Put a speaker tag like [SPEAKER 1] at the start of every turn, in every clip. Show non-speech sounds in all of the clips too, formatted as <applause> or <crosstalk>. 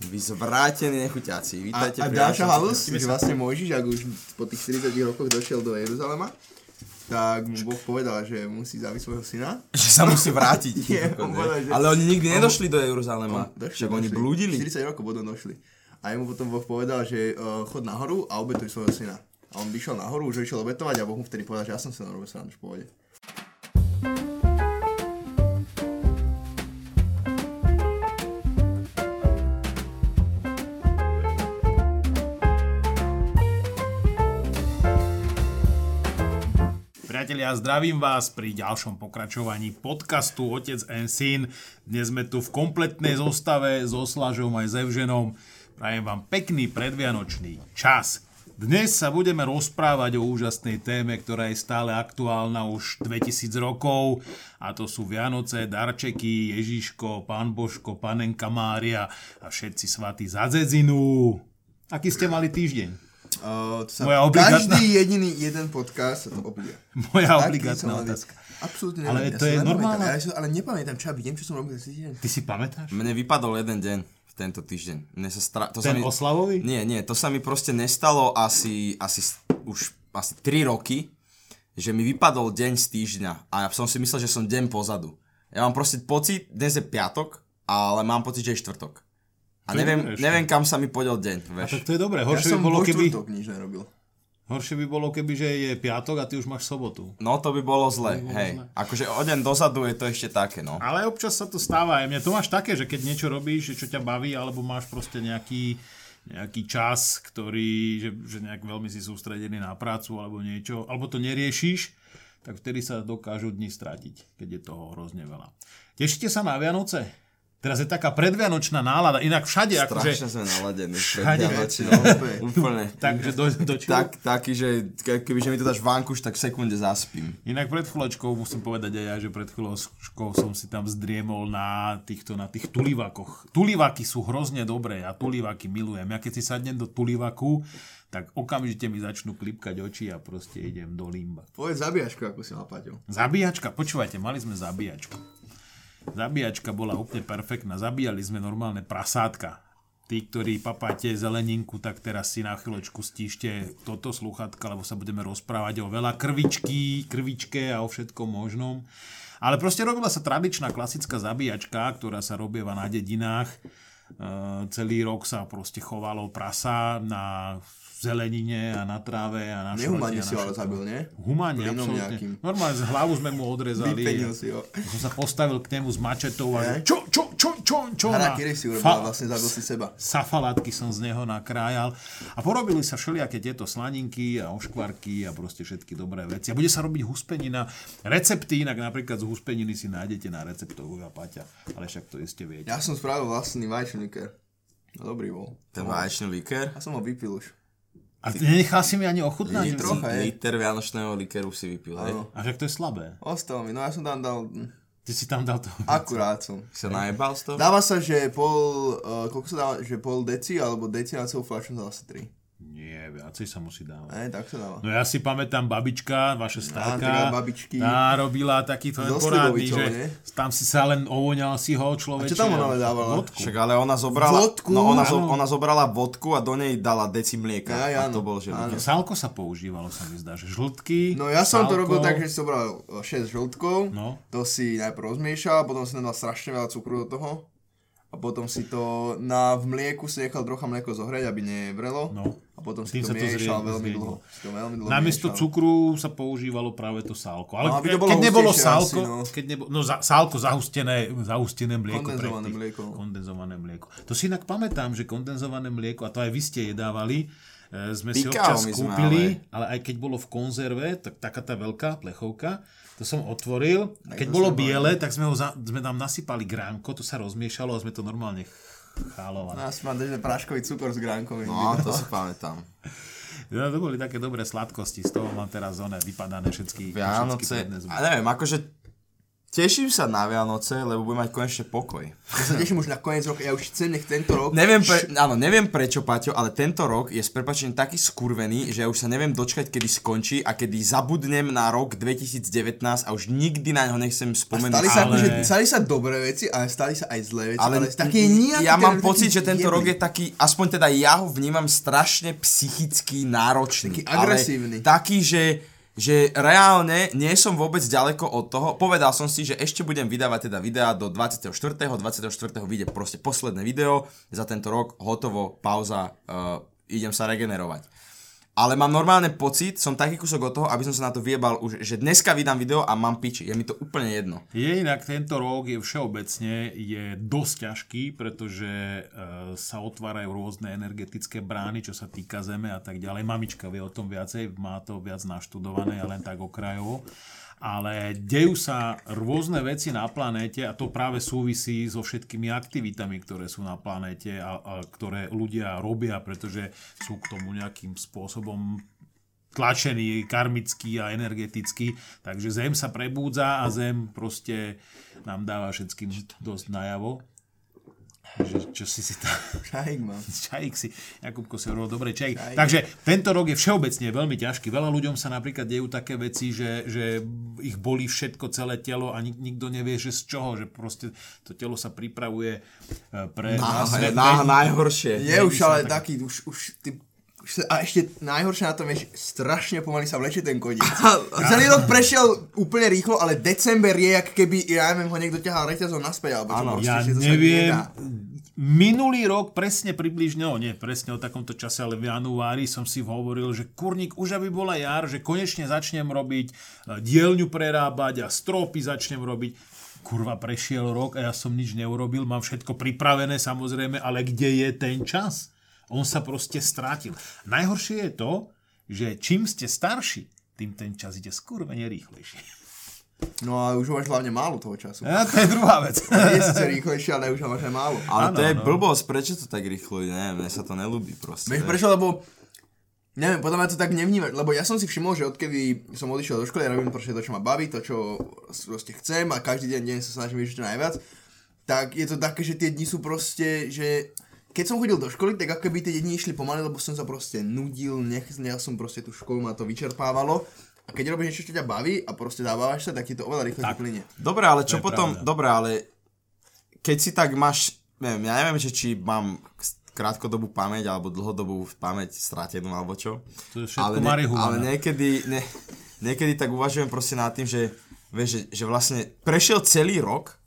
[SPEAKER 1] Vy zvrátení nechuťáci,
[SPEAKER 2] A,
[SPEAKER 1] vítajte
[SPEAKER 2] a
[SPEAKER 1] pri
[SPEAKER 2] ďalšia halus, že vlastne Mojžiš, ak už po tých 40 rokoch došiel do Jeruzalema, tak mu Boh povedal, že musí zabiť svojho syna.
[SPEAKER 1] Že sa musí vrátiť. <laughs>
[SPEAKER 2] Nie, on povedal, že-
[SPEAKER 1] Ale oni nikdy nedošli do Jeruzalema.
[SPEAKER 2] Došli,
[SPEAKER 1] Však oni blúdili.
[SPEAKER 2] 40 rokov potom došli. A jemu potom Boh povedal, že uh, chod nahoru a obetuj svojho syna. A on vyšiel nahoru, už išiel obetovať a Boh mu vtedy povedal, že ja som sa narobil sám v pohode.
[SPEAKER 3] Priatelia, zdravím vás pri ďalšom pokračovaní podcastu Otec and Syn. Dnes sme tu v kompletnej zostave so Slažom aj s Evženom. Prajem vám pekný predvianočný čas. Dnes sa budeme rozprávať o úžasnej téme, ktorá je stále aktuálna už 2000 rokov a to sú Vianoce, darčeky, Ježiško, Pán Božko, Panenka Mária a všetci svatí za dzedzinu. Aký ste mali týždeň?
[SPEAKER 2] Uh, to sa
[SPEAKER 3] Moja obligátna-
[SPEAKER 2] Každý jediný jeden podcast sa to obdia.
[SPEAKER 3] Moja
[SPEAKER 2] Taký
[SPEAKER 3] obligátna otázka.
[SPEAKER 2] Absolútne
[SPEAKER 3] Ale to je
[SPEAKER 2] pamätám. Ja ale nepamätám, čo ja vidím, čo som robil cez týždeň.
[SPEAKER 3] Ty si pamätáš?
[SPEAKER 1] Mne vypadol jeden deň v tento týždeň. Mne sa stra... to sa
[SPEAKER 3] Ten
[SPEAKER 1] mi...
[SPEAKER 3] oslavový?
[SPEAKER 1] Nie, nie, to sa mi proste nestalo asi, asi už asi 3 roky, že mi vypadol deň z týždňa a ja som si myslel, že som deň pozadu. Ja mám proste pocit, dnes je piatok, ale mám pocit, že je štvrtok. A neviem, neviem, kam sa mi podiel deň,
[SPEAKER 3] A
[SPEAKER 1] vieš.
[SPEAKER 3] tak to je dobré.
[SPEAKER 2] Ja
[SPEAKER 3] Horšie by
[SPEAKER 2] som
[SPEAKER 3] bolo, keby,
[SPEAKER 2] nič nerobil.
[SPEAKER 3] horšie by bolo, keby, že je piatok a ty už máš sobotu.
[SPEAKER 1] No to by bolo zle,
[SPEAKER 3] bolo
[SPEAKER 1] hej.
[SPEAKER 3] zle.
[SPEAKER 1] Akože o deň dozadu je to ešte také, no.
[SPEAKER 3] Ale občas sa to stáva aj mne. To máš také, že keď niečo robíš, čo ťa baví, alebo máš proste nejaký, nejaký čas, ktorý, že, že nejak veľmi si sústredený na prácu alebo niečo, alebo to neriešiš, tak vtedy sa dokážu dni stratiť, keď je toho hrozne veľa. Tešíte sa na Vianoce? Teraz je taká predvianočná nálada, inak všade,
[SPEAKER 1] Strašne
[SPEAKER 3] akože,
[SPEAKER 1] sme naladení.
[SPEAKER 3] Všade.
[SPEAKER 1] Predvianočne,
[SPEAKER 2] No, <laughs> úplne.
[SPEAKER 3] Takže do, do čo?
[SPEAKER 1] Tak, taký, že ke- keby že mi to dáš vankuš, tak v sekunde zaspím.
[SPEAKER 3] Inak pred chvíľočkou musím povedať aj ja, že pred chvíľočkou som si tam zdriemol na týchto, na tých tulivakoch. Tulivaky sú hrozne dobré, ja tulivaky milujem. Ja keď si sadnem do tulivaku, tak okamžite mi začnú klipkať oči a proste idem do limba.
[SPEAKER 2] Povedz zabíjačku, ako si mal Paťo.
[SPEAKER 3] Zabíjačka, počúvajte, mali sme zabíjačku. Zabíjačka bola úplne perfektná. Zabíjali sme normálne prasátka. Tí, ktorí papáte zeleninku, tak teraz si na chvíľočku stíšte toto sluchatka, lebo sa budeme rozprávať o veľa krvičky, krvičke a o všetkom možnom. Ale proste robila sa tradičná klasická zabíjačka, ktorá sa robieva na dedinách. E, celý rok sa proste chovalo prasa na zelenine a na tráve a na
[SPEAKER 2] Nehumánne
[SPEAKER 3] a
[SPEAKER 2] si ho ale zabil, nie?
[SPEAKER 3] Humánne, absolútne.
[SPEAKER 2] nejakým.
[SPEAKER 3] Normálne z hlavu sme mu odrezali. <laughs>
[SPEAKER 2] Vypenil si ho.
[SPEAKER 3] Som sa postavil k nemu s mačetou a čo, čo, čo, čo, čo. na-
[SPEAKER 2] Harakiri si urobila,
[SPEAKER 3] Fa-
[SPEAKER 2] vlastne zabil si seba.
[SPEAKER 3] Safalátky som z neho nakrájal. A porobili sa všelijaké tieto slaninky a oškvarky a proste všetky dobré veci. A bude sa robiť huspenina. Recepty, inak napríklad z huspeniny si nájdete na receptoch Uja Paťa. Ale však to iste viete.
[SPEAKER 2] Ja som spravil vlastný vajčný likér. No, dobrý bol.
[SPEAKER 1] Ten vaječný likér.
[SPEAKER 2] Ja som ho vypil už.
[SPEAKER 3] A ty nenechal si mi ani ochutnať?
[SPEAKER 2] Nie, trocha.
[SPEAKER 1] Liter vianočného likeru si vypil, hej.
[SPEAKER 2] Áno.
[SPEAKER 3] A však to je slabé.
[SPEAKER 2] Ostal mi, no ja som tam dal...
[SPEAKER 3] Ty si tam dal to.
[SPEAKER 2] Akurát som.
[SPEAKER 1] Sa najebal z toho?
[SPEAKER 2] Dáva sa, že pol, uh, koľko sa dáva, že pol deci alebo deci na celú fľašu dá asi 3.
[SPEAKER 3] Nie, viacej sa musí dávať.
[SPEAKER 2] Ne, tak sa dáva.
[SPEAKER 3] No ja si pamätám babička, vaša stáka,
[SPEAKER 2] babičky.
[SPEAKER 3] tá robila taký to
[SPEAKER 2] So
[SPEAKER 3] porádny,
[SPEAKER 2] slivovicou,
[SPEAKER 3] že
[SPEAKER 2] nie?
[SPEAKER 3] tam si sa len ovoňal si ho človeče.
[SPEAKER 2] A čo tam ona dávala?
[SPEAKER 3] Vodku.
[SPEAKER 1] Však ale ona zobrala,
[SPEAKER 2] Vodku?
[SPEAKER 1] no ona, zo, ona zobrala vodku a do nej dala deci mlieka.
[SPEAKER 2] Aj,
[SPEAKER 1] a to bol, že
[SPEAKER 2] Áno.
[SPEAKER 1] likér.
[SPEAKER 3] Salko sa používalo, sa mi zdá, že žltky,
[SPEAKER 2] No ja som to
[SPEAKER 3] salko,
[SPEAKER 2] robil tak, že som bral 6 žltkov,
[SPEAKER 3] No.
[SPEAKER 2] to si najprv rozmiešal, potom si tam dal strašne veľa cukru do toho. A potom si to na v mlieku si nechal trocha mlieko zohreť, aby nevrelo.
[SPEAKER 3] No.
[SPEAKER 2] A potom
[SPEAKER 3] Tým
[SPEAKER 2] si to
[SPEAKER 3] sa to
[SPEAKER 2] miešal
[SPEAKER 3] zrie-
[SPEAKER 2] veľmi dlho. Si to veľmi dlho
[SPEAKER 3] Namiesto
[SPEAKER 2] miešal.
[SPEAKER 3] cukru sa používalo práve to sálko. Ale
[SPEAKER 2] No, aby to bolo
[SPEAKER 3] keď nebolo sálko,
[SPEAKER 2] asi, no.
[SPEAKER 3] keď nebo, no za, sálko zahustené, zahustené mlieko.
[SPEAKER 2] Kondenzované
[SPEAKER 3] tých-
[SPEAKER 2] mlieko.
[SPEAKER 3] Kondenzované mlieko. To si inak pamätám, že kondenzované mlieko, a to aj vy ste jedávali, e, sme si
[SPEAKER 1] Pikao
[SPEAKER 3] občas
[SPEAKER 1] my sme,
[SPEAKER 3] kúpili, ale aj keď bolo v konzerve, tak taká tá veľká plechovka, to som otvoril. A keď bolo biele, tak sme, ho za, sme tam nasypali gránko, to sa rozmiešalo a sme to normálne chálovali.
[SPEAKER 2] No, asi mám držne práškový cukor s gránkovým.
[SPEAKER 1] No, to si pamätám.
[SPEAKER 3] No, to boli také dobré sladkosti, z toho mám teraz one vypadané všetky, všetky
[SPEAKER 1] Vianoce,
[SPEAKER 3] zuby.
[SPEAKER 1] a neviem, akože Teším sa na Vianoce, lebo budem mať konečne pokoj.
[SPEAKER 2] Ja sa teším už na koniec roka, ja už chcem, nech tento rok...
[SPEAKER 1] Neviem, pre, áno, neviem prečo, Paťo, ale tento rok je s prepačením taký skurvený, že ja už sa neviem dočkať, kedy skončí a kedy zabudnem na rok 2019 a už nikdy na ňo nechcem spomenúť.
[SPEAKER 2] Stali sa,
[SPEAKER 3] Ale-
[SPEAKER 2] ale... stali sa dobré veci, ale stali sa aj zlé veci.
[SPEAKER 1] ale,
[SPEAKER 2] Ale, nejaké...
[SPEAKER 1] ja mám
[SPEAKER 2] taký
[SPEAKER 1] pocit, že tento
[SPEAKER 2] jemný.
[SPEAKER 1] rok je taký, aspoň teda ja ho vnímam strašne psychicky náročný.
[SPEAKER 2] Taký agresívny.
[SPEAKER 1] Taký, že že reálne nie som vôbec ďaleko od toho. Povedal som si, že ešte budem vydávať teda videá do 24. 24. vyjde proste posledné video za tento rok, hotovo, pauza, uh, idem sa regenerovať. Ale mám normálne pocit, som taký kúsok od toho, aby som sa na to vyjebal už, že dneska vydám video a mám piči. Je mi to úplne jedno.
[SPEAKER 3] Je inak tento rok je všeobecne je dosť ťažký, pretože e, sa otvárajú rôzne energetické brány, čo sa týka Zeme a tak ďalej. Mamička vie o tom viacej, má to viac naštudované a len tak okrajovo. Ale dejú sa rôzne veci na planéte a to práve súvisí so všetkými aktivitami, ktoré sú na planéte a, a ktoré ľudia robia, pretože sú k tomu nejakým spôsobom tlačený karmický a energetický, takže Zem sa prebúdza a Zem proste nám dáva všetkým dosť najavo. Že, čo si si tam... <laughs>
[SPEAKER 2] Šajk mám.
[SPEAKER 3] Čajík si, Jakubko si hovoril, dobre, čajík.
[SPEAKER 2] Čajík.
[SPEAKER 3] Takže tento rok je všeobecne veľmi ťažký. Veľa ľuďom sa napríklad dejú také veci, že, že ich bolí všetko, celé telo a nik, nikto nevie, že z čoho, že proste to telo sa pripravuje e, pre...
[SPEAKER 1] Á,
[SPEAKER 3] pre-
[SPEAKER 1] na, najhoršie.
[SPEAKER 2] Je už ale
[SPEAKER 3] tak-
[SPEAKER 2] taký, už, už ty, a ešte najhoršie na tom je, že strašne pomaly sa vlečie ten koniec. Celý rok prešiel úplne rýchlo, ale december je, jak keby, ja neviem, ho niekto ťahal reťazom naspäť, alebo čo proste,
[SPEAKER 3] Ja
[SPEAKER 2] že to sa
[SPEAKER 3] neviem,
[SPEAKER 2] nedá.
[SPEAKER 3] minulý rok presne približne, no nie presne o takomto čase, ale v januári som si hovoril, že kurník, už aby bola jar, že konečne začnem robiť, e, dielňu prerábať a stropy začnem robiť. Kurva, prešiel rok a ja som nič neurobil, mám všetko pripravené samozrejme, ale kde je ten čas? On sa proste strátil. Najhoršie je to, že čím ste starší, tým ten čas ide skurvene rýchlejšie.
[SPEAKER 2] No a už máš hlavne málo toho času.
[SPEAKER 3] A to je druhá vec. <laughs>
[SPEAKER 2] Je síce rýchlejšie, ale už ho máš aj málo.
[SPEAKER 1] Ale to
[SPEAKER 3] Áno,
[SPEAKER 1] je
[SPEAKER 3] no.
[SPEAKER 1] blbosť, prečo to tak rýchlo ide? Neviem, mne sa to nelúbi proste.
[SPEAKER 2] Vieš prečo, lebo Neviem, podľa mňa to tak nevnímať, lebo ja som si všimol, že odkedy som odišiel do školy, ja robím proste to, čo ma baví, to, čo proste chcem a každý deň, deň sa snažím vyžiť najviac, tak je to také, že tie dni sú proste, že keď som chodil do školy, tak ako keby tie dni išli pomaly, lebo som sa proste nudil, nech, ja som proste tú školu, ma to vyčerpávalo. A keď robíš niečo, čo ťa baví a proste dávaš sa, tak ti to oveľa rýchlejšie plynie.
[SPEAKER 1] Dobre, ale čo potom,
[SPEAKER 3] pravda.
[SPEAKER 1] dobre, ale keď si tak máš, neviem, ja neviem, že či mám krátkodobú pamäť alebo dlhodobú pamäť stratenú alebo čo.
[SPEAKER 3] To je všetko
[SPEAKER 1] ale, ne, ale niekedy, ne, niekedy tak uvažujem proste nad tým, že, vieš, že, že vlastne prešiel celý rok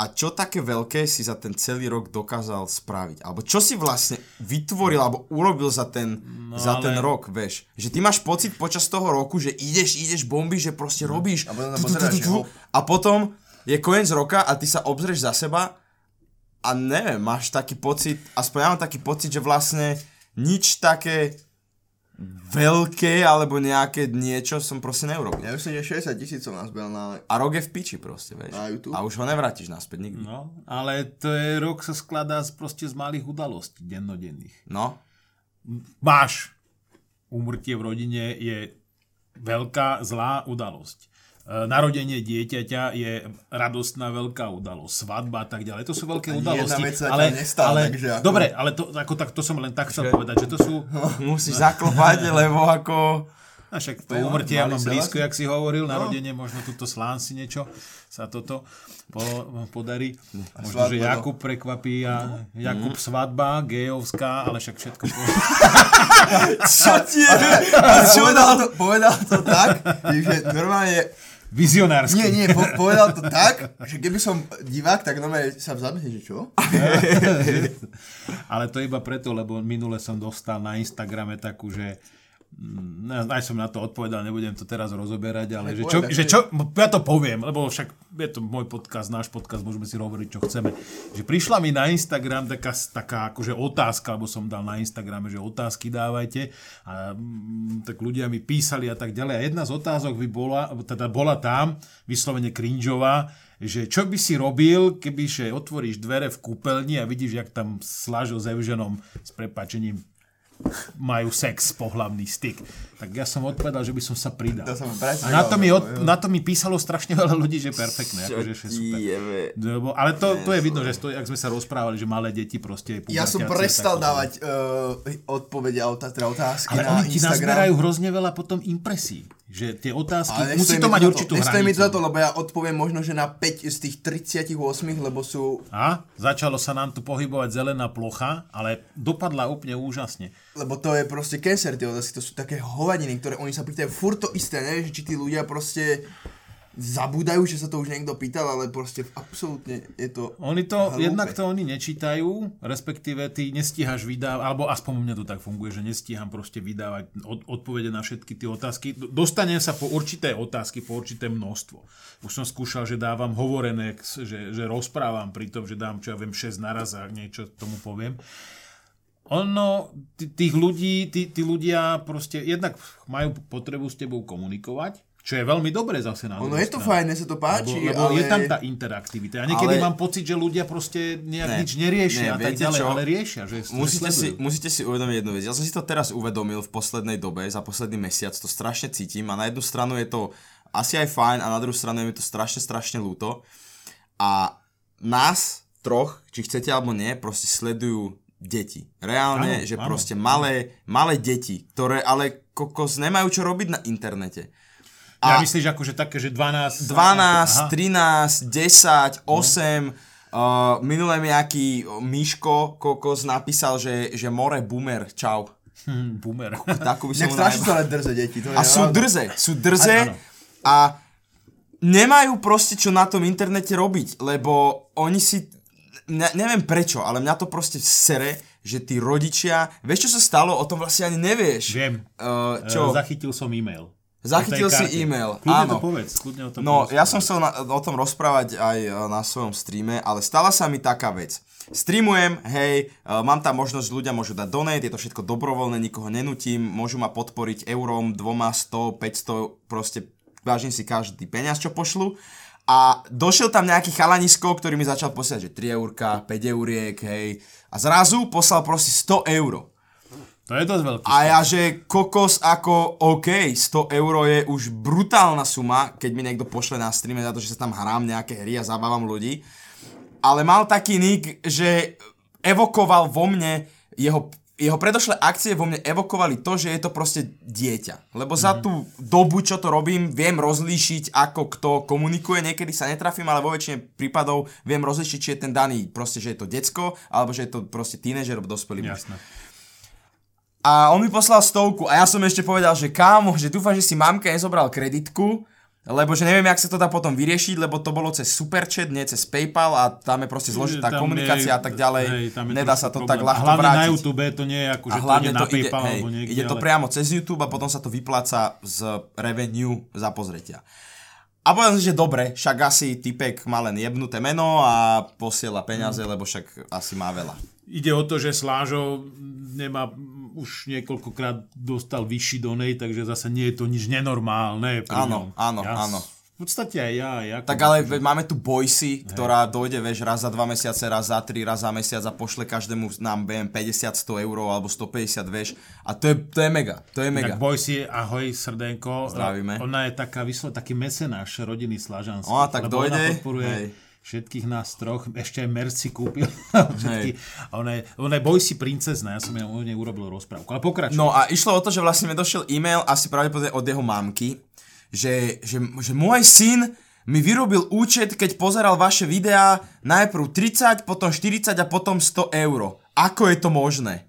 [SPEAKER 1] a čo také veľké si za ten celý rok dokázal spraviť? Alebo čo si vlastne vytvoril alebo urobil za ten, no, za
[SPEAKER 3] ale-
[SPEAKER 1] ten rok, vieš? Že ty máš pocit počas toho roku, že ideš, ideš, bombíš, že proste robíš
[SPEAKER 2] a potom
[SPEAKER 1] je koniec roka a ty sa obzrieš za seba a neviem, máš taký pocit, aspoň ja mám taký pocit, že vlastne nič také veľké alebo nejaké niečo som proste neurobil.
[SPEAKER 2] Ja myslím, že 60 tisíc som nazbel na...
[SPEAKER 1] A rok je v piči proste, vieš.
[SPEAKER 2] Na YouTube?
[SPEAKER 1] A už ho nevrátiš naspäť nikdy.
[SPEAKER 3] No, ale to je rok sa skladá z, proste z malých udalostí dennodenných.
[SPEAKER 1] No,
[SPEAKER 3] Máš úmrtie v rodine je veľká zlá udalosť. E, Narodenie dieťaťa je radostná veľká udalosť, svadba a tak ďalej. To sú veľké udalosti.
[SPEAKER 2] jedna vec sa
[SPEAKER 3] ale,
[SPEAKER 2] nestala,
[SPEAKER 3] ale,
[SPEAKER 2] takže ako-
[SPEAKER 3] Dobre, ale to, ako, tak, to som len tak chcel povedať, že to sú... <laughs>
[SPEAKER 1] musíš zaklopať, lebo ako...
[SPEAKER 3] A však to umrtie ja mám blízko, jak si hovoril, narodenie, možno tuto slán si niečo sa toto po, podarí. Možno, že
[SPEAKER 2] no.
[SPEAKER 3] Jakub prekvapí a Jakub svadba, gejovská, ale však všetko po... <laughs>
[SPEAKER 1] Čo ti je? <laughs>
[SPEAKER 2] povedal, to, povedal to tak, že normálne
[SPEAKER 3] Vizionársky.
[SPEAKER 2] Nie, nie, po, povedal to tak, že keby som divák, tak normálne sa zamyslím, že čo?
[SPEAKER 3] Ale to iba preto, lebo minule som dostal na Instagrame takú, že aj som na to odpovedal, nebudem to teraz rozoberať, ale že čo, že čo, ja to poviem, lebo však je to môj podcast, náš podcast, môžeme si hovoriť, čo chceme. Že prišla mi na Instagram taká, taká akože otázka, lebo som dal na Instagrame, že otázky dávajte a mm, tak ľudia mi písali a tak ďalej. A jedna z otázok by bola, teda bola tam, vyslovene cringeová, že čo by si robil, keby že otvoríš dvere v kúpeľni a vidíš, jak tam Slažo s Evženom s prepačením majú sex, pohlavný styk. Tak ja som odpovedal, že by som sa pridal.
[SPEAKER 2] To som
[SPEAKER 3] A na to, mi od, na to mi písalo strašne veľa ľudí, že perfektné, akože, že super. Lebo, ale to, to je vidno, že to, jak sme sa rozprávali, že malé deti proste
[SPEAKER 2] Ja som prestal
[SPEAKER 3] tak-
[SPEAKER 2] dávať uh, odpovede a teda otázky
[SPEAKER 3] Ale
[SPEAKER 2] na
[SPEAKER 3] oni ti
[SPEAKER 2] Instagram.
[SPEAKER 3] nazberajú hrozne veľa potom impresí. Že tie otázky,
[SPEAKER 2] Ale
[SPEAKER 3] musí to
[SPEAKER 2] mi
[SPEAKER 3] mať
[SPEAKER 2] za
[SPEAKER 3] určitú
[SPEAKER 2] mi
[SPEAKER 3] hranicu.
[SPEAKER 2] to za to, lebo ja odpoviem možno, že na 5 z tých 38, lebo sú
[SPEAKER 3] A začalo sa nám tu pohybovať zelená plocha, ale dopadla úplne úžasne.
[SPEAKER 2] Lebo to je proste cancer, tie otázky, to sú také hovadiny, ktoré oni sa pýtajú furt to isté, nevieš, či tí ľudia proste zabúdajú, že sa to už niekto pýtal, ale proste absolútne je to
[SPEAKER 3] Oni to,
[SPEAKER 2] hlúpe.
[SPEAKER 3] jednak to oni nečítajú, respektíve ty nestíhaš vydávať, alebo aspoň u mňa to tak funguje, že nestíham proste vydávať od, odpovede na všetky tie otázky. Dostanem sa po určité otázky, po určité množstvo. Už som skúšal, že dávam hovorené, že, že rozprávam pri tom, že dám, čo ja viem, 6 naraz a niečo tomu poviem. Ono, tých ľudí, tí, tí ľudia proste jednak majú potrebu s tebou komunikovať, čo je veľmi dobré zase na
[SPEAKER 2] Ono je to
[SPEAKER 3] stranu.
[SPEAKER 2] fajn, mne sa to páči,
[SPEAKER 3] Lebo, lebo
[SPEAKER 2] ale...
[SPEAKER 3] je tam tá interaktivita. A niekedy
[SPEAKER 1] Ale-
[SPEAKER 3] mám pocit, že ľudia proste nejak
[SPEAKER 1] Ne,
[SPEAKER 3] nič neriešia
[SPEAKER 1] ne,
[SPEAKER 3] a tak ďalej,
[SPEAKER 1] čo?
[SPEAKER 3] ale riešia, že,
[SPEAKER 1] Musíte si, musíte si uvedomiť jednu vec. Ja som si to teraz uvedomil v poslednej dobe, za posledný mesiac, to strašne cítim a na jednu stranu je to asi aj fajn a na druhú stranu je mi to strašne, strašne ľúto. A nás troch, či chcete alebo nie, proste sledujú deti. Reálne,
[SPEAKER 3] Áno,
[SPEAKER 1] že
[SPEAKER 3] áno.
[SPEAKER 1] proste malé, malé deti, ktoré ale kokos nemajú čo robiť na internete.
[SPEAKER 3] Ja
[SPEAKER 1] A-
[SPEAKER 3] myslíš akože také, že 12...
[SPEAKER 1] 12,
[SPEAKER 3] Aha.
[SPEAKER 1] 13, 10, 8. Uh, minule mi nejaký Miško kokos napísal, že, že more boomer, čau.
[SPEAKER 3] Hm, boomer.
[SPEAKER 1] Takú by som <laughs>
[SPEAKER 2] strašne ale drze deti, to
[SPEAKER 1] A sú drze, sú drze
[SPEAKER 3] Áno.
[SPEAKER 1] a nemajú proste čo na tom internete robiť, lebo oni si, ne, neviem prečo, ale mňa to proste sere, že tí rodičia, vieš čo sa stalo, o tom vlastne ani nevieš.
[SPEAKER 3] Viem.
[SPEAKER 1] Uh,
[SPEAKER 3] Čo? Zachytil som e-mail.
[SPEAKER 1] Zachytil si e-mail,
[SPEAKER 3] Kľudne
[SPEAKER 1] áno.
[SPEAKER 3] to povedz, kľudne o tom
[SPEAKER 1] No,
[SPEAKER 3] povedz.
[SPEAKER 1] ja som chcel na, o tom rozprávať aj e, na svojom streame, ale stala sa mi taká vec. Streamujem, hej, mám tam možnosť, ľudia môžu dať donate, je to všetko dobrovoľné, nikoho nenutím, môžu ma podporiť eurom, dvoma, 100, 500, proste vážim si každý peniaz, čo pošlu. A došiel tam nejaký chalanisko, ktorý mi začal posielať, že 3 eurka, 5 euriek, hej. A zrazu poslal proste 100 euro.
[SPEAKER 3] To je dosť veľký
[SPEAKER 1] A ja, že kokos ako, OK, 100 eur je už brutálna suma, keď mi niekto pošle na streame za to, že sa tam hrám nejaké hry a zabávam ľudí. Ale mal taký nick, že evokoval vo mne jeho, jeho predošlé akcie vo mne evokovali to, že je to proste dieťa. Lebo za tú dobu, čo to robím, viem rozlíšiť, ako kto komunikuje. Niekedy sa netrafím, ale vo väčšine prípadov viem rozlíšiť, či je ten daný proste, že je to decko, alebo že je to proste tínežer alebo dospelý.
[SPEAKER 3] Jasné.
[SPEAKER 1] A on mi poslal stovku a ja som ešte povedal, že kámo, že dúfam, že si mamka nezobral kreditku, lebo že neviem, jak sa to dá potom vyriešiť, lebo to bolo cez Superchat, nie cez PayPal a tam je proste zložitá
[SPEAKER 3] Tam
[SPEAKER 1] komunikácia
[SPEAKER 3] je-
[SPEAKER 1] a tak ďalej.
[SPEAKER 3] hej, tam je
[SPEAKER 1] Nedá sa to
[SPEAKER 3] problém.
[SPEAKER 1] tak ľahko
[SPEAKER 3] hlavne
[SPEAKER 1] vrátiť.
[SPEAKER 3] na YouTube to nie je ako, že
[SPEAKER 1] a
[SPEAKER 3] to
[SPEAKER 1] hlavne
[SPEAKER 3] ide
[SPEAKER 1] to,
[SPEAKER 3] na
[SPEAKER 1] ide,
[SPEAKER 3] PayPal
[SPEAKER 1] hej,
[SPEAKER 3] alebo niekde,
[SPEAKER 1] ide to
[SPEAKER 3] ale-
[SPEAKER 1] priamo cez YouTube a potom sa to vypláca z revenue za pozretia. A povedal som že dobre, však asi typek má len jebnuté meno a posiela peniaze, lebo však asi má veľa.
[SPEAKER 3] Ide o to, že Slážo nemá už niekoľkokrát dostal vyšší donate, takže zase nie je to nič nenormálne.
[SPEAKER 1] Áno, áno,
[SPEAKER 3] ja,
[SPEAKER 1] áno.
[SPEAKER 3] V podstate aj ja. ja
[SPEAKER 1] Tak ale veď máme tu Boysy, ktorá dojde, vieš, raz za dva mesiace, raz za tri, raz za mesiac a pošle každému nám, viem, 50-100 eur alebo 150, vieš. A to je, to je mega, to je mega.
[SPEAKER 3] Tak boj si, ahoj, srdenko.
[SPEAKER 1] Zdravíme.
[SPEAKER 3] Ona je taká vyslo, taký mecenáš rodiny Slažanský.
[SPEAKER 1] Ona tak dojde,
[SPEAKER 3] Ona podporuje
[SPEAKER 1] hej.
[SPEAKER 3] Všetkých nás troch. Ešte aj Merci kúpil. <laughs> Všetky, a ona je, ona je boj si princezna. Ja som jej o nej urobil rozprávku. Ale pokračuj.
[SPEAKER 1] No a išlo o to, že vlastne mi došiel e-mail asi pravdepodobne od jeho mamky, že, že, že môj syn mi vyrobil účet, keď pozeral vaše videá najprv 30, potom 40 a potom 100 eur. Ako je to možné?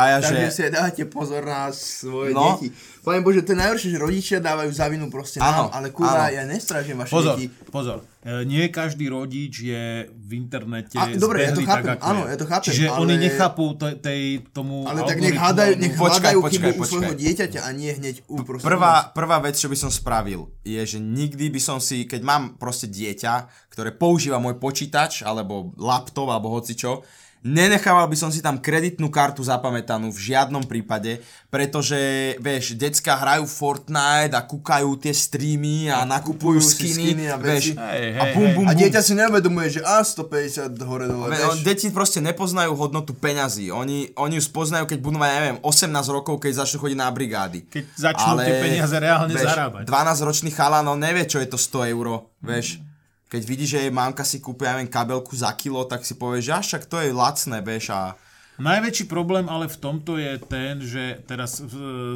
[SPEAKER 1] A ja,
[SPEAKER 2] Takže
[SPEAKER 1] že...
[SPEAKER 2] si aj dávate pozor na svoje
[SPEAKER 1] No.
[SPEAKER 2] deti. Poviem Bože, to je najhoršie, že rodičia dávajú za vinu proste
[SPEAKER 1] Áno,
[SPEAKER 2] nám, ale kurva,
[SPEAKER 1] áno.
[SPEAKER 2] ja nestražím vaše
[SPEAKER 3] Pozor,
[SPEAKER 2] deti.
[SPEAKER 3] pozor. E, nie každý rodič je v internete
[SPEAKER 2] A, dobre, ja to chápem,
[SPEAKER 3] tak,
[SPEAKER 2] áno,
[SPEAKER 3] je.
[SPEAKER 2] ja to chápem,
[SPEAKER 3] Čiže
[SPEAKER 2] ale-
[SPEAKER 3] oni nechápu to, tej, tomu
[SPEAKER 2] Ale tak nech hádajú, nech
[SPEAKER 1] Počkaj,
[SPEAKER 2] hľadajú
[SPEAKER 1] počkaj,
[SPEAKER 2] chybu u
[SPEAKER 1] počkaj.
[SPEAKER 2] svojho dieťaťa a nie hneď u proste
[SPEAKER 1] Prvá, prvá vec, čo by som spravil, je, že nikdy by som si, keď mám proste dieťa, ktoré používa môj počítač, alebo laptop, alebo hocičo, nenechával by som si tam kreditnú kartu zapamätanú v žiadnom prípade, pretože, vieš, decka hrajú Fortnite a kúkajú tie streamy a nakupujú
[SPEAKER 2] si
[SPEAKER 1] skiny,
[SPEAKER 2] skiny a
[SPEAKER 1] vieš,
[SPEAKER 2] veci.
[SPEAKER 3] Hej,
[SPEAKER 1] a
[SPEAKER 3] hej,
[SPEAKER 1] bum,
[SPEAKER 3] hej.
[SPEAKER 1] bum,
[SPEAKER 2] A
[SPEAKER 1] bum.
[SPEAKER 2] dieťa si neuvedomuje, že a 150 hore dole, vieš.
[SPEAKER 1] Deti proste nepoznajú hodnotu peňazí. Oni, oni ju spoznajú, keď budú mať, neviem, 18 rokov, keď začnú chodiť na brigády.
[SPEAKER 3] Keď začnú tie peniaze reálne
[SPEAKER 1] vieš,
[SPEAKER 3] zarábať.
[SPEAKER 1] 12-ročný chalán, on nevie, čo je to 100 eur, vieš. Keď vidí, že jej mamka si kúpi, ja neviem, kabelku za kilo, tak si povie, že až však to je lacné, vieš, a...
[SPEAKER 3] Najväčší problém ale v tomto je ten, že teraz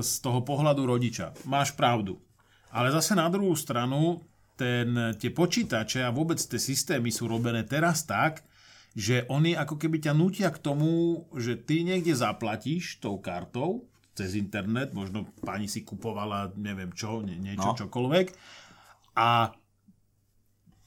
[SPEAKER 3] z toho pohľadu rodiča máš pravdu. Ale zase na druhú stranu ten, tie počítače a vôbec tie systémy sú robené teraz tak, že oni ako keby ťa nutia k tomu, že ty niekde zaplatíš tou kartou cez internet, možno pani si kupovala neviem čo, nie, niečo
[SPEAKER 1] No.
[SPEAKER 3] čokoľvek a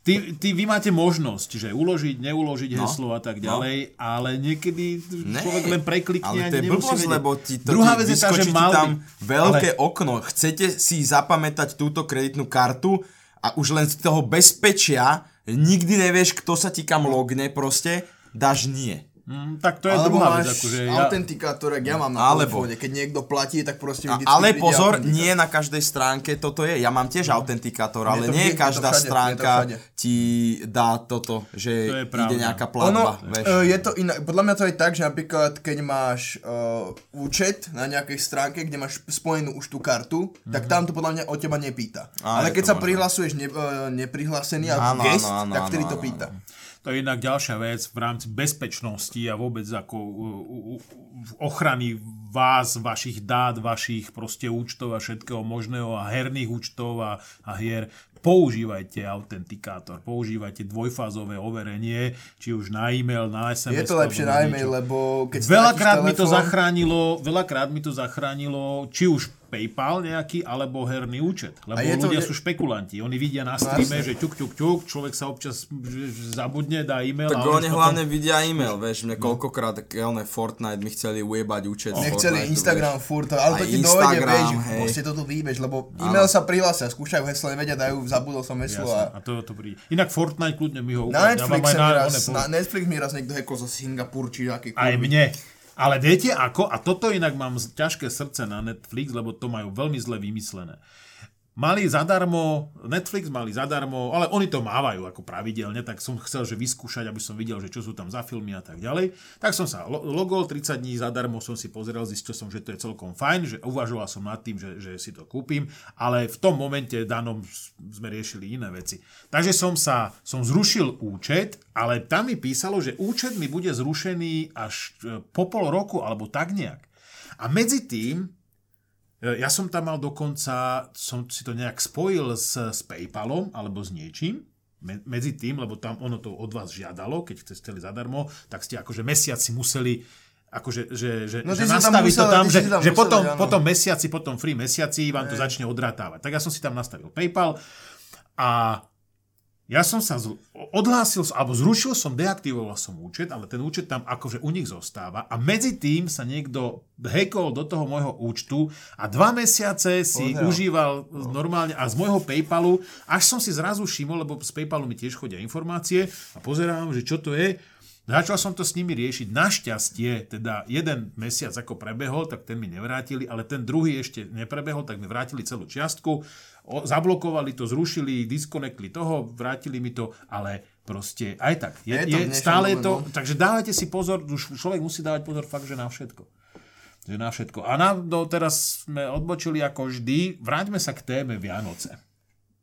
[SPEAKER 3] Ty, ty, vy máte možnosť, že uložiť, neuložiť
[SPEAKER 1] No,
[SPEAKER 3] heslo a tak ďalej, ale niekedy
[SPEAKER 1] Ne,
[SPEAKER 3] človek len preklikne
[SPEAKER 1] ale to je blbosť, lebo ti to
[SPEAKER 3] Druhá vec je tá, že mal
[SPEAKER 1] tam veľké
[SPEAKER 3] ale-
[SPEAKER 1] okno. Chcete si zapamätať túto kreditnú kartu a už len z toho bezpečia nikdy nevieš, kto sa ti kam logne proste, dáš nie.
[SPEAKER 3] Mm, tak to je
[SPEAKER 2] Alebo
[SPEAKER 3] druhá vec. Akože ja,
[SPEAKER 2] autentikátor, jak ja mám na
[SPEAKER 1] Alebo-
[SPEAKER 2] telefóne. Keď niekto platí, tak proste
[SPEAKER 1] A,
[SPEAKER 2] vždycky
[SPEAKER 1] ale pozor, nie na každej stránke toto je. Ja mám tiež autentikátor, ale
[SPEAKER 2] to
[SPEAKER 1] nie
[SPEAKER 2] to
[SPEAKER 1] každá
[SPEAKER 2] všade, to
[SPEAKER 1] stránka
[SPEAKER 2] všade.
[SPEAKER 1] ti dá toto,
[SPEAKER 3] To
[SPEAKER 1] že
[SPEAKER 3] je
[SPEAKER 1] ide nejaká
[SPEAKER 2] Ono,
[SPEAKER 1] platba. vieš.
[SPEAKER 2] e, je to inak, podľa mňa to je tak, že napríklad keď máš uh, účet na nejakej stránke, kde máš spojenú už tú kartu, tak tam to podľa mňa od teba nepýta.
[SPEAKER 1] Á,
[SPEAKER 2] Ale keď
[SPEAKER 1] to
[SPEAKER 2] sa
[SPEAKER 1] možné.
[SPEAKER 2] prihlasuješ ne, uh, neprihlásený
[SPEAKER 1] Áno,
[SPEAKER 2] ako guest,
[SPEAKER 1] áno, áno,
[SPEAKER 2] tak vtedy
[SPEAKER 1] áno,
[SPEAKER 2] to
[SPEAKER 1] áno,
[SPEAKER 2] pýta.
[SPEAKER 3] To je inak ďalšia vec v rámci bezpečnosti a vôbec ako ochrany vás, vašich dát, vašich proste účtov a všetkého možného a herných účtov a, a hier. Používajte autentikátor, používajte dvojfázové overenie, či už na e-mail, na SMS.
[SPEAKER 2] Je to lepšie na
[SPEAKER 3] niečo.
[SPEAKER 2] e-mail, lebo keď
[SPEAKER 3] Veľakrát mi to
[SPEAKER 2] telefón,
[SPEAKER 3] zachránilo, veľakrát mi to zachránilo, či už PayPal nejaký, alebo herný účet. Lebo
[SPEAKER 2] to-
[SPEAKER 3] ľudia
[SPEAKER 2] je-
[SPEAKER 3] sú špekulanti. Oni vidia na streame,
[SPEAKER 2] jasne.
[SPEAKER 3] že ťuk, ťuk, ťuk, človek sa občas zabudne, dá e-mail.
[SPEAKER 1] Tak oni hlavne vidia e-mail, vieš, mne koľkokrát, tak one Fortnite mi chceli ujebať účet. z Fortniteu,
[SPEAKER 2] Instagram
[SPEAKER 1] vieš.
[SPEAKER 2] furt, ale to ti dojde,
[SPEAKER 1] Instagram,
[SPEAKER 2] vieš,
[SPEAKER 1] hej.
[SPEAKER 2] proste to tu vyjmeš, lebo e-mail sa prihlásia, skúšajú heslo, nevedia, dajú, zabudol som heslo a...
[SPEAKER 3] a to, to príde. Inak Fortnite kľudne mi ho
[SPEAKER 2] Na
[SPEAKER 3] ukáže. Ja na,
[SPEAKER 2] raz, na Netflix mi raz niekto hackol zo Singapur, či aký
[SPEAKER 3] Aj mne. Ale viete ako? A toto inak mám ťažké srdce na Netflix, lebo to majú veľmi zle vymyslené. Mali zadarmo, Netflix mali zadarmo, ale oni to mávajú ako pravidelne, tak som chcel, že vyskúšať, aby som videl, že čo sú tam za filmy a tak ďalej. Tak som sa lo- logol 30 dní zadarmo, som si pozrel, zistil som, že to je celkom fajn, že uvažoval som nad tým, že, že si to kúpim, ale v tom momente danom sme riešili iné veci. Takže som sa, som zrušil účet, ale tam mi písalo, že účet mi bude zrušený až e, po pol roku, alebo tak nejak. A medzi tým Ja som tam mal dokonca, som si to nejak spojil s, s PayPalom alebo s niečím, me, medzi tým, lebo tam ono to od vás žiadalo, keď ste chceli zadarmo, tak ste akože mesiac si museli akože, že, že,
[SPEAKER 2] No
[SPEAKER 3] že nastaviť
[SPEAKER 2] musel-
[SPEAKER 3] to tam, že,
[SPEAKER 2] tam
[SPEAKER 3] že
[SPEAKER 2] musel
[SPEAKER 3] potom,
[SPEAKER 2] áno.
[SPEAKER 3] potom mesiaci, potom free mesiaci vám to začne odrátávať. Tak ja som si tam nastavil PayPal a ja som sa zl- odhlásil, alebo zrušil som, deaktivoval som účet, ale ten účet tam akože u nich zostáva. A medzi tým sa niekto hackol do toho môjho účtu a dva mesiace si
[SPEAKER 2] Pozerám.
[SPEAKER 3] užíval normálne a z môjho Paypalu, až som si zrazu všimol, lebo z Paypalu mi tiež chodia informácie a pozerám, že čo to je, Začal som to s nimi riešiť. Našťastie, teda jeden mesiac ako prebehol, tak ten mi nevrátili, ale ten druhý ešte neprebehol, tak mi vrátili celú čiastku. O, zablokovali to, zrušili, diskonekli toho, vrátili mi to, ale proste aj tak. Je,
[SPEAKER 2] Je to
[SPEAKER 3] je, stále to,
[SPEAKER 2] no.
[SPEAKER 3] takže dávajte si pozor, už človek musí dávať pozor fakt, že na všetko. Že na všetko. A na, do, teraz sme odbočili ako vždy. Vráťme sa k téme Vianoce.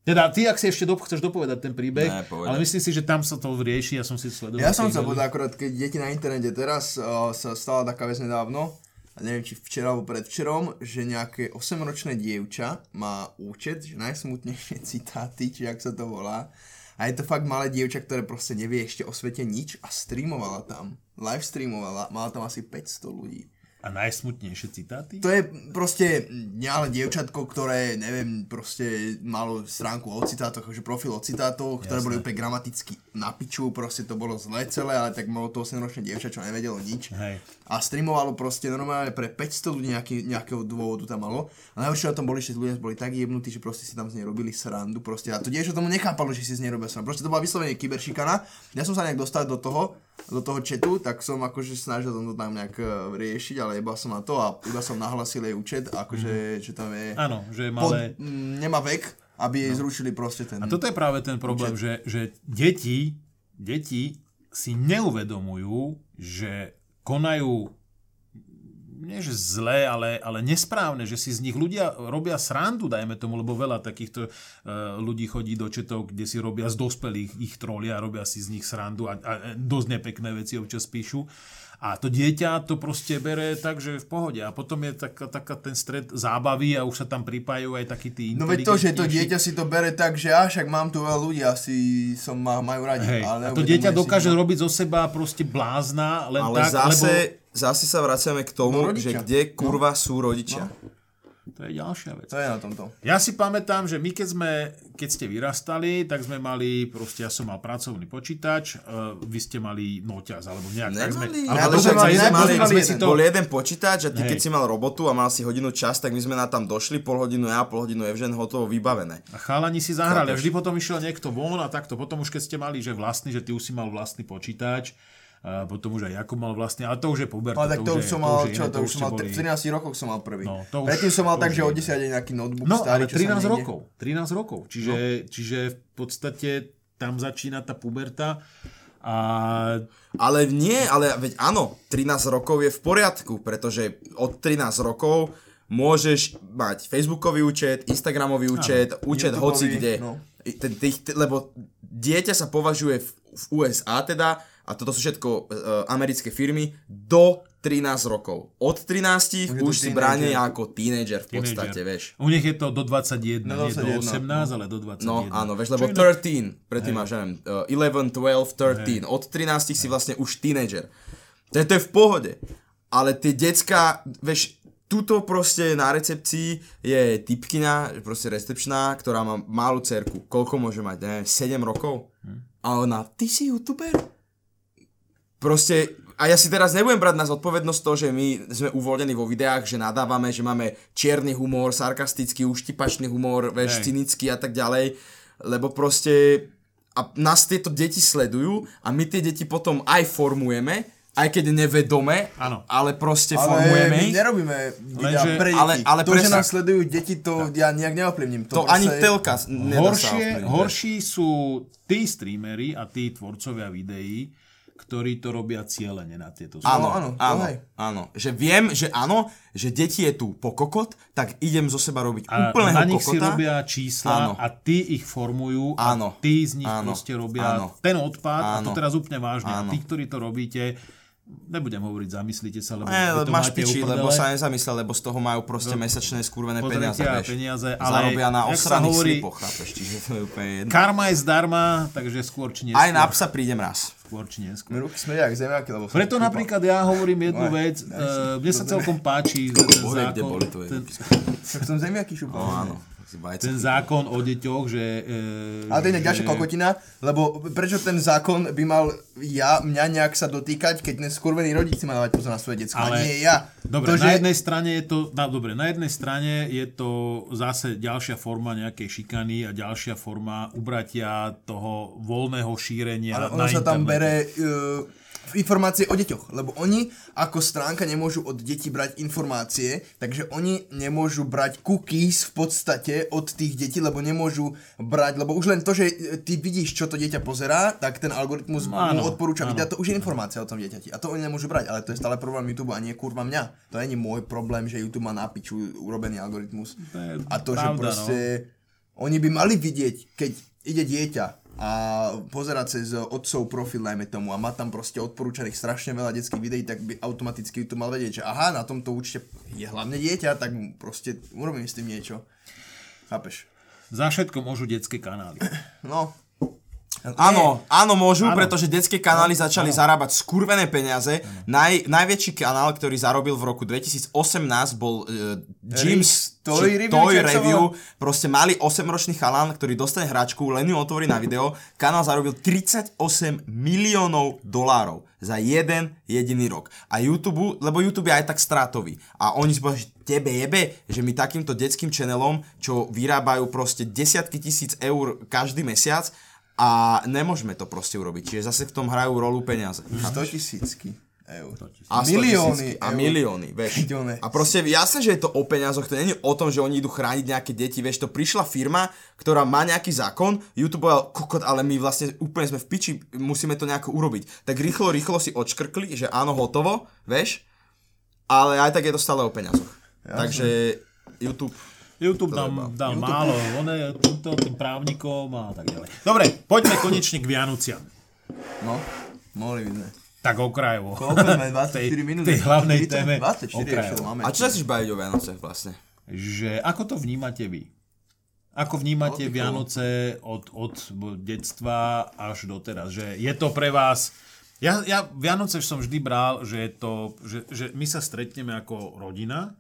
[SPEAKER 3] Teda, ty, ak si ešte do, chceš dopovedať ten príbeh,
[SPEAKER 1] Ne,
[SPEAKER 3] ale myslím si, že tam sa to rieši, ja som si sledoval.
[SPEAKER 2] Ja som sa povedal akorát, keď deti na internete teraz uh, sa stala taká vec nedávno, a neviem či včera alebo predvčerom, že nejaké 8-ročné dievča má účet, že najsmutnejšie <laughs> citáty, či ak sa to volá. A je to fakt malé dievča, ktoré proste nevie ešte o svete nič a streamovala tam. Live streamovala, mala tam asi 500 ľudí.
[SPEAKER 3] A najsmutnejšie citáty?
[SPEAKER 2] To je proste nielen dievčatko, ktoré, neviem, proste malo stránku o citátoch, že profil o citátoch, ktoré
[SPEAKER 3] Jasné.
[SPEAKER 2] boli úplne gramaticky na piču, proste to bolo zle celé, ale tak malo to 8-ročné dievča, čo nevedelo nič.
[SPEAKER 3] Hej.
[SPEAKER 2] A streamovalo proste normálne pre 500 ľudí nejaký, nejakého dôvodu tam malo. A najhoršie na tom boli, že ľudia boli tak jebnutí, že proste si tam z nej robili srandu. Proste. A to dievča tomu nechápalo, že si z nej robia srandu. Proste to bola vyslovene kyberšikana. Ja som sa nejak dostal do toho, do toho chatu, tak som akože snažil to tam nejak eh, riešiť, ale iba som na to a iba som nahlasil jej účet, akože, že tam je...
[SPEAKER 3] Áno, že je
[SPEAKER 2] Pod,
[SPEAKER 3] malé...
[SPEAKER 2] m, nemá vek, aby jej zrušili proste ten...
[SPEAKER 3] A toto je práve ten problém, že, že deti, deti si neuvedomujú, že konajú nie že zlé, ale, ale nesprávne, že si z nich ľudia robia srandu, dajme tomu, lebo veľa takýchto uh, ľudí chodí do četov, kde si robia z dospelých ich trolia, robia si z nich srandu a, a dosť nepekné veci občas píšu. A to dieťa to proste bere tak, že v pohode. A potom je taká, taká ten stred zábavy a už sa tam pripájajú aj takí tí
[SPEAKER 2] No veď to, že to dieťa si to bere tak, že a však mám tu veľa ľudí, asi som ma majú radi.
[SPEAKER 3] Hej,
[SPEAKER 2] ale
[SPEAKER 3] a to dieťa
[SPEAKER 2] si,
[SPEAKER 3] dokáže
[SPEAKER 2] no.
[SPEAKER 3] robiť zo seba proste blázna, len
[SPEAKER 1] Ale
[SPEAKER 3] tak,
[SPEAKER 1] zase,
[SPEAKER 3] lebo
[SPEAKER 1] zase sa vraciame k tomu,
[SPEAKER 2] No, rodičia.
[SPEAKER 1] že kde kurva sú rodičia.
[SPEAKER 3] to je ďalšia vec.
[SPEAKER 2] To je na tomto.
[SPEAKER 3] Ja si pamätám, že my keď sme, keď ste vyrastali, tak sme mali, proste ja som mal pracovný počítač, uh, vy ste mali noťaz, alebo nejak. tak sme,
[SPEAKER 1] Nemali,
[SPEAKER 3] ale
[SPEAKER 1] že my
[SPEAKER 3] jeden-
[SPEAKER 1] mali,
[SPEAKER 3] sme si to,
[SPEAKER 1] bol jeden počítač a ty
[SPEAKER 3] Hej.
[SPEAKER 1] keď si mal robotu a mal si hodinu čas, tak my sme na tam došli, pol hodinu ja, pol hodinu Evžen, hotovo, vybavené.
[SPEAKER 3] a chalani si zahrali. A vždy potom išiel niekto von a takto. Potom už keď ste mali, že vlastný, že ty už si mal vlastný počítač, a potom už aj Jakub mal vlastný, ale to už je puberta.
[SPEAKER 2] Ale tak to, už
[SPEAKER 3] je-
[SPEAKER 2] som mal,
[SPEAKER 3] je
[SPEAKER 2] čo,
[SPEAKER 3] iné,
[SPEAKER 2] to už som mal,
[SPEAKER 3] boli-
[SPEAKER 2] v 13 rokoch som mal prvý.
[SPEAKER 3] No, to už-
[SPEAKER 2] Predtým som mal
[SPEAKER 3] to
[SPEAKER 2] tak,
[SPEAKER 3] už
[SPEAKER 2] že
[SPEAKER 3] je
[SPEAKER 2] od
[SPEAKER 3] iné.
[SPEAKER 2] 10 nejaký notebook
[SPEAKER 3] No,
[SPEAKER 2] starý,
[SPEAKER 3] ale
[SPEAKER 2] čo sa
[SPEAKER 3] 13
[SPEAKER 2] niekde-
[SPEAKER 3] rokov. 13 rokov. Čiže, čiže v podstate tam začína tá puberta a
[SPEAKER 1] Ale nie, ale veď áno, 13 rokov je v poriadku, pretože od 13 rokov môžeš mať Facebookový účet, Instagramový účet, účet
[SPEAKER 2] YouTubeový,
[SPEAKER 1] hoci kde.
[SPEAKER 2] no.
[SPEAKER 1] Ten, tých, lebo dieťa sa považuje v, v USA teda, a toto sú všetko uh, americké firmy, do 13 rokov. Od 13
[SPEAKER 2] Už
[SPEAKER 1] si
[SPEAKER 2] teenager.
[SPEAKER 1] bráne ako teenager v
[SPEAKER 3] Teenager.
[SPEAKER 1] podstate, vieš.
[SPEAKER 3] U nich je to do 21,
[SPEAKER 2] No,
[SPEAKER 3] nie do
[SPEAKER 2] 21,
[SPEAKER 3] 18, ale do 21.
[SPEAKER 1] No áno, vieš, lebo
[SPEAKER 3] inak-
[SPEAKER 1] 13, predtým máš, neviem, uh, 11, 12, 13, od 13 si vlastne už teenager. To je, to je v pohode. Ale tie decka, vieš, tuto proste na recepcii je typkina, proste recepčná, ktorá má malú cerku. Koľko môže mať, neviem, 7 rokov? A ona, ty si youtuber? Proste, a ja si teraz nebudem brať na zodpovednosť to, že my sme uvoľnení vo videách, že nadávame, že máme čierny humor, sarkastický, uštipačný humor,
[SPEAKER 3] Hej.
[SPEAKER 1] cynický a tak ďalej, lebo proste a nás tieto deti sledujú a my tie deti potom aj formujeme, aj keď nevedome,
[SPEAKER 3] Áno.
[SPEAKER 1] ale proste
[SPEAKER 2] Ale
[SPEAKER 1] formujeme ich.
[SPEAKER 2] nerobíme videá
[SPEAKER 3] Lenže-
[SPEAKER 2] pre deti.
[SPEAKER 1] ale- ale
[SPEAKER 2] to, že
[SPEAKER 1] presne.
[SPEAKER 2] nás sledujú deti, to ja nejak neovplyvním.
[SPEAKER 1] To
[SPEAKER 2] proste-
[SPEAKER 1] ani telka nedá
[SPEAKER 3] Horšie, horší sú tí streamery a tí tvorcovia videí, ktorí to robia cieľene na tieto
[SPEAKER 1] Áno,
[SPEAKER 2] áno,
[SPEAKER 1] áno,
[SPEAKER 2] to
[SPEAKER 1] áno,
[SPEAKER 2] hej.
[SPEAKER 1] áno. Že viem, že áno, že deti je tu po kokot, tak idem zo seba robiť
[SPEAKER 3] A
[SPEAKER 1] úplného
[SPEAKER 3] na nich si
[SPEAKER 1] kokota.
[SPEAKER 3] robia čísla
[SPEAKER 1] Áno.
[SPEAKER 3] a tí ich formujú
[SPEAKER 1] Áno.
[SPEAKER 3] a tí z nich
[SPEAKER 1] Áno.
[SPEAKER 3] proste robia
[SPEAKER 1] Áno.
[SPEAKER 3] ten odpad a to
[SPEAKER 1] Áno.
[SPEAKER 3] teraz úplne vážne. A
[SPEAKER 1] Áno.
[SPEAKER 3] tí, ktorí to robíte, nebudem hovoriť, zamyslíte sa, lebo
[SPEAKER 1] Ne,
[SPEAKER 3] to
[SPEAKER 1] máš
[SPEAKER 3] máte
[SPEAKER 1] piči, lebo sa nezamyslel, lebo z toho majú proste mesačné skurvené peniaze, vieš.
[SPEAKER 3] peniaze, ale
[SPEAKER 1] Zarobia na osraných
[SPEAKER 3] hovorí-
[SPEAKER 1] slipoch, chápeš, čiže to je úplne jedno.
[SPEAKER 3] Karma je zdarma, takže skôr či neskôr.
[SPEAKER 1] Aj na psa prídem raz.
[SPEAKER 3] Skôr či neskôr.
[SPEAKER 2] My ruky smedia jak zemiaky, lebo
[SPEAKER 3] Preto napríklad ja hovorím jednu vec, uh, mne sa celkom páči ten
[SPEAKER 1] kde
[SPEAKER 3] zákon,
[SPEAKER 1] boli tvoje
[SPEAKER 3] ten,
[SPEAKER 1] ruky?
[SPEAKER 2] Tak som zemiaky šupal.
[SPEAKER 1] No áno.
[SPEAKER 3] Ten zákon o deťoch, že... Uh,
[SPEAKER 2] Ale to je ďalšia kokotina, lebo prečo ten zákon by mal ja, mňa nejak sa dotýkať, keď ten skurvený rodič si má dávať pozor na svoje decko, ale... nie ja.
[SPEAKER 3] Dobre,
[SPEAKER 2] to,
[SPEAKER 3] na
[SPEAKER 2] že...
[SPEAKER 3] jednej strane je to, na, dobre, na jednej strane je to zase ďalšia forma nejakej šikany a ďalšia forma ubratia toho voľného šírenia
[SPEAKER 2] Ale
[SPEAKER 3] na
[SPEAKER 2] ono sa tam
[SPEAKER 3] internete.
[SPEAKER 2] bere uh, informácie o deťoch, lebo oni ako stránka nemôžu od detí brať informácie, takže oni nemôžu brať cookies v podstate od tých detí, lebo nemôžu brať, lebo už len to, že e, ty vidíš, čo to dieťa pozerá, tak ten algoritmus
[SPEAKER 3] Áno,
[SPEAKER 2] mu odporúča videa, to už je informácia o tom dieťati. A to oni nemôžu brať, ale to je stále problém YouTube a nie kurva mňa. To není môj problém, že YouTube má na piču urobený algoritmus.
[SPEAKER 3] To
[SPEAKER 2] A to, že
[SPEAKER 3] pravda,
[SPEAKER 2] proste oni by mali vidieť, keď ide dieťa a pozerať cez otcov profil, najmä tomu, a má tam proste odporúčaných strašne veľa detských videí, tak by automaticky YouTube mal vedieť, že aha, na tomto účte je hlavne dieťa, tak mu proste urobím s tým niečo. Chápeš?
[SPEAKER 3] Za všetko môžu detské kanály. <clears throat>
[SPEAKER 2] No.
[SPEAKER 1] Áno, áno môžu,
[SPEAKER 3] Áno.
[SPEAKER 1] pretože detské kanály začali zarábať skurvené peniaze. Naj, najväčší kanál, ktorý zarobil v roku 2018 bol uh, Jim's
[SPEAKER 2] Toy Review,
[SPEAKER 1] Toy Review. Proste malý 8-ročný chalán, ktorý dostane hračku, len ju otvorí na video. Kanál zarobil 38 miliónov dolárov za jeden jediný rok. A YouTube, lebo YouTube je aj tak stratový. A oni že tebe jebe, že my takýmto detským channelom, čo vyrábajú proste desiatky tisíc eur každý mesiac, a nemôžeme to proste urobiť. Čiže zase v tom hrajú rolu peniaze.
[SPEAKER 2] 100 tisícky eur.
[SPEAKER 1] A 100
[SPEAKER 2] milióny
[SPEAKER 1] tisícky. A
[SPEAKER 2] eur.
[SPEAKER 1] milióny, vieš. A proste jasné, že je to o peniazoch, to nie je o tom, že oni idú chrániť nejaké deti, vieš, to prišla firma, ktorá má nejaký zákon, YouTube povedal, kokot, ale my vlastne úplne sme v piči, musíme to nejako urobiť. Tak rýchlo, rýchlo si odškrkli, že áno, hotovo, vieš, ale aj tak je to stále o peniazoch. Takže YouTube,
[SPEAKER 3] YouTube nám dal málo, on je týmto tým právnikom a tak ďalej. Dobre, poďme konečne k Vianociam.
[SPEAKER 2] No, mohli by sme.
[SPEAKER 3] Tak okrajovo.
[SPEAKER 2] Koľko sme? <laughs> 24
[SPEAKER 3] Tej-
[SPEAKER 2] minút?
[SPEAKER 3] tej hlavnej
[SPEAKER 2] 40?
[SPEAKER 3] téme
[SPEAKER 2] 24
[SPEAKER 3] okrajovo.
[SPEAKER 2] ešte máme.
[SPEAKER 1] a čo sa chceš baviť o Vianoce vlastne?
[SPEAKER 3] Že ako to vnímate vy? Ako vnímate
[SPEAKER 2] No,
[SPEAKER 3] Vianoce od, od detstva až doteraz? Že je to pre vás... Ja, ja Vianoce som vždy bral, že, je to, že, že my sa stretneme ako rodina,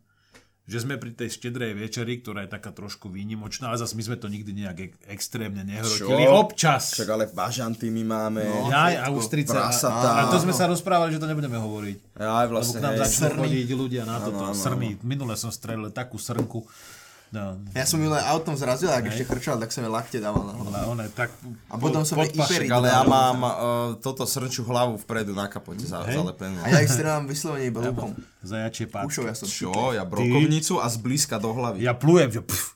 [SPEAKER 3] že sme pri tej štedrej večeri, ktorá je taká trošku výnimočná, ale zase my sme to nikdy nejak ek- extrémne nehrotili.
[SPEAKER 1] Čo?
[SPEAKER 3] Občas.
[SPEAKER 1] Však ale bažanty my máme.
[SPEAKER 2] No.
[SPEAKER 3] Jaj, a ústrice. A,
[SPEAKER 1] prasatá.
[SPEAKER 3] a to sme sa rozprávali, že to nebudeme hovoriť.
[SPEAKER 1] Aj
[SPEAKER 3] Lebo
[SPEAKER 1] vlastne,
[SPEAKER 3] k nám
[SPEAKER 1] hej.
[SPEAKER 3] začnú chodiť ľudia na toto.
[SPEAKER 1] áno, áno.
[SPEAKER 3] Srny. Minule som strelil takú srnku. No,
[SPEAKER 2] Ja som ju len autom zrazil, ak ešte krčal, tak som jej lakte dával na hlavu.
[SPEAKER 3] ale ona tak...
[SPEAKER 2] A potom som jej Iperit
[SPEAKER 1] Ale ja mám uh, toto srnčú hlavu vpredu na kapote za, zalepenú.
[SPEAKER 2] A ja ich strelám vyslovene iba lukom.
[SPEAKER 3] Zajačie pár.
[SPEAKER 2] Ušov ja som
[SPEAKER 1] Čo? Ja brokovnicu a zblízka do hlavy.
[SPEAKER 3] Ja plujem, že pf,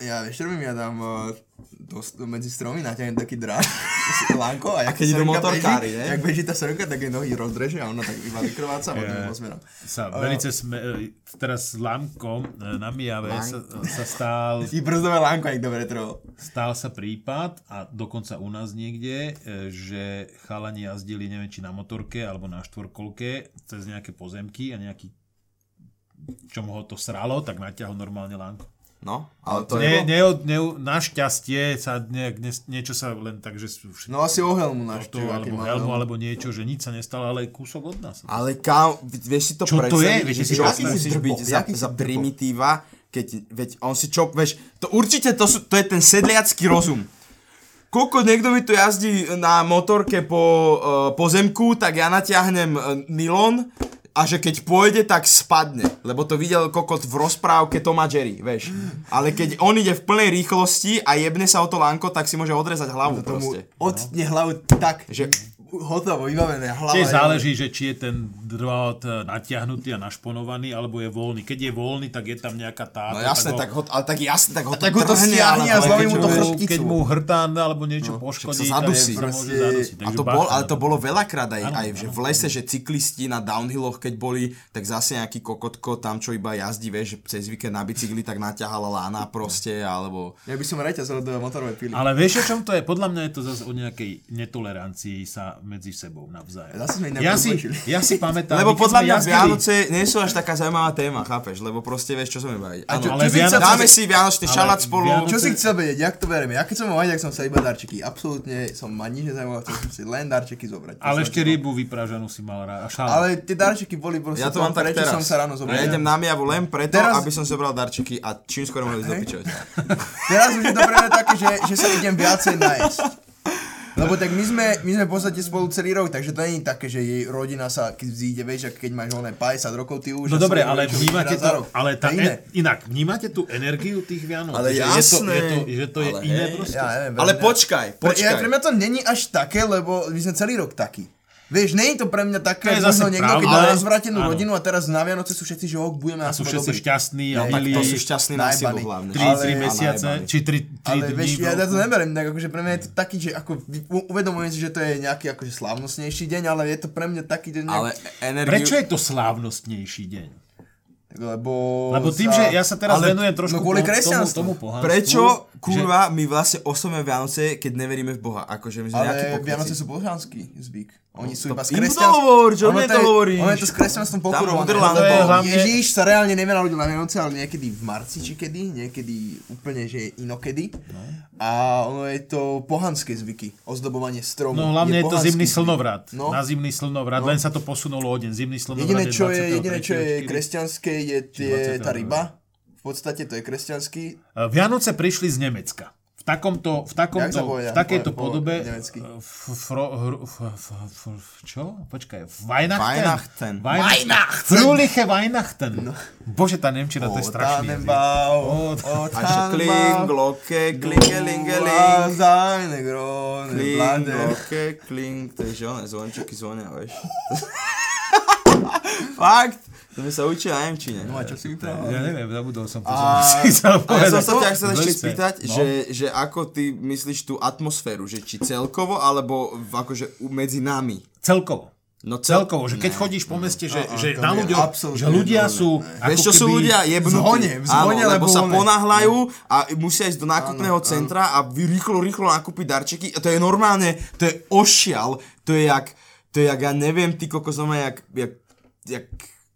[SPEAKER 2] Ja vieš, čo robím, ja dám uh, do, medzi stromy, naťahnem taký drát, <laughs> lánko a, jak
[SPEAKER 1] keď idú motorkári,
[SPEAKER 2] beží,
[SPEAKER 1] ne?
[SPEAKER 2] Jak beží tá srnka, tak jej nohy rozdreže a ona tak iba vykrváca a potom ju pozmerám.
[SPEAKER 3] sa velice sme, e, teraz s Lámkom na Mijave sa, sa stál, <laughs>
[SPEAKER 2] I brzdové lánko, jak dobre trvalo.
[SPEAKER 3] stál sa prípad a dokonca u nás niekde, že chalani jazdili, neviem či na motorke alebo na štvorkolke cez nejaké pozemky a nejaký čo mu ho to sralo, tak natiahol normálne lánko.
[SPEAKER 1] No, ale to
[SPEAKER 3] Nie,
[SPEAKER 1] je...
[SPEAKER 3] nie, nie, našťastie sa nejak, ne, niečo sa len tak, že všetko
[SPEAKER 2] No asi o helmu
[SPEAKER 3] to,
[SPEAKER 2] aký
[SPEAKER 3] alebo helmu,
[SPEAKER 2] helmu.
[SPEAKER 3] alebo niečo, že nič sa nestalo, ale kúsok od nás.
[SPEAKER 1] Ale kam, vieš si to
[SPEAKER 3] Čo to je?
[SPEAKER 1] Že
[SPEAKER 3] si predstaviť?
[SPEAKER 1] musíš byť za, za primitíva, keď, veď on si čo, vieš, to určite to, sú, to je ten sedliacký rozum. Koľko niekto mi tu jazdí na motorke po uh, pozemku, tak ja natiahnem uh, nylon a že keď pôjde, tak spadne. Lebo to videl kokot v rozprávke Toma Jerry, vieš. Ale keď on ide v plnej rýchlosti a jebne sa o to lánko, tak si môže odrezať hlavu
[SPEAKER 2] Tomu
[SPEAKER 1] proste.
[SPEAKER 2] odtne hlavu tak,
[SPEAKER 1] Že
[SPEAKER 2] hotovo, vybavené, hlava.
[SPEAKER 3] Tiež
[SPEAKER 2] je-
[SPEAKER 3] záleží, že či je ten drôt e, natiahnutý a našponovaný, alebo je voľný. Keď je voľný, tak je tam nejaká táta.
[SPEAKER 1] No jasné,
[SPEAKER 3] ho-
[SPEAKER 1] tak ho, ale tak jasné, tak ho to
[SPEAKER 2] tak to stiahne a zlomí
[SPEAKER 3] keď
[SPEAKER 2] mu to chrbticu.
[SPEAKER 3] Keď mu hrtán alebo niečo poškodí,
[SPEAKER 1] sa zadusí.
[SPEAKER 3] tak môže
[SPEAKER 2] Proste-
[SPEAKER 3] zadusiť.
[SPEAKER 1] A to bol, ale to bolo veľakrát aj, aj že v lese, že cyklisti na downhilloch, keď boli, tak zase nejaký kokotko tam, čo iba jazdí, vieš, že cez víkend na bicykli, tak naťahala lána proste, alebo...
[SPEAKER 2] Ja by som reťazil do motorovej pily.
[SPEAKER 3] Ale vieš, o čom to je? Podľa mňa je to zase o nejakej netolerancii sa medzi sebou navzájom.
[SPEAKER 2] Zase sme
[SPEAKER 3] Ja si, ja si pamätám,
[SPEAKER 1] Lebo podľa
[SPEAKER 3] sme
[SPEAKER 1] mňa
[SPEAKER 3] jazdili-
[SPEAKER 1] Vianoce nie sú až taká zaujímavá téma, chápeš? Lebo proste vieš, čo sa mi baviť.
[SPEAKER 2] A čo-
[SPEAKER 3] Ale
[SPEAKER 2] čo
[SPEAKER 3] Vianoce-
[SPEAKER 2] chcel-
[SPEAKER 1] Dáme si Vianočný šalát spolu.
[SPEAKER 3] Vianoce-
[SPEAKER 2] Čo si chcel vedieť, jak to bereme? Ja keď som mal tak som chcel iba darčeky. Absolútne som ma nič nezaujímalo, chcel som si len darčeky zobrať. To
[SPEAKER 3] Ale ešte
[SPEAKER 2] chcel.
[SPEAKER 3] rybu vypražanú si mal rád.
[SPEAKER 2] Ale tie darčeky boli proste
[SPEAKER 1] Ja to mám tak teraz.
[SPEAKER 2] som sa ráno zobral.
[SPEAKER 1] Ja idem na miavu len preto,
[SPEAKER 2] Teraz-
[SPEAKER 1] aby som zobral darčeky a čím skôr mohli pičoť.
[SPEAKER 2] Teraz už je mňa také, že, že sa idem viacej nájsť. Lebo tak my sme, my sme v podstate spolu celý rok, takže to nie je také, že jej rodina sa keď vzíde, vieš, keď máš oné 50 rokov, ty už...
[SPEAKER 3] No dobre, ale vnímate to,
[SPEAKER 2] rok.
[SPEAKER 3] ale tá,
[SPEAKER 2] To je iné.
[SPEAKER 3] e, inak, vnímate tú energiu tých Vianoc?
[SPEAKER 1] Ale
[SPEAKER 3] že Je to,
[SPEAKER 1] jasné.
[SPEAKER 3] je to, že to je
[SPEAKER 1] Ale
[SPEAKER 3] iné
[SPEAKER 1] hej.
[SPEAKER 3] proste?
[SPEAKER 2] Ja neviem,
[SPEAKER 1] Ale
[SPEAKER 2] mňa-
[SPEAKER 1] počkaj,
[SPEAKER 2] Pre, ja,
[SPEAKER 1] počkaj.
[SPEAKER 2] pre mňa to není až také, lebo my sme celý rok takí. Vieš, nie je to pre mňa také,
[SPEAKER 3] To je
[SPEAKER 2] možno
[SPEAKER 3] zase
[SPEAKER 2] niekto, keď
[SPEAKER 3] pravda.
[SPEAKER 2] má rozvrátenú
[SPEAKER 3] Áno.
[SPEAKER 2] rodinu a teraz na Vianoce sú všetci, že ok, budeme
[SPEAKER 3] A sú všetci
[SPEAKER 2] dobrí.
[SPEAKER 3] šťastní a
[SPEAKER 1] Tak
[SPEAKER 3] milí
[SPEAKER 1] to sú šťastní na silu hlavne.
[SPEAKER 3] 3,
[SPEAKER 2] Ale-
[SPEAKER 3] 3
[SPEAKER 2] a
[SPEAKER 3] mesiace, či 3, 3
[SPEAKER 2] Ale
[SPEAKER 3] dní.
[SPEAKER 2] vieš, ja, ja to
[SPEAKER 3] no.
[SPEAKER 2] neberiem tak, akože pre mňa je to taký, že ako, uvedomujem si, že to je nejaký akože slávnostnejší deň, ale je to pre mňa taký deň,
[SPEAKER 1] Ale energiu...
[SPEAKER 3] Prečo je to slávnostnejší deň?
[SPEAKER 2] lebo...
[SPEAKER 3] Lebo tým, že ja sa teraz
[SPEAKER 2] ale-
[SPEAKER 3] venujem trošku
[SPEAKER 2] no kvôli
[SPEAKER 3] tomu, tomu pohanstvu.
[SPEAKER 1] Prečo,
[SPEAKER 3] že-
[SPEAKER 1] kurva, my vlastne oslavujeme Vianoce, keď neveríme v Boha? Akože my sme
[SPEAKER 2] Ale. Vianoce sú bohanský zvyk. Oni sú
[SPEAKER 1] To
[SPEAKER 2] iba s
[SPEAKER 1] im to
[SPEAKER 2] kresťanstvom.
[SPEAKER 1] hovor, čo mne
[SPEAKER 2] to
[SPEAKER 1] to
[SPEAKER 2] je-
[SPEAKER 1] hovoríš?
[SPEAKER 2] Ono je to s kresťanstvom pokurované. Ježíš sa reálne nevenal na Vianoce, ale niekedy v marci či kedy, niekedy úplne, že inokedy.
[SPEAKER 3] No.
[SPEAKER 2] A ono je to pohanské zvyky. Ozdobovanie stromov.
[SPEAKER 3] No hlavne je, to
[SPEAKER 2] pohanský
[SPEAKER 3] zimný
[SPEAKER 2] zvyk.
[SPEAKER 3] slnovrat.
[SPEAKER 2] No.
[SPEAKER 3] Na zimný slnovrat, len sa to posunulo o deň. Zimný slnovrat
[SPEAKER 2] Jediné,
[SPEAKER 3] je
[SPEAKER 2] čo je, jediné, čo je
[SPEAKER 3] 23.4..
[SPEAKER 2] kresťanské, je tie,
[SPEAKER 3] 20.
[SPEAKER 2] tá ryba. V podstate to je kresťanský.
[SPEAKER 3] Vianoce prišli z Nemecka. V takomto, v takomto,
[SPEAKER 2] povie
[SPEAKER 3] v takejto
[SPEAKER 2] po- po
[SPEAKER 3] podobe,
[SPEAKER 2] nemecky?
[SPEAKER 3] eh, fro, hru- f- f- f- čo? Počkaj, Weihnachten?
[SPEAKER 1] Weihnachten.
[SPEAKER 3] Weihnachten. Fröhliche Weihnachten. Bože, tá Nemčina, to je strašný jazyk. O,
[SPEAKER 2] o
[SPEAKER 1] A ešte kling, glocke, klingelingeling.
[SPEAKER 2] Krone,
[SPEAKER 1] Kling, glocke, kling. To je že one zvončeky zvonia, vieš. <laughs> Fakt. To mi sa učí na Nemčine.
[SPEAKER 2] No a čo si vyprával?
[SPEAKER 3] Ja neviem, zabudol som to,
[SPEAKER 2] A- <laughs>
[SPEAKER 3] som si chcel
[SPEAKER 1] A ja
[SPEAKER 3] povedať.
[SPEAKER 1] som sa ťa chcel ešte spýtať,
[SPEAKER 3] No.
[SPEAKER 1] že, že ako ty myslíš tú atmosféru, že či celkovo, alebo akože medzi nami.
[SPEAKER 3] Celkovo.
[SPEAKER 1] No cel-
[SPEAKER 3] Celkovo, že keď
[SPEAKER 1] Ne.
[SPEAKER 3] chodíš po meste, že,
[SPEAKER 2] A- a,
[SPEAKER 3] že na
[SPEAKER 2] absolútne
[SPEAKER 3] že ľudia
[SPEAKER 2] nedovolené.
[SPEAKER 3] sú
[SPEAKER 2] Ne.
[SPEAKER 1] Vieš, čo sú ľudia jebnutí?
[SPEAKER 2] V zhone, v zhone,
[SPEAKER 1] Áno, lebo
[SPEAKER 2] lebo
[SPEAKER 1] sa ponáhľajú a musia ísť do nákupného
[SPEAKER 2] Áno, áno.
[SPEAKER 1] centra a vy rýchlo, rýchlo nakúpiť darčeky. A to je normálne, to je ošial, to je jak, to je jak, ja neviem, ty kokos, no jak, jak, jak,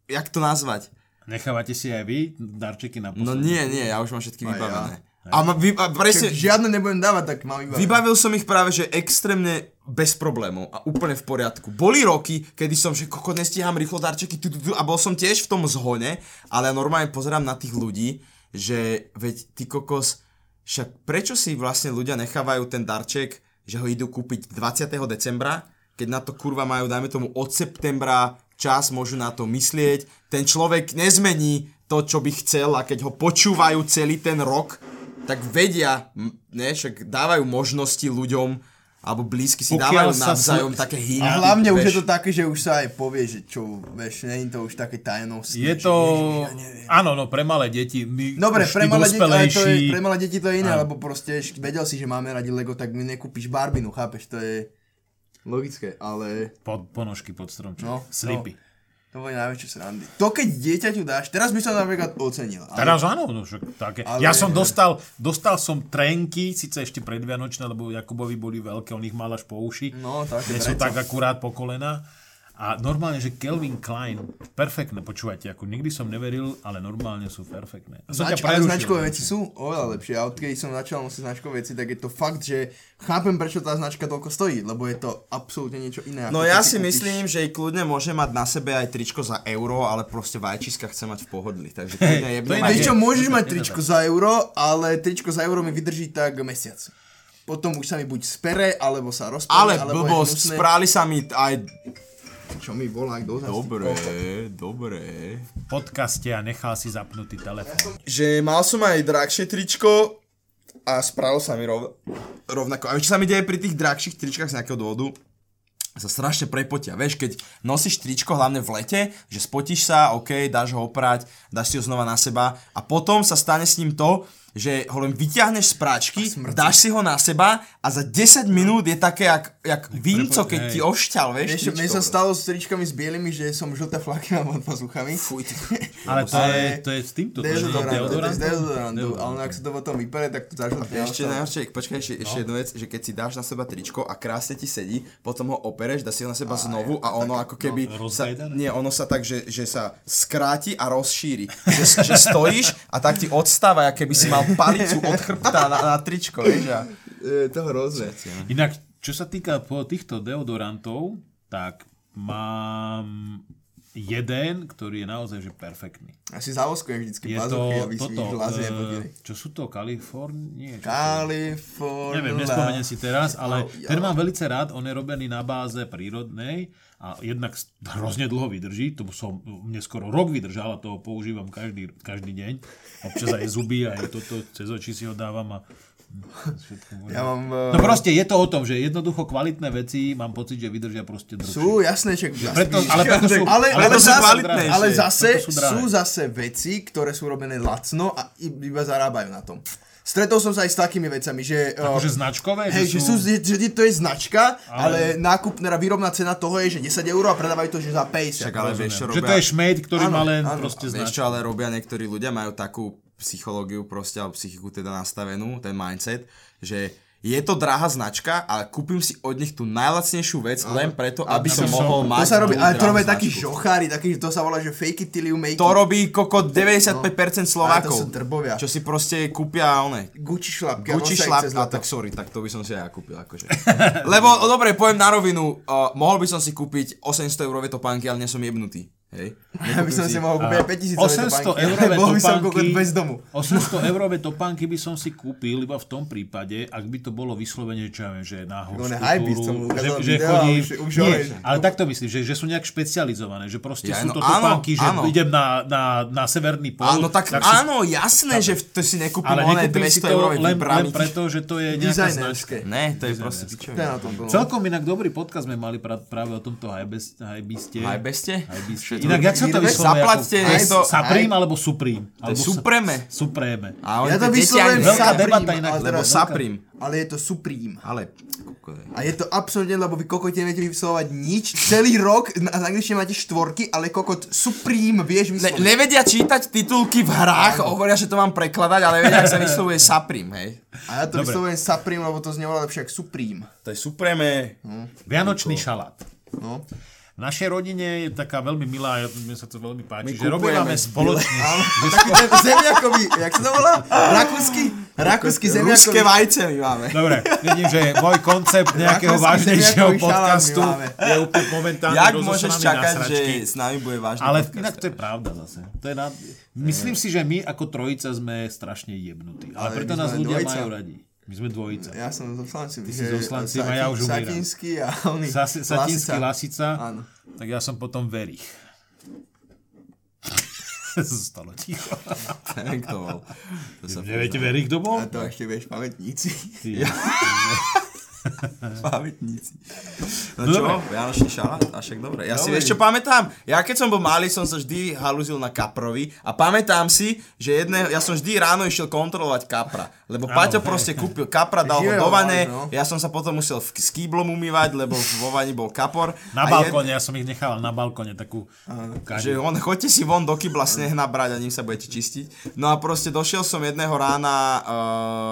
[SPEAKER 1] jak to nazvať?
[SPEAKER 3] Nechávate si aj vy darčeky na
[SPEAKER 1] No
[SPEAKER 3] poslednú?
[SPEAKER 1] nie, nie, ja už mám všetky
[SPEAKER 2] A ja.
[SPEAKER 1] vybavené. A, ma, vy, a presne,
[SPEAKER 2] Čiže žiadne nebudem dávať, tak mám iba...
[SPEAKER 1] Vybavil som ich práve, že extrémne bez problémov a úplne v poriadku. Boli roky, kedy som, že koko, nestíham rýchlo darčeky tu, tu, tu, a bol som tiež v tom zhone, ale ja normálne pozerám na tých ľudí, že veď ty kokos, však prečo si vlastne ľudia nechávajú ten darček, že ho idú kúpiť 20. decembra, keď na to kurva majú, dajme tomu od septembra čas, môžu na to myslieť, ten človek nezmení to, čo by chcel a keď ho počúvajú celý ten rok, tak vedia, ne, však dávajú možnosti ľuďom, alebo blízky si
[SPEAKER 3] Pokiaľ
[SPEAKER 1] dávajú navzájom
[SPEAKER 3] sl-
[SPEAKER 1] také hinty.
[SPEAKER 2] A hlavne už
[SPEAKER 1] vieš.
[SPEAKER 2] je to také, že už sa aj povie, že čo, vieš, nie je to už také tajnostné.
[SPEAKER 3] Je to...
[SPEAKER 2] Neviem.
[SPEAKER 3] Áno, no pre malé deti. My
[SPEAKER 2] Dobre,
[SPEAKER 3] už
[SPEAKER 2] pre malé, deti, ale to je, pre malé deti to je iné,
[SPEAKER 3] Áno.
[SPEAKER 2] lebo proste vedel si, že máme radi Lego, tak mi nekúpiš Barbinu, chápeš, to je logické, ale
[SPEAKER 3] Pod, ponožky pod stromček.
[SPEAKER 2] No,
[SPEAKER 3] Slipy.
[SPEAKER 2] to boli najväčšie srandy. To keď dieťaťu dáš, teraz by som napríklad ocenil. Ale...
[SPEAKER 3] Teraz áno, no však také.
[SPEAKER 2] Ale-
[SPEAKER 3] Ja som dostal, dostal som trenky, síce ešte predvianočné, lebo Jakubovi boli veľké, on ich mal až po uši.
[SPEAKER 2] No, také
[SPEAKER 3] Nie sú tak akurát po kolena. A normálne, že Kelvin Klein, perfektné, počúvajte, ako nikdy som neveril, ale normálne sú perfektné. Som
[SPEAKER 2] Znač, ale značkové veci sú oveľa lepšie. A odkedy som začal nosiť značkové veci, tak je to fakt, že chápem, prečo tá značka toľko stojí, lebo je to absolútne niečo iné.
[SPEAKER 1] No ja si
[SPEAKER 2] kúpiš-
[SPEAKER 1] myslím, že i kľudne môže mať na sebe aj tričko za euro, ale proste vajčiska chce mať v pohodli. Takže
[SPEAKER 3] to je
[SPEAKER 2] čo, môžeš mať tričko za euro, ale tričko za euro mi vydrží tak mesiac. Potom už sa mi buď spere, alebo sa rozpadne,
[SPEAKER 1] Ale
[SPEAKER 2] alebo
[SPEAKER 1] blbosť, spráli sa mi aj...
[SPEAKER 2] Čo mi volá, kto zase?
[SPEAKER 1] Dobre, dobre.
[SPEAKER 3] V podcaste a nechal si zapnutý telefón.
[SPEAKER 1] Že mal som aj drahšie tričko a spravil sa mi rov, rovnako. A vieš, čo sa mi deje pri tých drahších tričkách z nejakého dôvodu? sa strašne prepotia. Vieš, keď nosíš tričko hlavne v lete, že spotíš sa, OK, dáš ho oprať, dáš si ho znova na seba a potom sa stane s ním to, že ho len vyťahneš z práčky, dáš si ho na seba a za 10 minút je také jak, jak vínco, keď ti ošťal, vieš,
[SPEAKER 2] Vieš, čo, mne sa stalo s tričkami s bielými, že som žlté flaky mám pod pazuchami.
[SPEAKER 1] Fuj. <laughs>
[SPEAKER 3] Ale to,
[SPEAKER 2] Ale-
[SPEAKER 3] je, to je s týmto, to je deodorant.
[SPEAKER 2] dezodorantu, ale ak sa to potom vypere, tak to zažltne.
[SPEAKER 1] Ešte najhoršie, počkaj, ešte, ešte jednu vec, že keď si dáš na seba tričko a krásne ti sedí, potom ho opereš, dáš si ho na seba znovu a ono ako keby
[SPEAKER 3] no,
[SPEAKER 1] sa,
[SPEAKER 3] rozbejdané?
[SPEAKER 1] nie, ono sa tak, že, že sa skráti a rozšíri. Že, že stojíš a tak ti odstáva, ako keby si mal palicu od chrbta na, na tričko, vieš, a je to hrozné.
[SPEAKER 3] Inak, čo sa týka po týchto deodorantov, tak mám jeden, ktorý je naozaj že perfektný.
[SPEAKER 2] Asi zavoskujem vždycky
[SPEAKER 3] Je to
[SPEAKER 2] aby si
[SPEAKER 3] toto,
[SPEAKER 2] žlázie
[SPEAKER 3] eh,
[SPEAKER 2] nepotili.
[SPEAKER 3] čo sú to, Kalifornie?
[SPEAKER 2] California.
[SPEAKER 3] Neviem, nespomeniem si teraz, ale
[SPEAKER 2] Oh, ja.
[SPEAKER 3] ten mám veľmi rád, on je robený na báze prírodnej a jednak hrozne dlho vydrží, to som, mne skoro rok vydržal a toho používam každý, každý deň. Občas aj zuby, aj toto, cez oči si ho dávam a.
[SPEAKER 2] Ja mám...
[SPEAKER 3] No
[SPEAKER 2] eh,
[SPEAKER 3] proste je to o tom, že jednoducho kvalitné veci mám pocit, že vydržia proste dlhšie.
[SPEAKER 2] Sú, jasné, čak...
[SPEAKER 3] Preto, ale preto sú,
[SPEAKER 2] ale, ale,
[SPEAKER 1] preto sú
[SPEAKER 2] zase, ale zase
[SPEAKER 3] Preto sú
[SPEAKER 2] sú zase veci, ktoré sú robené lacno a iba zarábajú na tom. Stretol som sa aj s takými vecami, že... uh,
[SPEAKER 3] Akože značkové?
[SPEAKER 2] Hej, že, sú, že, že to je značka,
[SPEAKER 3] Ale-
[SPEAKER 2] ale, nákupná výrobná cena toho je, že 10 eur a predávajú to, že za 50.
[SPEAKER 1] Však ale vieš, čo
[SPEAKER 3] Že to
[SPEAKER 1] robia,
[SPEAKER 3] je šmejd, ktorý
[SPEAKER 2] Áno,
[SPEAKER 3] má len proste
[SPEAKER 1] vieš
[SPEAKER 3] značku.
[SPEAKER 1] čo ale robia niektorí ľudia, majú takú psychológiu proste, alebo psychiku teda nastavenú, ten mindset, že je to drahá značka, ale kúpim si od nich tú najlacnejšiu vec len preto, aby, som
[SPEAKER 3] som-
[SPEAKER 1] mohol mať
[SPEAKER 2] To sa robí, ale to robia takí žochári, takí, že to sa volá, že fake it till you make
[SPEAKER 1] To
[SPEAKER 2] it.
[SPEAKER 1] robí koko 95% Slovákov.
[SPEAKER 2] Ale to sú drbovia.
[SPEAKER 1] Čo si proste kúpia one.
[SPEAKER 2] Gucci šlapky.
[SPEAKER 1] Gucci
[SPEAKER 2] nosia ich
[SPEAKER 1] šlap,
[SPEAKER 2] cez
[SPEAKER 1] a
[SPEAKER 2] leto.
[SPEAKER 1] tak sorry, tak to by som si aj ja kúpil akože. <laughs> Lebo, dobre, poviem na rovinu, uh, mohol by som si kúpiť 800 eurové topánky, ale nie som jebnutý. Hej. <laughs>
[SPEAKER 2] Ja by som si mohol kúpiť aj 5000
[SPEAKER 3] 800 <laughs> eurové
[SPEAKER 2] Bol by som
[SPEAKER 3] topánky,
[SPEAKER 2] bez domu. <laughs>
[SPEAKER 3] 800 eurové topánky by som si kúpil iba v tom prípade, ak by to bolo vyslovene, čo ja viem, že na horskú
[SPEAKER 2] No,
[SPEAKER 3] že, že chodím,
[SPEAKER 2] už- už
[SPEAKER 3] nie, ale takto myslím, že, že sú nejak špecializované, že proste
[SPEAKER 1] Ja,
[SPEAKER 3] sú
[SPEAKER 1] no
[SPEAKER 3] to
[SPEAKER 1] áno,
[SPEAKER 3] topánky, že
[SPEAKER 1] áno.
[SPEAKER 3] idem na, na, na severný pol.
[SPEAKER 1] Áno, tak,
[SPEAKER 3] si-
[SPEAKER 1] áno, jasné, že to si nekúpim
[SPEAKER 3] ale
[SPEAKER 1] oné
[SPEAKER 3] nekúpim si
[SPEAKER 1] 200
[SPEAKER 3] to
[SPEAKER 1] eurové
[SPEAKER 3] len, len preto, že to je nejaká značka.
[SPEAKER 1] Ne, to je proste.
[SPEAKER 3] Celkom inak dobrý podcast sme mali práve o tomto hybebeast- hybebeaste.
[SPEAKER 1] Hybebeaste?
[SPEAKER 3] Inak, jak sa to vyslovuje?
[SPEAKER 1] zaplaťte niekto-
[SPEAKER 3] Supreme alebo Supreme?
[SPEAKER 1] To je
[SPEAKER 3] Alebo
[SPEAKER 1] Supreme.
[SPEAKER 3] Supreme.
[SPEAKER 1] A
[SPEAKER 2] Ja to vyslovujem
[SPEAKER 3] Veľká
[SPEAKER 2] Supreme,
[SPEAKER 3] debata inak,
[SPEAKER 2] ale
[SPEAKER 1] Lebo Supreme.
[SPEAKER 2] Ale je to Supreme.
[SPEAKER 1] Ale...
[SPEAKER 2] A je to absolútne, lebo vy kokot neviete vyslovať nič. Celý rok na na angličtine máte štvorky, ale kokot Supreme vieš
[SPEAKER 1] Ne,
[SPEAKER 2] vysloviť.
[SPEAKER 1] nevedia čítať titulky v hrách, hovoria, že to mám prekladať, ale vedia, ak sa vyslovuje Supreme, hej.
[SPEAKER 2] A ja to
[SPEAKER 3] Dobre.
[SPEAKER 2] vyslovujem Supreme, lebo to znie oveľa lepšie ako Supreme.
[SPEAKER 1] To je Supreme.
[SPEAKER 3] Vianočný šalát.
[SPEAKER 2] No.
[SPEAKER 3] V našej rodine je taká veľmi milá, mne sa to veľmi
[SPEAKER 1] My
[SPEAKER 3] páči, že
[SPEAKER 1] kupujeme
[SPEAKER 3] robíme spoločne. <laughs>
[SPEAKER 2] Taký ten zemiakový, jak sa to volá? Rakúsky? Rakúsky
[SPEAKER 1] Ruské
[SPEAKER 2] zemiakový.
[SPEAKER 1] vajce my máme.
[SPEAKER 3] Dobre, vidím, že môj koncept nejakého
[SPEAKER 2] Rakúsky
[SPEAKER 3] vážnejšieho
[SPEAKER 2] my
[SPEAKER 3] podcastu je úplne momentálne
[SPEAKER 1] Jak môžeš čakať, že s nami bude vážny
[SPEAKER 3] Ale
[SPEAKER 1] podcast?
[SPEAKER 3] inak to je pravda zase. To je na... Myslím si, že my ako trojica sme strašne jebnutí. Ale,
[SPEAKER 2] Ale
[SPEAKER 3] preto
[SPEAKER 2] my
[SPEAKER 3] nás ľudia
[SPEAKER 2] dvojica.
[SPEAKER 3] majú radi. My sme dvojica.
[SPEAKER 2] Ja som so Slancim.
[SPEAKER 3] Ty si so Slancim a ja už umieram.
[SPEAKER 2] Satinský a oný.
[SPEAKER 3] Sasi- Satinský Lasica,
[SPEAKER 2] Áno.
[SPEAKER 3] tak ja som potom Verich. <laughs> Zostalo ticho.
[SPEAKER 1] Neviem, kto bol. To sa
[SPEAKER 3] Neviete Verich, kto bol?
[SPEAKER 2] A to ešte vieš pamätníci.
[SPEAKER 3] Ty. <laughs> <laughs>
[SPEAKER 1] Pamätníci. No,
[SPEAKER 3] No
[SPEAKER 1] čo?
[SPEAKER 3] dobre.
[SPEAKER 1] Vianočný šalát? A však dobre. Ja si
[SPEAKER 2] Dobre.
[SPEAKER 1] vieš čo pamätám? Ja keď som bol malý, som sa vždy halúzil na kaprovi a pamätám si, že jedného, ja som vždy ráno išiel kontrolovať kapra. Lebo Paťo
[SPEAKER 3] hej,
[SPEAKER 1] proste kúpil kapra, dal ho do vane,
[SPEAKER 2] no.
[SPEAKER 1] ja som sa potom musel v, s kýblom umývať, lebo vo vani bol kapor.
[SPEAKER 3] Na balkóne, ja som ich nechal na balkóne takú
[SPEAKER 1] Že on, choďte si von do kybla sneh nabrať a ním sa budete čistiť. No a proste došiel som jedného rána uh,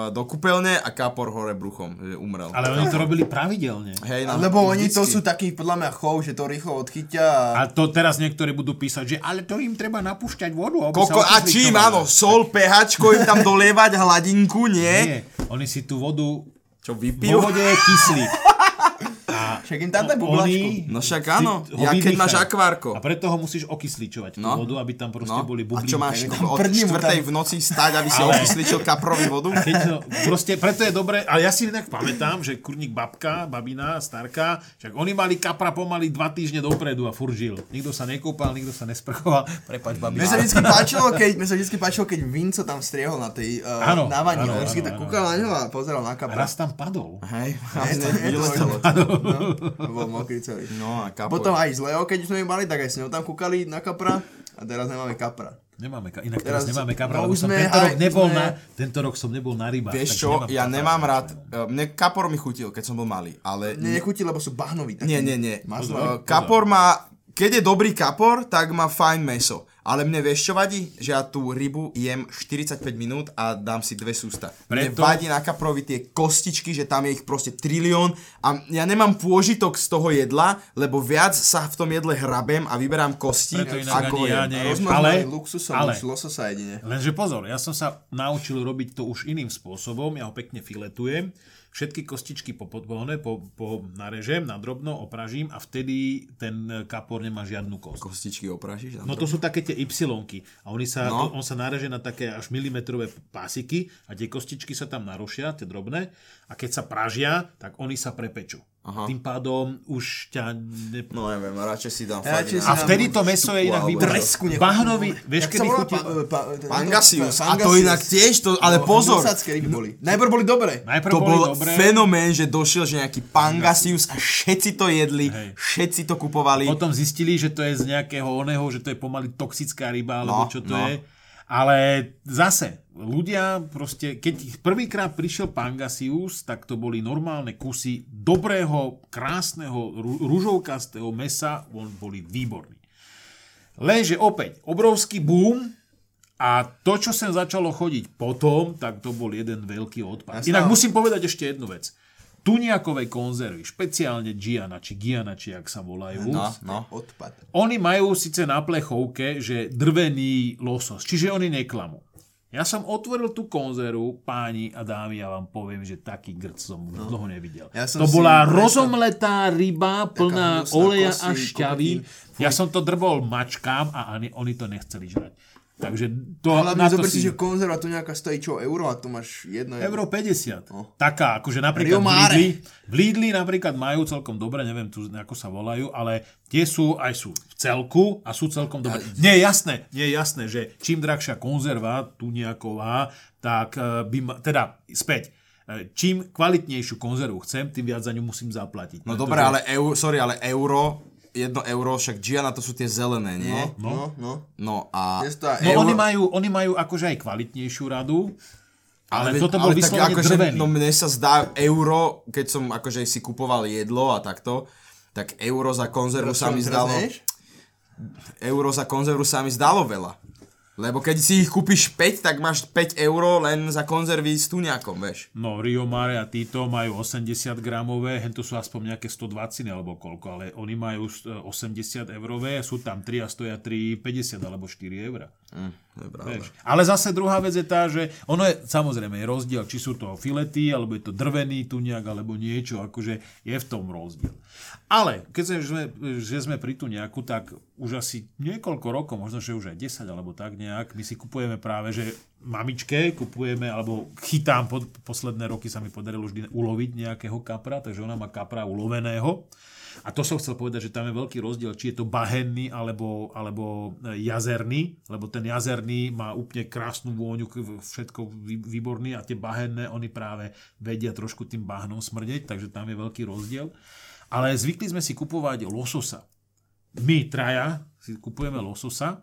[SPEAKER 1] do kúpeľne a kapor hore bruchom, že umrel.
[SPEAKER 3] Ale oni to robili pravidelne.
[SPEAKER 1] Hej, no,
[SPEAKER 2] Lebo oni to
[SPEAKER 1] vždycky.
[SPEAKER 2] sú takí podľa mňa chov, že to rýchlo odchytia a...
[SPEAKER 3] A to teraz niektorí budú písať, že ale to im treba napúšťať vodu. aby
[SPEAKER 1] Koko,
[SPEAKER 3] sa
[SPEAKER 1] a čím, áno, sol, pH, im tam dolievať hladinku, nie?
[SPEAKER 3] Nie, oni si tú vodu
[SPEAKER 1] Čo
[SPEAKER 3] vo
[SPEAKER 1] vypijú?
[SPEAKER 3] vode je kyslík.
[SPEAKER 2] Však im tam daj bublačku.
[SPEAKER 1] No však áno, ja keď máš akvárko.
[SPEAKER 3] A preto ho musíš okysličovať,
[SPEAKER 1] No.
[SPEAKER 3] vodu, aby tam proste
[SPEAKER 1] No,
[SPEAKER 3] boli
[SPEAKER 1] a
[SPEAKER 3] bublinky.
[SPEAKER 1] čo máš koko, od čtvrtej
[SPEAKER 2] tam-
[SPEAKER 1] v noci stať, aby si
[SPEAKER 3] Ale-
[SPEAKER 1] okysličil kaprovi vodu?
[SPEAKER 3] Keď to, proste, preto je dobré, ale ja si inak pamätám, že kurník babka, babina, starka, však oni mali kapra pomaly dva týždne dopredu a furt žil. Nikto sa nekúpal, nikto sa nesprchoval. Prepač,
[SPEAKER 2] Mne
[SPEAKER 3] babina.
[SPEAKER 2] sa vždycky <laughs> páčilo, keď, mne sa vždycky páčilo, keď Vinco tam striehol na tej uh,
[SPEAKER 3] Áno,
[SPEAKER 2] na vani. vždycky
[SPEAKER 3] áno,
[SPEAKER 2] tak
[SPEAKER 3] áno.
[SPEAKER 2] kúkal na ňo a pozeral na kapra.
[SPEAKER 3] Raz tam padol.
[SPEAKER 1] Hej,
[SPEAKER 2] Je to- je to-
[SPEAKER 1] vyletelo.
[SPEAKER 2] No, bol mokrý celý.
[SPEAKER 1] No a kapor.
[SPEAKER 2] Potom aj z Leo, keď sme ju mali, tak aj s ňou tam kúkali na kapra a teraz nemáme kapra.
[SPEAKER 3] Nemáme, ka- inak teraz,
[SPEAKER 2] Teraz-
[SPEAKER 3] nemáme kapra,
[SPEAKER 2] no
[SPEAKER 3] lebo som
[SPEAKER 2] sme
[SPEAKER 3] tento rok
[SPEAKER 2] aj-
[SPEAKER 3] nebol
[SPEAKER 2] sme-
[SPEAKER 3] na, tento rok som nebol na rybách.
[SPEAKER 1] Vieš čo, ja
[SPEAKER 3] kapra.
[SPEAKER 1] nemám rád, eh, mne kapor mi chutil, keď som bol malý, ale...
[SPEAKER 2] Mne nechutí, lebo sú bahnoví. takí.
[SPEAKER 1] Nie, nie, nie. Uh, kapor má, keď je dobrý kapor, tak má fajn meso. Ale mne vieš čo vadí? Že ja tú rybu jem 45 minút a dám si dve sústa. Mne
[SPEAKER 3] Preto-
[SPEAKER 1] vadí na kaprovi tie kostičky, že tam je ich proste trilión a ja nemám pôžitok z toho jedla, lebo viac sa v tom jedle hrabem a vyberám kosti,
[SPEAKER 3] Preto
[SPEAKER 1] ako
[SPEAKER 3] ja
[SPEAKER 1] jem.
[SPEAKER 3] ale-
[SPEAKER 2] luxusom,
[SPEAKER 3] ale-
[SPEAKER 2] už lososa jedine.
[SPEAKER 3] Lenže pozor, ja som sa naučil robiť to už iným spôsobom, ja ho pekne filetujem, všetky kostičky po, po, po, po narežem, na drobno, opražím a vtedy ten kapor nemá žiadnu kost.
[SPEAKER 1] Kostičky opražíš?
[SPEAKER 3] No to sú také tie y a oni sa,
[SPEAKER 1] No.
[SPEAKER 3] no. on sa nareže na také až milimetrové pásiky a tie kostičky sa tam narušia, tie drobné, a keď sa pražia, tak oni sa prepečú.
[SPEAKER 1] Aha.
[SPEAKER 3] Tým pádom už ťa... Ne...
[SPEAKER 1] No neviem, radšej si dám
[SPEAKER 2] Radšej si
[SPEAKER 3] A vtedy to meso je inak
[SPEAKER 2] nechutí.
[SPEAKER 3] Bahnový, vieš, kedy chutí...
[SPEAKER 1] Pangasius.
[SPEAKER 2] pa-
[SPEAKER 1] A to inak tiež, to, ale
[SPEAKER 2] No,
[SPEAKER 1] pozor.
[SPEAKER 2] ryby boli. Najprv boli dobré.
[SPEAKER 3] Najprv
[SPEAKER 1] To bol fenomén, že došiel, že nejaký Pangasius a všetci to jedli,
[SPEAKER 3] Hej.
[SPEAKER 1] všetci to kupovali.
[SPEAKER 3] Potom zistili, že to je z nejakého oného, že to je pomaly toxická ryba, alebo
[SPEAKER 1] No,
[SPEAKER 3] čo to
[SPEAKER 1] no.
[SPEAKER 3] je. Ale zase, ľudia proste, keď prvýkrát prišiel Pangasius, tak to boli normálne kusy dobrého, krásneho, ružovkastého mesa, on boli výborní. Lenže opäť, obrovský boom a to, čo sem začalo chodiť potom, tak to bol jeden veľký odpad. Inak musím povedať ešte jednu vec. Tuniakovej konzervy, špeciálne Giana, či Giana, či jak sa volajú,
[SPEAKER 1] No, no.
[SPEAKER 2] Odpad.
[SPEAKER 3] oni majú síce na plechovke, že drvený losos, čiže oni neklamú. Ja som otvoril tú konzervu, páni a dámy, ja vám poviem, že taký grc som už dlho nevidel.
[SPEAKER 2] No. Ja
[SPEAKER 3] to bola rozomletá ryba plná oleja
[SPEAKER 2] kosti,
[SPEAKER 3] a šťavy. Ja som to drbol mačkám a ani, oni to nechceli žrať. Takže to,
[SPEAKER 2] Hlavne
[SPEAKER 3] na to
[SPEAKER 2] zober si, že konzerva tu nejaká stojí čo, euro a tu máš jedno
[SPEAKER 3] Euro 50.
[SPEAKER 2] No.
[SPEAKER 3] Taká, akože napríklad v. Lidli, v Lidli napríklad majú celkom dobre, neviem tu ako sa volajú, ale tie sú aj sú v celku a sú celkom dobre. Nie je jasné, nie je jasné, že čím drahšia konzerva tu nejaková, tak eh, by ma, teda späť, eh, čím kvalitnejšiu konzervu chcem, tým viac za ňu musím zaplatiť.
[SPEAKER 1] No dobre, ale euro, sorry, ale euro, jedno euro, však Gianna to sú tie zelené, nie?
[SPEAKER 2] No, no.
[SPEAKER 1] No a...
[SPEAKER 2] Je to tá
[SPEAKER 3] No
[SPEAKER 2] euro...
[SPEAKER 3] oni majú, oni majú akože aj kvalitnejšiu radu, ale,
[SPEAKER 1] veď-
[SPEAKER 3] toto bol
[SPEAKER 1] tak
[SPEAKER 3] vyslovene
[SPEAKER 1] akože,
[SPEAKER 3] drvený.
[SPEAKER 1] No mne sa zdá euro, keď som akože si kupoval jedlo a takto, tak euro za konzervu sa mi zdalo... Euro za konzervu sa mi zdalo veľa. Lebo keď si ich kúpiš 5, tak máš 5 euro len za konzervy s tuňakom, vieš.
[SPEAKER 3] No, Rio Mare a títo majú 80 gramové, hento sú aspoň nejaké 120 alebo koľko, ale oni majú e, 80 eurové, sú tam 3 a stoja 3,50 alebo 4 eurá.
[SPEAKER 1] Hm, to je pravda.
[SPEAKER 3] Vieš. Ale zase druhá vec je tá, že ono je samozrejme je rozdiel, či sú to filety, alebo je to drvený tuňak, alebo niečo, akože je v tom rozdiel. Ale keď sme, že sme, pri tuňaku, tak už asi niekoľko rokov, možno že už aj 10 alebo tak nejak, my si kupujeme práve, že mamičke kupujeme, alebo chytám, pod, posledné roky sa mi podarilo vždy uloviť nejakého kapra, takže ona má kapra uloveného. A to som chcel povedať, že tam je veľký rozdiel, či je to bahenný alebo, alebo jazerný, lebo ten jazerný má úplne krásnu vôňu, všetko vý- výborný a tie bahenné, oni práve vedia trošku tým bahnom smrdeť, takže tam je veľký rozdiel. Ale zvykli sme si kupovať lososa. My traja si kupujeme lososa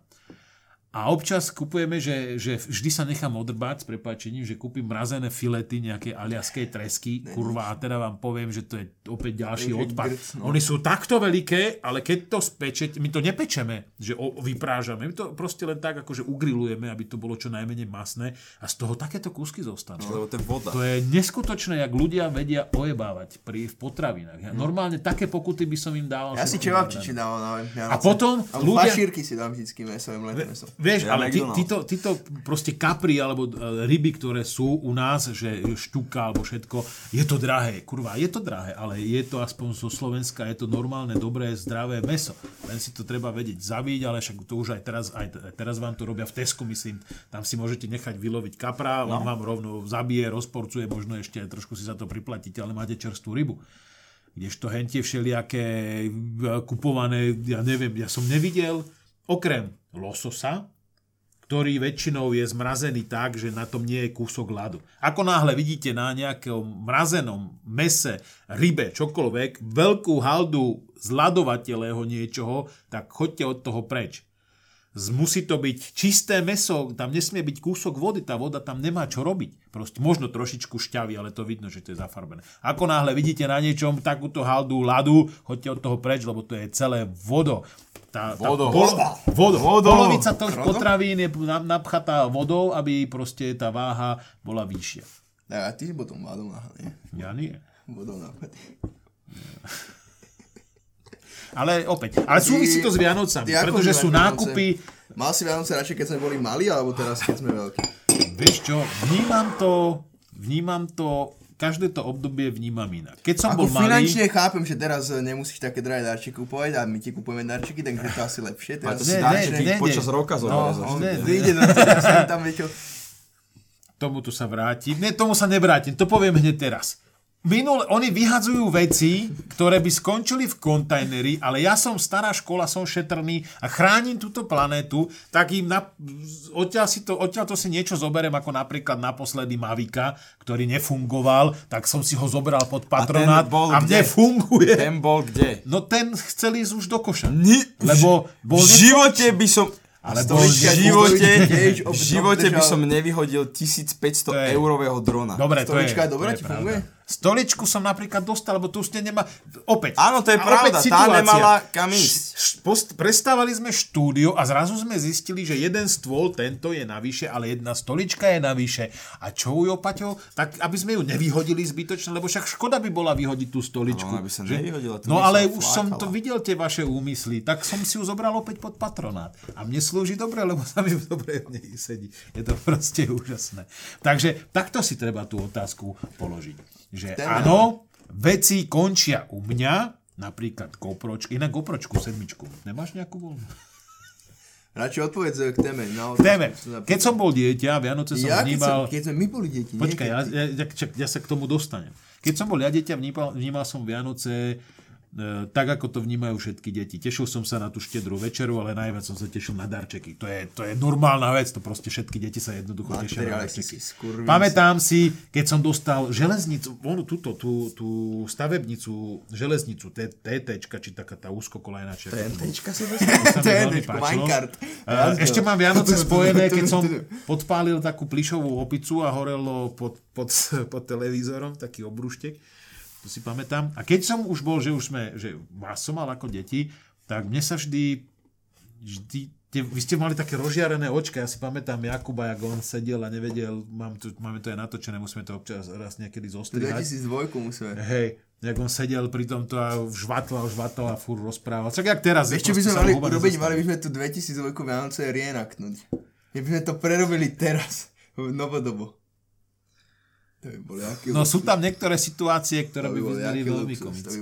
[SPEAKER 3] a občas kupujeme, že, že vždy sa nechám odrbať s prepáčením, že kúpim mrazené filety nejakej aliaskej tresky, kurva, a teda vám poviem, že to je opäť ďalší odpad.
[SPEAKER 2] grc, no.
[SPEAKER 3] Oni sú takto veľké, ale keď to spečete, my to nepečeme, že o, vyprážame, my to proste len tak akože ugrilujeme, aby to bolo čo najmenej masné a z toho takéto kúsky zostanú.
[SPEAKER 1] Lebo to je voda.
[SPEAKER 3] To je neskutočné, jak ľudia vedia ojebávať pri, v potravinách. Ja, normálne také pokuty by som im dával.
[SPEAKER 2] Ja si čevapčiči dával na Vianoce.
[SPEAKER 3] A potom ľudia-
[SPEAKER 2] si dám vždycky meso, len meso.
[SPEAKER 3] Vieš,
[SPEAKER 1] Ja
[SPEAKER 3] ale ty, títo, títo proste kapry alebo e, ryby, ktoré sú u nás, že šťuka alebo všetko, je to drahé. Kurva, je to drahé, ale je to aspoň zo Slovenska, je to normálne, dobré, zdravé meso. Len si to treba vedieť zabiť, ale však to už aj teraz, aj teraz vám to robia v Tesku, myslím. Tam si môžete nechať vyloviť kapra, on vám rovno zabije, rozporcuje, možno ešte trošku si za to priplatíte, ale máte čerstvú rybu. Kdežto hentie všelijaké e, kupované, ja neviem, ja som nevidel, okrem lososa, ktorý väčšinou je zmrazený tak, že na tom nie je kúsok ľadu. Ako náhle vidíte na nejakom mrazenom mese, rybe, čokoľvek, veľkú haldu zladovateľého niečoho, tak choďte od toho preč. Musí to byť čisté meso, tam nesmie byť kúsok vody, tá voda tam nemá čo robiť. Proste možno trošičku šťavy, ale to vidno, že to je zafarbené. Ako náhle vidíte na niečom takúto haldu ľadu, choďte od toho preč, lebo to je celé vodo. Tá, tá
[SPEAKER 1] Vodo.
[SPEAKER 3] pol- vodo.
[SPEAKER 1] Vodo.
[SPEAKER 3] Polovica tých potravín je na- napchatá vodou, aby proste tá váha bola vyššia.
[SPEAKER 2] A ty potom náhle, nie?
[SPEAKER 3] Ja nie.
[SPEAKER 2] Vodou nápad.
[SPEAKER 3] Ale opäť, ale súvisí to s Vianocami, pretože sú nákupy,
[SPEAKER 2] Mal si Vianoce radšej, keď sme boli malí, alebo teraz, keď sme veľkí?
[SPEAKER 3] vieš čo, vnímam to, vnímam to, každé to obdobie vnímam inak. Keď som
[SPEAKER 2] Ako
[SPEAKER 3] bol malý,
[SPEAKER 2] finančne chápem, že teraz eh, nemusíš také drahé darčeky kupovať a my ti kupujeme darčeky, takže to asi lepšie.
[SPEAKER 1] A
[SPEAKER 2] Teraz
[SPEAKER 1] to si
[SPEAKER 3] Ne,
[SPEAKER 1] dáš,
[SPEAKER 3] ne, ne,
[SPEAKER 1] počas
[SPEAKER 3] ne.
[SPEAKER 1] roka zoberie za
[SPEAKER 2] on
[SPEAKER 3] ne,
[SPEAKER 1] všetko.
[SPEAKER 2] vyjde do toho, ja sa tam viete,
[SPEAKER 3] tomuto sa vrátim. Nie, tomu sa nevrátim, to poviem hneď teraz. Minule, oni vyhadzujú veci, ktoré by skončili v kontajneri, ale ja som stará škola, som šetrný a chránim túto planétu, tak im na, odtiaľ, si to, odtiaľ to si niečo zoberiem, ako napríklad naposledy Mavika, ktorý nefungoval, tak som si ho zobral pod patronát a,
[SPEAKER 1] bol
[SPEAKER 3] a mne
[SPEAKER 1] kde?
[SPEAKER 3] funguje.
[SPEAKER 1] Ten bol kde?
[SPEAKER 3] No ten chcel ísť už do koša.
[SPEAKER 1] Ni-
[SPEAKER 3] Lebo bol
[SPEAKER 1] v živote by som...
[SPEAKER 3] Ale
[SPEAKER 1] v živote, v živote by som nevyhodil 1500
[SPEAKER 3] To je-
[SPEAKER 1] eurového drona.
[SPEAKER 3] Dobre, to je,
[SPEAKER 2] je dobrá,
[SPEAKER 3] to je
[SPEAKER 2] ti
[SPEAKER 3] pravda.
[SPEAKER 2] funguje?
[SPEAKER 3] Stoličku som napríklad dostal, lebo tu ste nemá... Opäť.
[SPEAKER 1] Áno, to je
[SPEAKER 3] a
[SPEAKER 1] pravda, tá nemala kam ísť.
[SPEAKER 3] Post- prestávali sme štúdio a zrazu sme zistili, že jeden stôl, tento je navyše, ale jedna stolička je navyše. A čo ujo, Paťo? Tak aby sme ju nevyhodili zbytočne, lebo však škoda by bola vyhodiť tú stoličku.
[SPEAKER 1] No, aby sa
[SPEAKER 3] že?
[SPEAKER 1] nevyhodila,
[SPEAKER 3] No ale už som
[SPEAKER 1] flákala.
[SPEAKER 3] to videl, tie vaše úmysly, tak som si ju zobral opäť pod patronát. A mne slúži dobre, lebo sa mi dobre v nej sedí. Je to proste úžasné. Takže takto si treba tú otázku položiť. Že
[SPEAKER 2] Téma.
[SPEAKER 3] áno, veci končia u mňa, napríklad GoPročky, inak GoPročku sedmičku. Nemáš nejakú voľnú?
[SPEAKER 2] Radšej odpovedz eh, k téme. No,
[SPEAKER 3] Téme.
[SPEAKER 2] som napísal.
[SPEAKER 3] Keď som bol dieťa, Vianoce som
[SPEAKER 2] ja, keď, som,
[SPEAKER 3] vnímal...
[SPEAKER 2] keď sme my boli deti?
[SPEAKER 3] Počkaj, ja, ja, ja, ja sa k tomu dostanem. Keď som bol ja dieťa, vnímal, vnímal som Vianoce tak, ako to vnímajú všetky deti. Tešil som sa na tú štedrú večeru, ale najviac som sa tešil na darčeky. To je, to je normálna vec, to proste všetky deti sa jednoducho tešia na
[SPEAKER 2] si
[SPEAKER 3] darčeky.
[SPEAKER 2] si skurvín.
[SPEAKER 3] Pamätám si, keď som dostal železnicu, onu túto, tú, tú stavebnicu, železnicu, TT, či taká tá úzkokolajná
[SPEAKER 2] dečko, <laughs>
[SPEAKER 3] páčilo.
[SPEAKER 2] Minecart.
[SPEAKER 3] Eh, Ešte mám Vianoce <laughs> spojené, keď som podpálil takú plišovú opicu a horelo pod, pod, pod televízorom, taký obruštek. To si pamätám. A keď som už bol, že už sme, že vás som mal ako deti, tak mne sa vždy, vždy tie, vy ste mali také rozžiarené očka, ja si pamätám Jakuba, jak on sedel a nevedel, mám tu, máme to aj natočené, musíme to občas raz niekedy zostrihať.
[SPEAKER 2] 2002 musíme.
[SPEAKER 3] Hej, jak on sedel pri tomto a žvatlal, žvatlal a furt rozprával. Čak jak teraz.
[SPEAKER 2] Ešte by sme mali urobiť, mali by sme tu 2002 Vianoce reenactnúť. My by sme to prerobili teraz, novodobo. To by boli
[SPEAKER 3] No sú tam niektoré situácie, ktoré
[SPEAKER 2] To
[SPEAKER 3] by
[SPEAKER 2] bol
[SPEAKER 3] vyznali veľmi
[SPEAKER 2] by
[SPEAKER 3] komicky.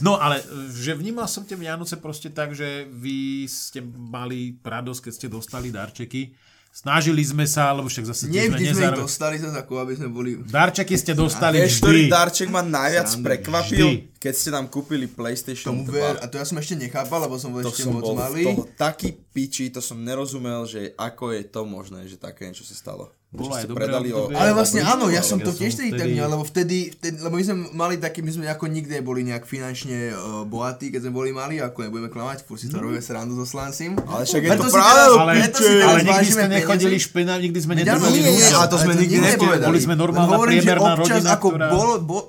[SPEAKER 3] No ale, e, že vnímal som tie Vianoce proste tak, že vy ste mali radosť, keď ste dostali darčeky. Snažili sme sa, lebo však zase
[SPEAKER 2] Nie vždy sme
[SPEAKER 3] nezar...
[SPEAKER 2] dostali zase ako, aby sme boli...
[SPEAKER 3] Darčeky ste dostali
[SPEAKER 1] Vieš, ktorý
[SPEAKER 3] vždy.
[SPEAKER 1] darček ma najviac
[SPEAKER 2] Srandu.
[SPEAKER 1] prekvapil?
[SPEAKER 3] Vždy.
[SPEAKER 1] Keď ste nám kúpili PlayStation
[SPEAKER 2] Tomu
[SPEAKER 1] 2.
[SPEAKER 2] ver, a to ja som ešte nechápal, lebo som bol
[SPEAKER 1] to
[SPEAKER 2] ešte
[SPEAKER 1] som
[SPEAKER 2] moc
[SPEAKER 1] bol
[SPEAKER 2] malý.
[SPEAKER 1] toho taký piči, to som nerozumel, že ako je to možné, že také niečo sa stalo.
[SPEAKER 3] Bolo
[SPEAKER 1] Že
[SPEAKER 3] aj dobré
[SPEAKER 1] predali o...
[SPEAKER 2] Ale vlastne
[SPEAKER 1] o
[SPEAKER 2] áno, ja som to tiež
[SPEAKER 3] som
[SPEAKER 2] tedy tak
[SPEAKER 3] vtedy-
[SPEAKER 2] vnímal, lebo vtedy, vtedy, lebo my sme mali taký, my sme ako nikdy neboli nejak finančne uh, bohatí, keď sme boli mali, ako nebudeme klamať, furt si to robíme srandu so Slancim.
[SPEAKER 1] Ale však je to
[SPEAKER 2] teraz-
[SPEAKER 3] Ale, ale nikdy ste nechodili
[SPEAKER 2] peniaze.
[SPEAKER 3] špina, nikdy sme nedrbali
[SPEAKER 2] nie,
[SPEAKER 1] ale to sme nikdy nepovedali.
[SPEAKER 3] Boli sme normálna
[SPEAKER 2] že
[SPEAKER 3] priemerná
[SPEAKER 2] občas
[SPEAKER 3] rodina, ktorá...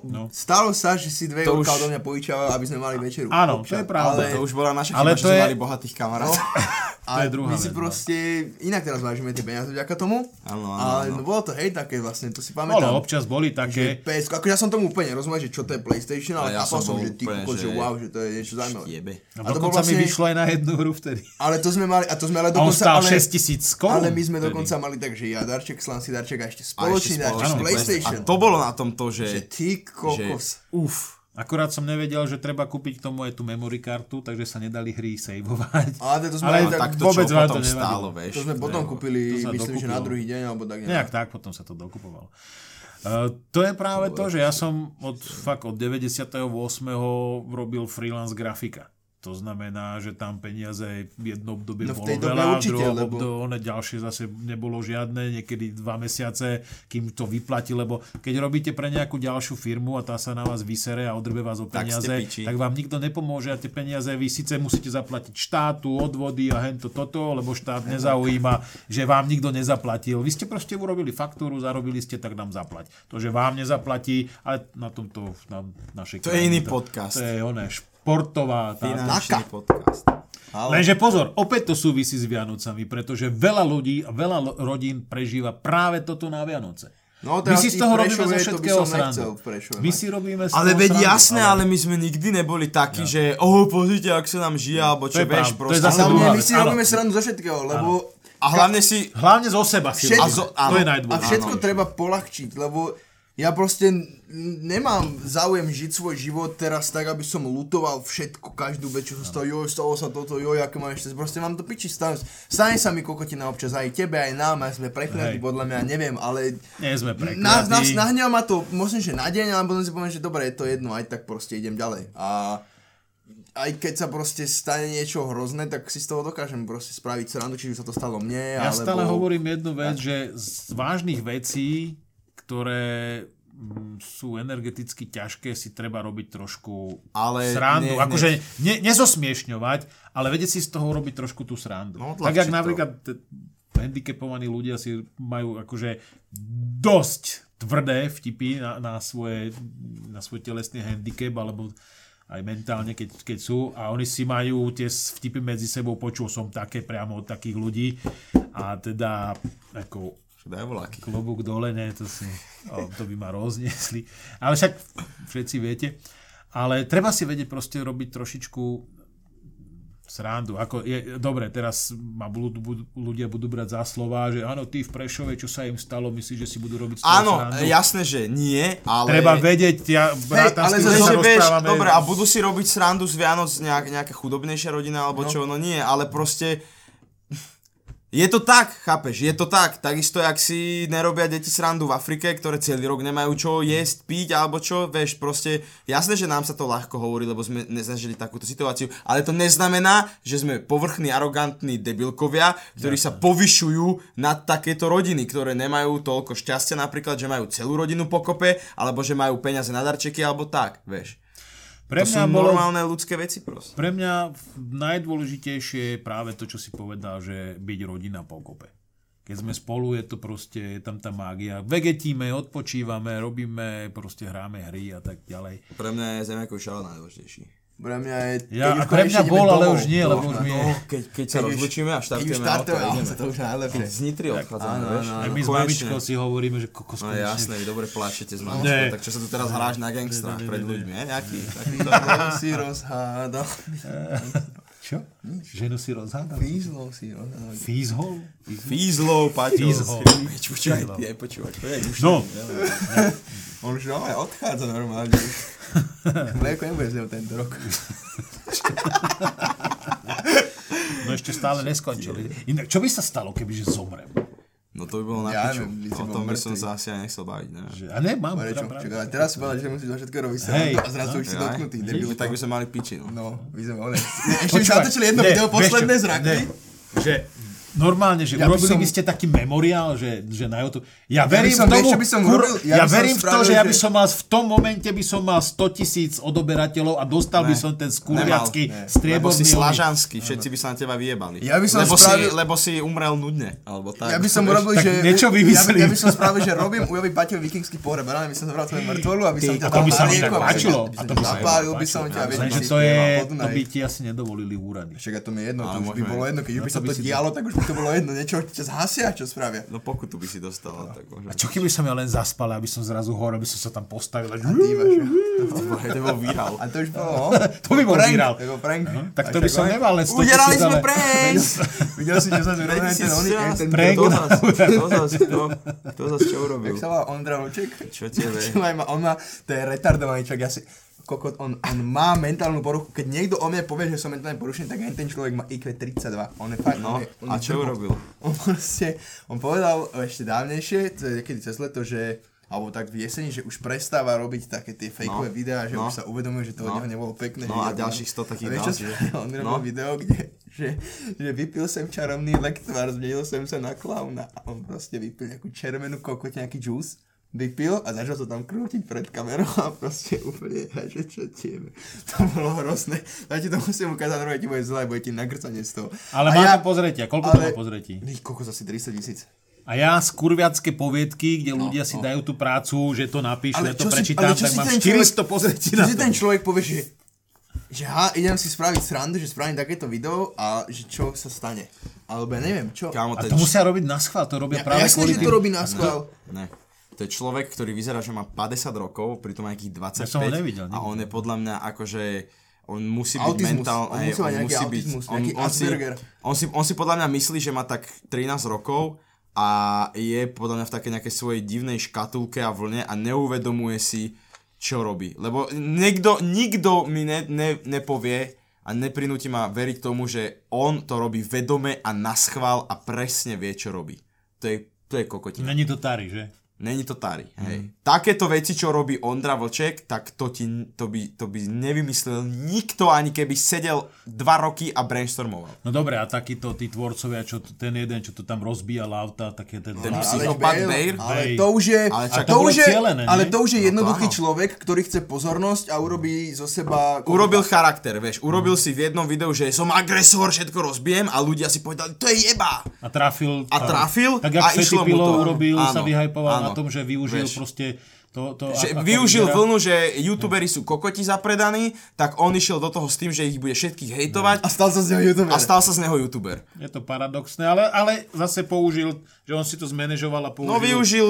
[SPEAKER 3] No.
[SPEAKER 2] stalo sa, že si dve Odo mňa požičával, aby sme mali večeru.
[SPEAKER 3] Áno,
[SPEAKER 2] Občas.
[SPEAKER 3] to je pravda.
[SPEAKER 2] Ale,
[SPEAKER 1] To už bola naša
[SPEAKER 3] Ale
[SPEAKER 1] chyba, že
[SPEAKER 3] to
[SPEAKER 1] sme
[SPEAKER 3] je-
[SPEAKER 1] mali bohatých kamarátov. <laughs>
[SPEAKER 2] ale
[SPEAKER 3] druhá
[SPEAKER 2] my si
[SPEAKER 3] vec, no.
[SPEAKER 2] proste inak teraz vážime tie peniaze vďaka tomu.
[SPEAKER 1] Áno, áno,
[SPEAKER 2] Ale no, bolo to hej také vlastne, to si
[SPEAKER 3] Bolo,
[SPEAKER 2] pamätám.
[SPEAKER 3] občas boli také...
[SPEAKER 2] PS, ako ja som tomu úplne nerozumel, že čo to je PlayStation, ale
[SPEAKER 1] ja som
[SPEAKER 2] som, že ty kokos, že wow, že to je niečo zaujímavé.
[SPEAKER 1] Jebe.
[SPEAKER 3] A
[SPEAKER 2] A to
[SPEAKER 3] dokonca mi
[SPEAKER 2] vlastne-
[SPEAKER 3] vyšlo aj na jednu hru vtedy.
[SPEAKER 2] Ale to sme mali, a to sme ale
[SPEAKER 3] A on
[SPEAKER 2] dokonca,
[SPEAKER 3] stál
[SPEAKER 2] ale,
[SPEAKER 3] 6 tisíc korún.
[SPEAKER 2] ale my sme
[SPEAKER 3] vtedy.
[SPEAKER 2] dokonca mali tak, že ja darček, Slan si darček a ešte spoločný darček, PlayStation.
[SPEAKER 1] A to bolo na tom to,
[SPEAKER 2] Že
[SPEAKER 1] že...
[SPEAKER 2] ty kokos.
[SPEAKER 1] Uf.
[SPEAKER 3] Akorát som nevedel, že treba kúpiť k tomu aj tú memory kartu, takže sa nedali hry saveovať.
[SPEAKER 2] Ale to sme
[SPEAKER 3] Ale
[SPEAKER 1] Tak
[SPEAKER 2] tak,
[SPEAKER 1] to,
[SPEAKER 3] vôbec
[SPEAKER 1] čo
[SPEAKER 3] to
[SPEAKER 1] potom
[SPEAKER 3] nevadilo.
[SPEAKER 1] stálo, vieš.
[SPEAKER 2] to sme potom
[SPEAKER 1] To-
[SPEAKER 2] kúpili,
[SPEAKER 3] to
[SPEAKER 2] myslím, že na
[SPEAKER 3] dokúpilo.
[SPEAKER 2] druhý deň, alebo tak nejak.
[SPEAKER 3] Nejak tak, potom sa to dokupovalo. Uh, to je práve to, že ja som od, fakt od 98. robil freelance grafika. To znamená, že tam peniaze jedno obdobie
[SPEAKER 2] No
[SPEAKER 3] bolo veľa,
[SPEAKER 2] určite,
[SPEAKER 3] druhé
[SPEAKER 2] lebo-
[SPEAKER 3] obdobie ďalšie zase nebolo žiadne, niekedy dva mesiace, kým to vyplatí, lebo keď robíte pre nejakú ďalšiu firmu a tá sa na vás vysere a odrbe vás o
[SPEAKER 1] Tak
[SPEAKER 3] peniaze,
[SPEAKER 1] piči.
[SPEAKER 3] tak vám nikto nepomôže a tie peniaze vy síce musíte zaplatiť štátu, odvody a hento toto, lebo štát nezaujíma, že vám nikto nezaplatil. Vy ste proste urobili faktúru, zarobili ste, tak nám zaplať. To, že vám nezaplatí, ale na tomto na našej
[SPEAKER 1] To je
[SPEAKER 3] krajine
[SPEAKER 1] iný podcast.
[SPEAKER 3] To je oné, športová. Tá,
[SPEAKER 1] Finančný podcast. Ale
[SPEAKER 3] Lenže pozor, opäť to súvisí s Vianocami, pretože veľa ľudí a veľa rodín prežíva práve toto na Vianoce.
[SPEAKER 2] No,
[SPEAKER 3] my si z toho robíme zo všetkého srandu. My si robíme z
[SPEAKER 1] Ale veď
[SPEAKER 3] srandu,
[SPEAKER 1] jasné, ale my sme nikdy neboli takí, že oh, pozrite, ak sa nám žije, alebo
[SPEAKER 3] To
[SPEAKER 1] čo, vieš,
[SPEAKER 3] pravda, to je
[SPEAKER 1] proste.
[SPEAKER 2] Ale
[SPEAKER 3] druhá
[SPEAKER 2] my si
[SPEAKER 3] áno.
[SPEAKER 2] robíme srandu zo všetkého, lebo
[SPEAKER 1] A hlavne si...
[SPEAKER 3] Hlavne zo seba si
[SPEAKER 2] Všet-
[SPEAKER 3] robíme.
[SPEAKER 1] A zo-
[SPEAKER 3] to
[SPEAKER 1] áno.
[SPEAKER 3] je
[SPEAKER 2] A
[SPEAKER 3] najdôležitejšie.
[SPEAKER 2] všetko treba polahčiť, lebo ja proste nemám záujem žiť svoj život teraz tak, aby som lutoval všetko, každú vec, čo sa stalo, joj, stalo sa toto, joj, aké mám ešte, proste mám to piči, stane, stane sa mi kokotina občas, aj tebe, aj nám, aj sme prekliatí, podľa mňa, neviem, ale
[SPEAKER 3] Nie sme
[SPEAKER 2] nás, nás
[SPEAKER 3] prekliatí.
[SPEAKER 2] nahneval ma to, možno, že na deň, ale potom si poviem, že dobre, je to jedno, aj tak proste idem ďalej. A aj keď sa proste stane niečo hrozné, tak si z toho dokážem proste spraviť srandu, či už sa to stalo mne,
[SPEAKER 3] Ja
[SPEAKER 2] alebo...
[SPEAKER 3] stále hovorím jednu vec, že z vážnych vecí, ktoré mm, sú energeticky ťažké, si treba robiť trošku
[SPEAKER 1] Ale
[SPEAKER 3] srandu.
[SPEAKER 1] nie-
[SPEAKER 3] akože ne, nezosmiešňovať, ale vedieť si z toho robiť trošku tú srandu.
[SPEAKER 1] No,
[SPEAKER 3] tak jak
[SPEAKER 1] to.
[SPEAKER 3] napríklad t- handicapovaní ľudia si majú akože dosť tvrdé vtipy na, na, svoje, na svoj telesný handicap, alebo aj mentálne, keď, keď sú a oni si majú tie vtipy medzi sebou, počul som také priamo od takých ľudí a teda ako
[SPEAKER 1] Daj voláky.
[SPEAKER 3] klobúk dole, ne, to, si, o, to by ma rozniesli. Ale však všetci viete. Ale treba si vedieť proste robiť trošičku srandu. Ako je, dobre, teraz ma budú, budú, ľudia budú brať za slova, že áno, tí v Prešove, čo sa im stalo, myslíš, že si budú robiť
[SPEAKER 1] Áno,
[SPEAKER 3] srandu?
[SPEAKER 1] jasné, že nie, ale...
[SPEAKER 3] Treba vedieť, ja brátam,
[SPEAKER 2] ale zase,
[SPEAKER 3] že
[SPEAKER 1] vieš, dobre, a budú si robiť srandu z Vianoc nejak, nejaká chudobnejšia rodina, alebo no. čo, no nie, ale proste... Je to tak, chápeš, je to tak. Takisto, jak si nerobia deti srandu v Afrike, ktoré celý rok nemajú čo jesť, piť, alebo čo, vieš, proste, jasné, že nám sa to ľahko hovorí, lebo sme nezažili takúto situáciu, ale to neznamená, že sme povrchní, arogantní debilkovia, ktorí sa povyšujú nad takéto rodiny, ktoré nemajú toľko šťastia, napríklad, že majú celú rodinu pokope, alebo že majú peniaze na darčeky, alebo tak, vieš.
[SPEAKER 3] Pre
[SPEAKER 1] to sú
[SPEAKER 3] mňa bolo,
[SPEAKER 1] normálne ľudské veci proste.
[SPEAKER 3] Pre mňa najdôležitejšie je práve to, čo si povedal, že byť rodina pokope. Keď sme spolu, je to proste, je tam tá mágia. Vegetíme, odpočívame, robíme, proste hráme hry a tak ďalej.
[SPEAKER 1] Pre mňa je zemiakov šala najdôležitejší.
[SPEAKER 2] Pre mňa je...
[SPEAKER 3] Ja,
[SPEAKER 2] keď
[SPEAKER 3] a
[SPEAKER 2] už
[SPEAKER 3] pre mňa bol, ale už nie, lebo už mi je...
[SPEAKER 1] No, keď, keď sa
[SPEAKER 2] Keď už-
[SPEAKER 1] rozlučíme a
[SPEAKER 2] Keď už
[SPEAKER 1] štartujeme auto,
[SPEAKER 2] štartujeme
[SPEAKER 1] ideme.
[SPEAKER 2] auto, to už najlepšie.
[SPEAKER 1] Z Nitry odchádzame, vieš?
[SPEAKER 2] áno,
[SPEAKER 3] my s mamičkou si hovoríme, že kokos
[SPEAKER 1] No jasné, vy dobre plačete s mamičkou, tak čo sa tu teraz hráš na gangstrách pred ľuďmi, je? Nejaký? taký
[SPEAKER 2] si rozhádal. <laughs>
[SPEAKER 3] Čo? Ženu si rozhádal?
[SPEAKER 2] Fízlov si rozhádal.
[SPEAKER 3] Fízhol?
[SPEAKER 1] Fízlov, Paťo.
[SPEAKER 3] Fízhol.
[SPEAKER 1] Počúvaj, ty aj počúvať. to je už
[SPEAKER 3] No,
[SPEAKER 2] On už no, aj odchádza normálne. <laughs> Mlieko nebude z neho tento rok.
[SPEAKER 3] no ešte stále neskončili. Inak, čo by sa stalo, kebyže zomrem?
[SPEAKER 1] No to by bolo na
[SPEAKER 2] Ja
[SPEAKER 1] piču. O tom by som sa asi aj nechcel baviť, ne?
[SPEAKER 3] Že, a ne, mám.
[SPEAKER 2] Prečo?
[SPEAKER 3] teda
[SPEAKER 2] ale teraz si povedal, že musíš do všetkého robiť
[SPEAKER 3] Hej.
[SPEAKER 2] srandu a zrazu už si
[SPEAKER 1] Aj?
[SPEAKER 2] dotknutý. Debil.
[SPEAKER 1] Tak by sme mali piči, no.
[SPEAKER 2] No, my sme one. Ešte by sme <laughs> natočili jedno
[SPEAKER 3] ne,
[SPEAKER 2] video posledné
[SPEAKER 3] čo,
[SPEAKER 2] z ragby.
[SPEAKER 3] ne, Že normálne, že
[SPEAKER 2] Ja by
[SPEAKER 3] urobili
[SPEAKER 2] som-
[SPEAKER 3] by ste taký memoriál, že, že na YouTube. Ja
[SPEAKER 2] by
[SPEAKER 3] verím
[SPEAKER 2] som-
[SPEAKER 3] v tomu,
[SPEAKER 2] by som
[SPEAKER 3] kur,
[SPEAKER 2] urobil? Ja
[SPEAKER 3] ja,
[SPEAKER 2] by som
[SPEAKER 3] verím v to,
[SPEAKER 2] spravil,
[SPEAKER 3] že ja by
[SPEAKER 2] že-
[SPEAKER 3] som mal v tom momente by som mal 100 tisíc odoberateľov a dostal by
[SPEAKER 1] Ne,
[SPEAKER 3] som ten skurviacký
[SPEAKER 1] ne. Lebo
[SPEAKER 3] strieborný
[SPEAKER 1] si slažanský, všetci by sa na teba vyjebali.
[SPEAKER 2] Ja by som
[SPEAKER 1] lebo,
[SPEAKER 2] spravil-
[SPEAKER 1] si, lebo si umrel nudne, alebo tak.
[SPEAKER 2] Ja by som <laughs> urobil, že...
[SPEAKER 3] niečo
[SPEAKER 2] ja, by, ja by som spravil, že robím Ujovi Paťovi vikingský pohreb. Ráno by som zobral tvoju mŕtvolu, aby som ťa
[SPEAKER 3] by tak páčilo.
[SPEAKER 2] aby
[SPEAKER 3] A
[SPEAKER 2] som
[SPEAKER 3] to by sa
[SPEAKER 2] by som ťa,
[SPEAKER 3] to je, to by ti asi nedovolili úrady.
[SPEAKER 2] Však to mi je jedno, to
[SPEAKER 1] Ale
[SPEAKER 2] už by bolo jedno, keď by sa
[SPEAKER 3] by
[SPEAKER 2] to dialo, tak už by to bolo jedno, niečo ťa zhasia, čo spravia.
[SPEAKER 1] No pokutu by si dostal, tak možno.
[SPEAKER 3] A čo keby som ja len zaspal, aby som zrazu hore, aby som sa tam postavil. A...
[SPEAKER 2] Jo.
[SPEAKER 1] To bol výhral.
[SPEAKER 2] A to už bolo, no. <laughs>
[SPEAKER 3] To by bol virál.
[SPEAKER 2] To bol prank.
[SPEAKER 3] Tak to by som nemal len 100
[SPEAKER 1] Udelali
[SPEAKER 3] tisíc,
[SPEAKER 1] sme prank! <laughs>
[SPEAKER 2] Videl si, čo sa zrovna ten oný, ten
[SPEAKER 3] Prank
[SPEAKER 1] Kto zas, kto zas čo urobil?
[SPEAKER 2] Jak sa volá Ondra Vlček?
[SPEAKER 1] Čo tebe? <laughs>
[SPEAKER 2] On má, to je retardovaný čak, ja si, kokot, on, on má mentálnu poruchu, keď niekto o mne povie, že som mentálne porušený, tak aj ten človek má IQ 32, on je fakt,
[SPEAKER 1] No,
[SPEAKER 2] on je, on
[SPEAKER 1] a čo urobil? <laughs>
[SPEAKER 2] On proste, on povedal ešte dávnejšie, niekedy cez leto, že alebo tak v jeseni, že už prestáva robiť také tie fejkové
[SPEAKER 1] No,
[SPEAKER 2] videá, že
[SPEAKER 1] no.
[SPEAKER 2] už sa uvedomuje, že to od
[SPEAKER 1] No.
[SPEAKER 2] neho nebolo pekné.
[SPEAKER 1] No
[SPEAKER 2] že
[SPEAKER 1] a
[SPEAKER 2] robil-
[SPEAKER 1] ďalších 100 takých ďalších.
[SPEAKER 2] spravil? On robil
[SPEAKER 1] No.
[SPEAKER 2] video, kde, že, že vypil sem čarovný lektvár, zmenil som sa na klauna a on proste vypil nejakú červenú kokot, nejaký džús vypil a začal sa tam krútiť pred kamerou a proste úplne, a <laughs> že čo tiebe. To bolo hrozné. Ja ti to musím ukázať, normálne ti bude zle, bude ti nakrcanie z toho.
[SPEAKER 3] Ale
[SPEAKER 2] A
[SPEAKER 3] má
[SPEAKER 2] ja-
[SPEAKER 3] to pozretia. Koľko to má
[SPEAKER 2] ale-
[SPEAKER 3] pozretí?
[SPEAKER 2] Koľko asi 300 tisíc.
[SPEAKER 3] A ja z kurviacké poviedky, kde ľudia si dajú tú prácu, že to napíšu, ja to
[SPEAKER 2] si-
[SPEAKER 3] prečítam,
[SPEAKER 2] ale
[SPEAKER 3] tak
[SPEAKER 2] si
[SPEAKER 3] mám
[SPEAKER 2] ten
[SPEAKER 3] 400 pozretí
[SPEAKER 2] Čo
[SPEAKER 3] na
[SPEAKER 2] si
[SPEAKER 3] to.
[SPEAKER 2] ten človek povie, že že ha, idem si spraviť srandu, že spravím takéto video a že čo sa stane. Alebo ja neviem, čo.
[SPEAKER 1] Kámo,
[SPEAKER 3] A to musia robiť na schvál, to robia
[SPEAKER 2] Ja,
[SPEAKER 3] práve
[SPEAKER 2] jasné,
[SPEAKER 3] kvôli
[SPEAKER 2] že
[SPEAKER 3] tým.
[SPEAKER 2] to robí na schvál.
[SPEAKER 1] Ne. To je človek, ktorý vyzerá, že má 50 rokov, pritom má nejakých 25.
[SPEAKER 3] Ja som ho nevidel,
[SPEAKER 1] A on je podľa mňa akože on musí byť
[SPEAKER 2] Autizmus.
[SPEAKER 1] mentál,
[SPEAKER 2] On
[SPEAKER 1] hej,
[SPEAKER 2] musí mať nejaký autizmus,
[SPEAKER 1] on,
[SPEAKER 2] nejaký
[SPEAKER 1] on, si, on, si, on si podľa mňa myslí, že má tak 13 rokov a je podľa mňa v takej nejakej svojej divnej škatulke a vlne a neuvedomuje si, čo robí. Lebo niekto, nikto mi ne, ne, nepovie a neprinúti ma veriť tomu, že on to robí vedome a naschvál a presne vie, čo robí. To je, to je kokotina.
[SPEAKER 3] Není to Tari, že?
[SPEAKER 1] Není to Tari, hej. Takéto veci, čo robí Ondra Vlček, tak to, ti, to, by, to by nevymyslel nikto, ani keby sedel dva roky a brainstormoval.
[SPEAKER 3] No dobre, a takíto tí tvorcovia, čo ten jeden, čo to tam rozbíjal auta, také ten...
[SPEAKER 1] Ten psychopat Bale?
[SPEAKER 2] ale to už je,
[SPEAKER 1] Ale čak-
[SPEAKER 2] to,
[SPEAKER 3] to
[SPEAKER 2] už je,
[SPEAKER 3] cielené,
[SPEAKER 2] ale to už je
[SPEAKER 1] No
[SPEAKER 2] jednoduchý
[SPEAKER 1] áno.
[SPEAKER 2] človek, ktorý chce pozornosť a urobí zo seba...
[SPEAKER 1] Urobil charakter, vieš, urobil si v jednom videu, že som agresor, všetko rozbijem a ľudia si povedali, to je jeba.
[SPEAKER 3] A trafil...
[SPEAKER 1] A trafil
[SPEAKER 3] Tak jak
[SPEAKER 1] a
[SPEAKER 3] Fetty
[SPEAKER 1] išlo mu to.
[SPEAKER 3] urobil,
[SPEAKER 1] Áno,
[SPEAKER 3] sa vyhajpoval
[SPEAKER 1] áno,
[SPEAKER 3] na tom, že využil
[SPEAKER 1] vieš.
[SPEAKER 3] proste to... to
[SPEAKER 1] že
[SPEAKER 3] ako
[SPEAKER 1] využil
[SPEAKER 3] vyzerá.
[SPEAKER 1] vlnu, že youtuberi sú kokoti zapredaní, tak on išiel do toho s tým, že ich bude všetkých hejtovať
[SPEAKER 2] A stal sa z neho youtuber.
[SPEAKER 1] a stal sa z neho youtuber.
[SPEAKER 3] Je to paradoxné, ale, ale zase použil, že on si to zmanéžoval a použil...
[SPEAKER 1] No využil,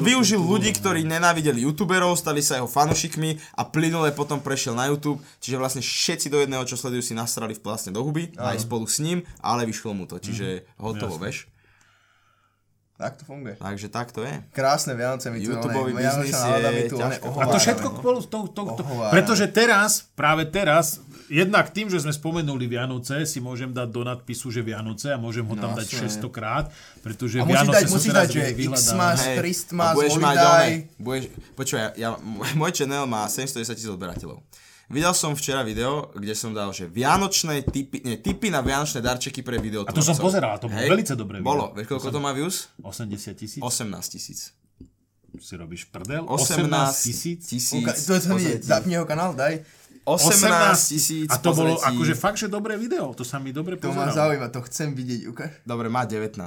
[SPEAKER 1] využil
[SPEAKER 3] tú-
[SPEAKER 1] ľudí, ktorí nenávideli youtuberov, stali sa jeho fanúšikmi a plynule potom prešiel na YouTube, čiže vlastne všetci do jedného, čo sledujú, si nasrali v vlastne do huby, aj spolu s ním, ale vyšlo mu to, čiže hotovo, vieš.
[SPEAKER 2] Tak to funguje.
[SPEAKER 1] Takže tak to je.
[SPEAKER 2] Krásne Vianoce mi tu
[SPEAKER 1] YouTubeový
[SPEAKER 2] one- Vianočná
[SPEAKER 1] biznis je
[SPEAKER 2] mi tu.
[SPEAKER 3] A to všetko
[SPEAKER 2] no.
[SPEAKER 3] bolo... To, to, to,
[SPEAKER 2] Ohovára.
[SPEAKER 3] pretože teraz, práve teraz, jednak tým, že sme spomenuli Vianoce, si môžem dať do nadpisu, že Vianoce a môžem ho tam
[SPEAKER 2] No,
[SPEAKER 3] dať
[SPEAKER 2] jasné.
[SPEAKER 3] 600 krát, pretože
[SPEAKER 2] A musíš
[SPEAKER 3] Vianoce
[SPEAKER 2] dať,
[SPEAKER 3] sú
[SPEAKER 2] musíš
[SPEAKER 3] teraz
[SPEAKER 2] dať, že. Xmas, Christmas, Holiday.
[SPEAKER 1] budeš, počúvaj, ja, ja, môj channel má 710 tisíc odberateľov. Videl som včera video, kde som dal, že vianočné typy, nie, typy na vianočné darčeky pre video.
[SPEAKER 3] A to som pozeral, to bolo veľmi dobré video.
[SPEAKER 1] Bolo, vieš koľko to má views?
[SPEAKER 3] 80 tisíc?
[SPEAKER 1] 18 tisíc.
[SPEAKER 3] Si robíš prdel?
[SPEAKER 1] 18
[SPEAKER 3] tisíc?
[SPEAKER 1] tisíc.
[SPEAKER 2] Uka- To mi,
[SPEAKER 1] pozrite.
[SPEAKER 2] zapni jeho kanál, daj.
[SPEAKER 1] 18 tisíc.
[SPEAKER 3] A to bolo akože fakt, že dobré video. To sa mi dobre
[SPEAKER 2] To ma
[SPEAKER 3] pozeralo.
[SPEAKER 2] zaujíma, to chcem vidieť, ukáž.
[SPEAKER 1] Dobre, má 19.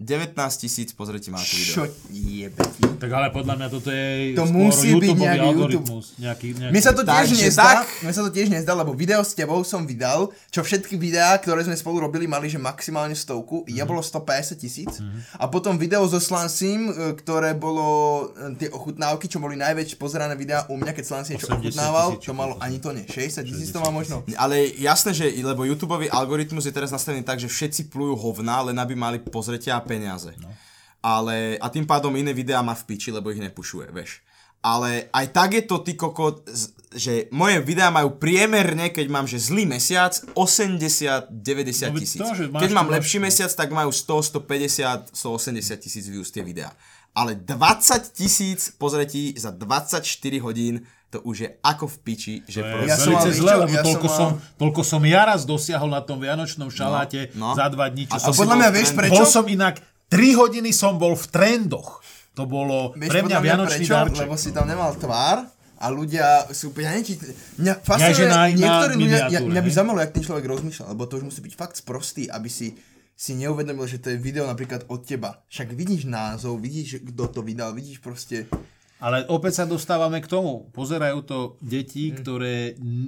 [SPEAKER 1] 19 tisíc, pozrite, má to video.
[SPEAKER 2] Čo jebe?
[SPEAKER 3] Tak ale podľa mňa toto je
[SPEAKER 2] To
[SPEAKER 3] skôr
[SPEAKER 2] musí byť nejaký
[SPEAKER 3] algoritmus. Nejaký, nejaký...
[SPEAKER 2] Mne sa to tiež
[SPEAKER 1] Takže
[SPEAKER 2] nezdá,
[SPEAKER 1] tak.
[SPEAKER 2] mne sa to tiež nezdá, lebo video s tebou som vydal, čo všetky videá, ktoré sme spolu robili, mali že maximálne stovku, ja bolo 150 tisíc. A potom video so Slansim, e, ktoré bolo e, tie ochutnávky, čo boli najväčšie pozerané videá u mňa, keď Slans niečo
[SPEAKER 3] 80
[SPEAKER 2] ochutnával, to malo ani to nie, 60 tisíc to má možno.
[SPEAKER 1] Ale jasné, že lebo YouTubeový algoritmus je teraz nastavený tak, že všetci plujú hovná, len aby mali pozretia peniaze. No. Ale, a tým pádom iné videá má v piči, lebo ich nepušuje, vieš. Ale aj tak je to ty kokot, že moje videá majú priemerne, keď mám že zlý mesiac, 80-90
[SPEAKER 3] No
[SPEAKER 1] tisíc.
[SPEAKER 3] to,
[SPEAKER 1] keď mám lepší mesiac, tak majú 100, 150, 180 tisíc views tie videá. Ale 20 tisíc pozretí za 24 hodín, to už je ako v piči, že
[SPEAKER 3] To je
[SPEAKER 1] proste...
[SPEAKER 2] Ja som mal-
[SPEAKER 3] zle, lebo
[SPEAKER 2] Ja
[SPEAKER 3] toľko,
[SPEAKER 2] som
[SPEAKER 3] som,
[SPEAKER 2] mal-
[SPEAKER 3] toľko som ja raz dosiahol na tom vianočnom šaláte
[SPEAKER 1] No, no.
[SPEAKER 3] za dva dní, čo
[SPEAKER 1] A
[SPEAKER 3] som
[SPEAKER 2] Podľa mňa vieš prečo?
[SPEAKER 3] Bol som inak, 3 hodiny som bol v trendoch. To bolo
[SPEAKER 2] Vieš
[SPEAKER 3] pre mňa
[SPEAKER 2] podľa
[SPEAKER 3] vianočný
[SPEAKER 2] prečo?
[SPEAKER 3] darček.
[SPEAKER 2] Lebo si tam nemal tvár a ľudia sú, ja či, mňa fascinuje,
[SPEAKER 3] na- na
[SPEAKER 2] niektorí ľudia, ja, mňa by zaujímalo, jak ten človek rozmýšľal, lebo to už musí byť fakt sprostý, aby si si neuvedomil, že to je video napríklad od teba. Však vidíš názov, vidíš, kto to vydal, vidíš proste...
[SPEAKER 3] Ale opäť sa dostávame k tomu. Pozerajú to deti,
[SPEAKER 2] Hm.
[SPEAKER 3] ktoré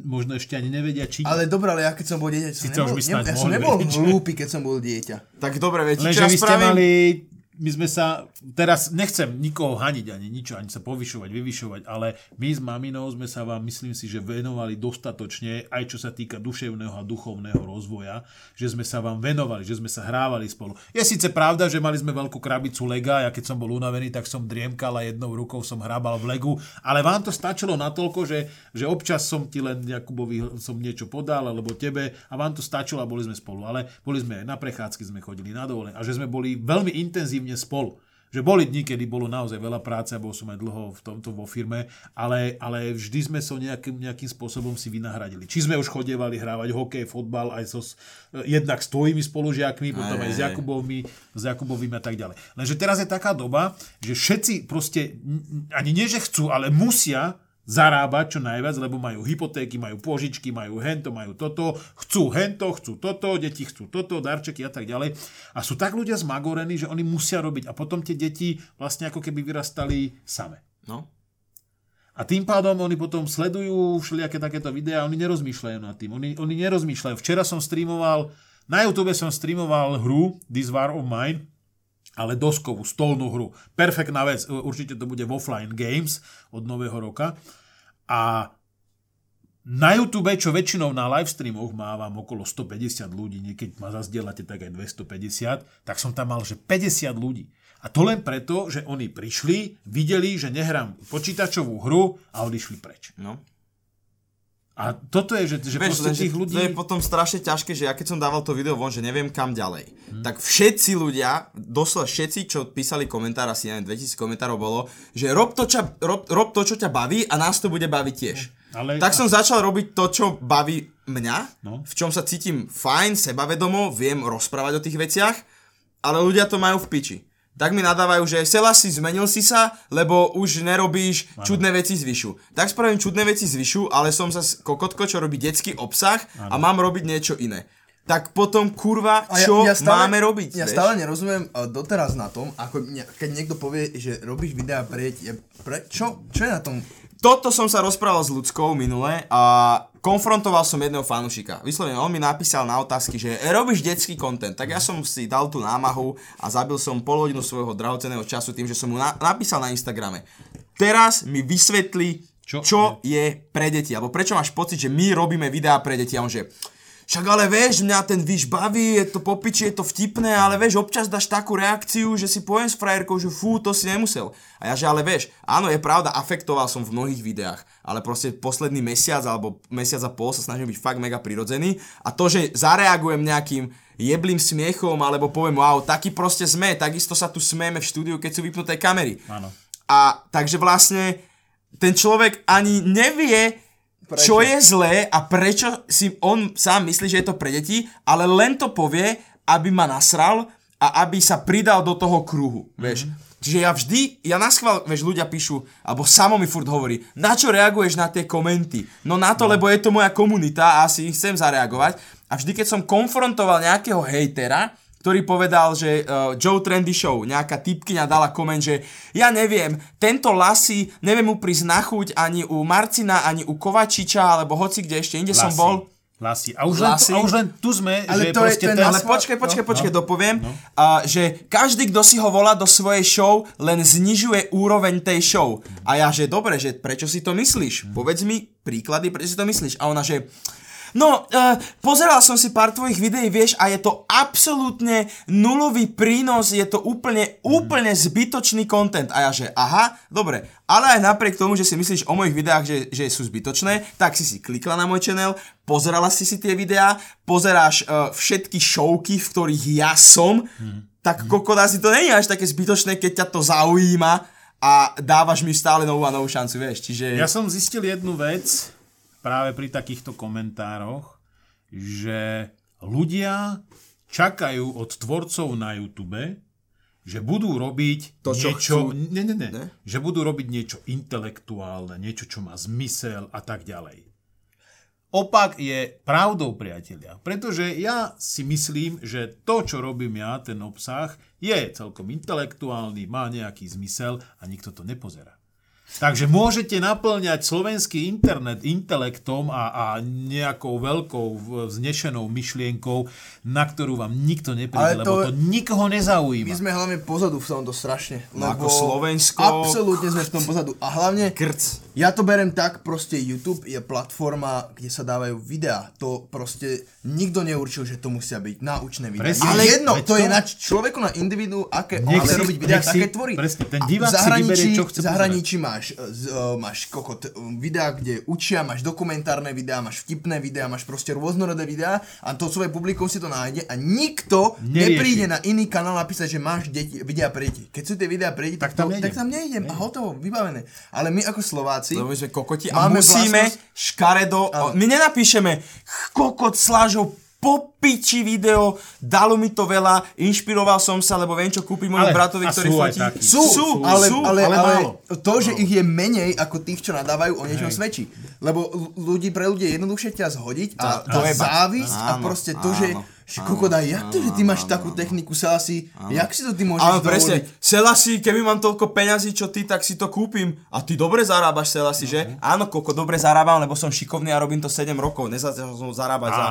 [SPEAKER 3] možno ešte ani nevedia čítať.
[SPEAKER 2] Ale dobre, ale ja keď som bol dieťa, som
[SPEAKER 3] Sice
[SPEAKER 2] nebol,
[SPEAKER 3] už by
[SPEAKER 2] ne, ja som nebol hlúpy, keď som bol dieťa.
[SPEAKER 1] Tak dobre, viete,
[SPEAKER 3] Lenže
[SPEAKER 1] čo ja
[SPEAKER 3] vy ste mali, my sme sa, teraz nechcem nikoho haniť ani ničo, ani sa povyšovať, vyvyšovať, ale my s maminou sme sa vám, myslím si, že venovali dostatočne, aj čo sa týka duševného a duchovného rozvoja, že sme sa vám venovali, že sme sa hrávali spolu. Je síce pravda, že mali sme veľkú krabicu lega, ja keď som bol unavený, tak som driemkal a jednou rukou som hrábal v legu, ale vám to stačilo natoľko, že, že občas som ti len Jakubovi som niečo podal, alebo tebe a vám to stačilo a boli sme spolu. Ale boli sme aj na prechádzky, sme chodili na dovolené a že sme boli veľmi intenzívne spolu. Že boli dni, kedy bolo naozaj veľa práce a bol som aj dlho v tomto vo firme, ale, ale vždy sme so nejakým, nejakým spôsobom si vynahradili. Či sme už chodievali hrávať hokej, fotbal aj so, s- jednak s tvojimi spolužiakmi, potom aj s
[SPEAKER 1] aj.
[SPEAKER 3] Jakubovmi, s Jakubovými a tak ďalej. Lenže teraz je taká doba, že všetci proste ani nie, že chcú, ale musia zarábať čo najviac, lebo majú hypotéky, majú požičky, majú hento, majú toto, chcú hento, chcú toto, deti chcú toto, darčeky a tak ďalej. A sú tak ľudia zmagorení, že oni musia robiť a potom tie deti vlastne ako keby vyrastali same.
[SPEAKER 1] No.
[SPEAKER 3] A tým pádom oni potom sledujú všelijaké takéto videá, oni nerozmýšľajú nad tým. Oni, oni nerozmýšľajú. Včera som streamoval, na YouTube som streamoval hru This War of Mine, ale doskovú, stolnú hru. Perfektná vec, určite to bude v Offline Games od nového roka. A na YouTube, čo väčšinou na livestreamoch mávam okolo 150 ľudí, niekedy ma zazdielate tak aj 250, tak som tam mal, že 50 ľudí. A to len preto, že oni prišli, videli, že nehrám počítačovú hru a odišli preč.
[SPEAKER 1] No.
[SPEAKER 3] A toto je, že, že
[SPEAKER 1] Vieš,
[SPEAKER 3] proste tých ľudí...
[SPEAKER 1] to je potom strašne ťažké, že ja keď som dával to video von, že neviem kam ďalej, hmm. tak všetci ľudia, doslova všetci, čo písali komentár, asi neviem, 2000 komentárov bolo, že rob to, čo, rob, rob to, čo ťa baví a nás to bude baviť tiež.
[SPEAKER 3] Ale-
[SPEAKER 1] tak som začal robiť to, čo baví mňa,
[SPEAKER 3] No.
[SPEAKER 1] v čom sa cítim fajn, sebavedomo, viem rozprávať o tých veciach, ale ľudia to majú v piči. Tak mi nadávajú, že Sela si zmenil si sa, lebo už nerobíš ano. čudné veci zvyšu. Tak spravím čudné veci zvyšu, ale som sa kokotko, čo robí detský obsah a mám robiť niečo iné. tak potom kurva,
[SPEAKER 2] A
[SPEAKER 1] čo máme robiť?
[SPEAKER 2] Ja
[SPEAKER 1] vieš?
[SPEAKER 2] stále nerozumiem uh, doteraz na tom, ako keď niekto povie, že robíš videá pre ja- Pre, čo, čo je na tom?
[SPEAKER 1] Toto som sa rozprával s ľudskou minule a konfrontoval som jedného fanušika. Vyslovene, on mi napísal na otázky, že robíš detský content. Tak ja som si dal tú námahu a zabil som pol hodinu svojho drahoceného času tým, že som mu na- napísal na Instagrame. Teraz mi vysvetli, čo,
[SPEAKER 3] Čo?
[SPEAKER 1] čo je pre deti. Alebo prečo máš pocit, že my robíme videá pre deti. A on že, však ale vieš, mňa ten výš baví, je to popiči, je to vtipné, ale vieš, občas dáš takú reakciu, že si poviem s frajerkou, že fú, to si nemusel. A ja že, ale vieš, áno, je pravda, afektoval som v mnohých videách, ale proste posledný mesiac alebo mesiac a pol sa snažím byť fakt mega prirodzený a to, že zareagujem nejakým jeblým smiechom alebo poviem, wow, taký proste sme, takisto sa tu smieme v štúdiu, keď sú vypnuté kamery.
[SPEAKER 3] Áno.
[SPEAKER 1] A takže vlastne ten človek ani nevie,
[SPEAKER 2] Prečo?
[SPEAKER 1] čo je zlé a prečo si on sám myslí, že je to pre deti, ale len to povie, aby ma nasral a aby sa pridal do toho kruhu, vieš. Čiže ja vždy, ja na schvál, vieš, ľudia píšu, alebo samo mi furt hovorí, na čo reaguješ na tie komenty? No na to, lebo je to moja komunita a si chcem zareagovať. A vždy, keď som konfrontoval nejakého hejtera, ktorý povedal, že uh, Joe Trendy Show, nejaká typkyňa dala koment, že ja neviem, tento lasy, neviem mu prísť na chuť ani u Marcina, ani u Kovačiča, alebo hoci kde ešte inde som
[SPEAKER 3] Lasy.
[SPEAKER 1] bol.
[SPEAKER 3] Lasy. A už, len,
[SPEAKER 1] Lasy.
[SPEAKER 3] a už len tu sme,
[SPEAKER 2] Ale
[SPEAKER 3] že
[SPEAKER 2] to je ten-.
[SPEAKER 1] Ale počkaj, počkaj, počkaj, dopoviem, a, že každý, kto si ho volá do svojej show, len znižuje úroveň tej show. A ja, že dobre, že prečo si to myslíš? Povedz mi príklady, prečo si to myslíš? A ona, že No, uh, pozeral som si pár tvojich videí, vieš, a je to absolútne nulový prínos, je to úplne, úplne zbytočný content. A ja že, aha, dobre, ale aj napriek tomu, že si myslíš o mojich videách, že, že sú zbytočné, tak si si klikla na môj channel, pozerala si si tie videá, pozeráš uh, všetky showky, v ktorých ja som, tak kokoda si to je až také zbytočné, keď ťa to zaujíma a dávaš mi stále novú a novú šancu, vieš, čiže...
[SPEAKER 3] Ja som zistil jednu vec práve pri takýchto komentároch, že ľudia čakajú od tvorcov na YouTube, že budú robiť
[SPEAKER 1] To, čo
[SPEAKER 3] niečo...
[SPEAKER 1] chcú.
[SPEAKER 3] Ne, ne, ne,
[SPEAKER 1] Ne?
[SPEAKER 3] Že budú robiť niečo intelektuálne, niečo, čo má zmysel a tak ďalej. Opak je pravdou, priatelia. Pretože ja si myslím, že to, čo robím ja, ten obsah, je celkom intelektuálny, má nejaký zmysel a nikto to nepozerá. Takže môžete naplňať slovenský internet intelektom a, a nejakou veľkou vznešenou myšlienkou, na ktorú vám nikto
[SPEAKER 2] Ale
[SPEAKER 3] nepríde,
[SPEAKER 2] to-
[SPEAKER 3] lebo to nikoho
[SPEAKER 2] My
[SPEAKER 3] nezaujíma.
[SPEAKER 2] sme hlavne pozadu v tomto strašne.
[SPEAKER 1] No
[SPEAKER 2] Lebo
[SPEAKER 1] ako Slovensko-
[SPEAKER 2] Absolútne sme v tom pozadu. A hlavne,
[SPEAKER 1] Krc.
[SPEAKER 2] Ja to berem tak, proste YouTube je platforma, kde sa dávajú videá. To proste nikto neurčil, že to musia byť naučné videá.
[SPEAKER 3] Presne.
[SPEAKER 2] Ale
[SPEAKER 3] Ale-
[SPEAKER 2] jedno,
[SPEAKER 3] veď
[SPEAKER 2] to, je
[SPEAKER 3] to-
[SPEAKER 2] na človeku, na individu, aké
[SPEAKER 3] Nech
[SPEAKER 2] chce
[SPEAKER 3] si-
[SPEAKER 2] robiť videá,
[SPEAKER 3] si-
[SPEAKER 2] také tvorí.
[SPEAKER 3] presne, ten divák
[SPEAKER 2] v
[SPEAKER 3] si
[SPEAKER 2] zahraničí,
[SPEAKER 3] vyberie, čo chce
[SPEAKER 2] zahraničí máš, e, z, uh, máš kokot, uh, videá, kde učia, máš dokumentárne videá, máš vtipné videá, máš proste rôznorodé videá a to svoje publikum si to nájde a nikto
[SPEAKER 3] Nerieši.
[SPEAKER 2] nepríde na iný kanál napísať, že máš deti, videá pre deti. Keď sú tie videá pre deti,
[SPEAKER 3] Tak tam
[SPEAKER 2] to, tak tam nejdem a hotovo, vybavené. Ale my ako Slováci
[SPEAKER 1] Lebo my sme kokoti a
[SPEAKER 2] Máme
[SPEAKER 1] musíme
[SPEAKER 2] vlastnosť-
[SPEAKER 1] škaredo... O, my nenapíšeme "Ch, kokot s Lážou po piči video, dalo mi to veľa, inšpiroval som sa, lebo viem, čo kúpiť môjmu
[SPEAKER 3] Ale-
[SPEAKER 1] bratovi, ktorý
[SPEAKER 3] sú
[SPEAKER 1] fotí.
[SPEAKER 3] takí.
[SPEAKER 2] Sú,
[SPEAKER 1] sú,
[SPEAKER 2] ale,
[SPEAKER 1] sú,
[SPEAKER 2] ale, ale,
[SPEAKER 3] ale málo.
[SPEAKER 2] to, že ich je menej ako tých, čo nadávajú, o niečom svedčí. Lebo ľudí, pre ľudí je jednoduchšie ťa zhodiť a tá
[SPEAKER 1] je
[SPEAKER 2] závisť a proste to, že
[SPEAKER 1] áno,
[SPEAKER 2] že kokot, aj jak to, že ty máš takú techniku selasi, jak si to ty môžeš
[SPEAKER 1] Ale presne? Selasi, keby mám toľko peňazí, čo ty, tak si to kúpim. A ty dobre zarábaš, Selasi, že?
[SPEAKER 2] Mhm.
[SPEAKER 1] Áno, koko, dobre zarábam, lebo som šikovný a robím to 7 rokov. Nezačal som zarábať za...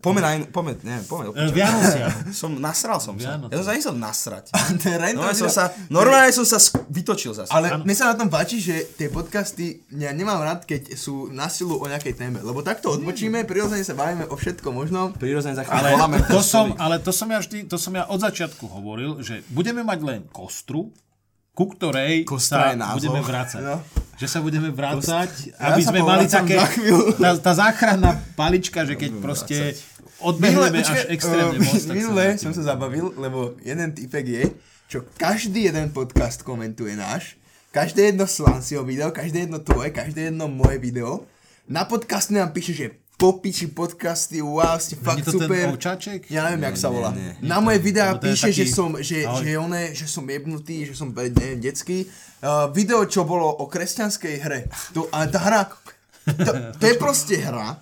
[SPEAKER 1] Poďme na inú, poďme, neviem, poďme.
[SPEAKER 3] Vianocia. <laughs>
[SPEAKER 1] Som, nasral som sa.
[SPEAKER 3] Vianoce.
[SPEAKER 1] Ja som sa nechcel nasrať. <laughs> Normálne som sa, normálne som sa vytočil zase.
[SPEAKER 2] Ale mne sa na tom páči, že tie podcasty, ja nemám rád, keď sú na silu o nejakej téme, lebo takto odbočíme, prirodzene sa bavíme o všetko možnom.
[SPEAKER 1] Prirodzene za chvíľu voláme
[SPEAKER 3] to som, ale to som ja vždy, to som ja od začiatku hovoril, že budeme mať len kostru, ku ktorej
[SPEAKER 1] Kostra
[SPEAKER 3] sa budeme vrácať.
[SPEAKER 2] No.
[SPEAKER 3] Že sa budeme vrácať,
[SPEAKER 2] Ja
[SPEAKER 3] aby sme mali také... Tá, tá záchranná palička, že keď proste odbehneme až extrémne
[SPEAKER 2] eh,
[SPEAKER 3] moc,
[SPEAKER 2] Minule som sa zabavil, lebo jeden typek je, čo každý jeden podcast komentuje náš, každé jedno Slansio video, každé jedno tvoje, každé jedno moje video. Na podcast nám píše, že popiči podcasty, wow, ste fakt
[SPEAKER 3] to ten
[SPEAKER 2] super.
[SPEAKER 3] ovčáček?
[SPEAKER 2] Ja neviem, jak sa volá.
[SPEAKER 1] nie,
[SPEAKER 2] Na moje videá
[SPEAKER 3] to
[SPEAKER 2] píše, že
[SPEAKER 3] taký-
[SPEAKER 2] som, že,
[SPEAKER 3] Ahoj.
[SPEAKER 2] že, one, že som jebnutý, že som, neviem, detský. Uh, video, čo bolo o kresťanskej hre. To, a tá hra, to, to je proste hra,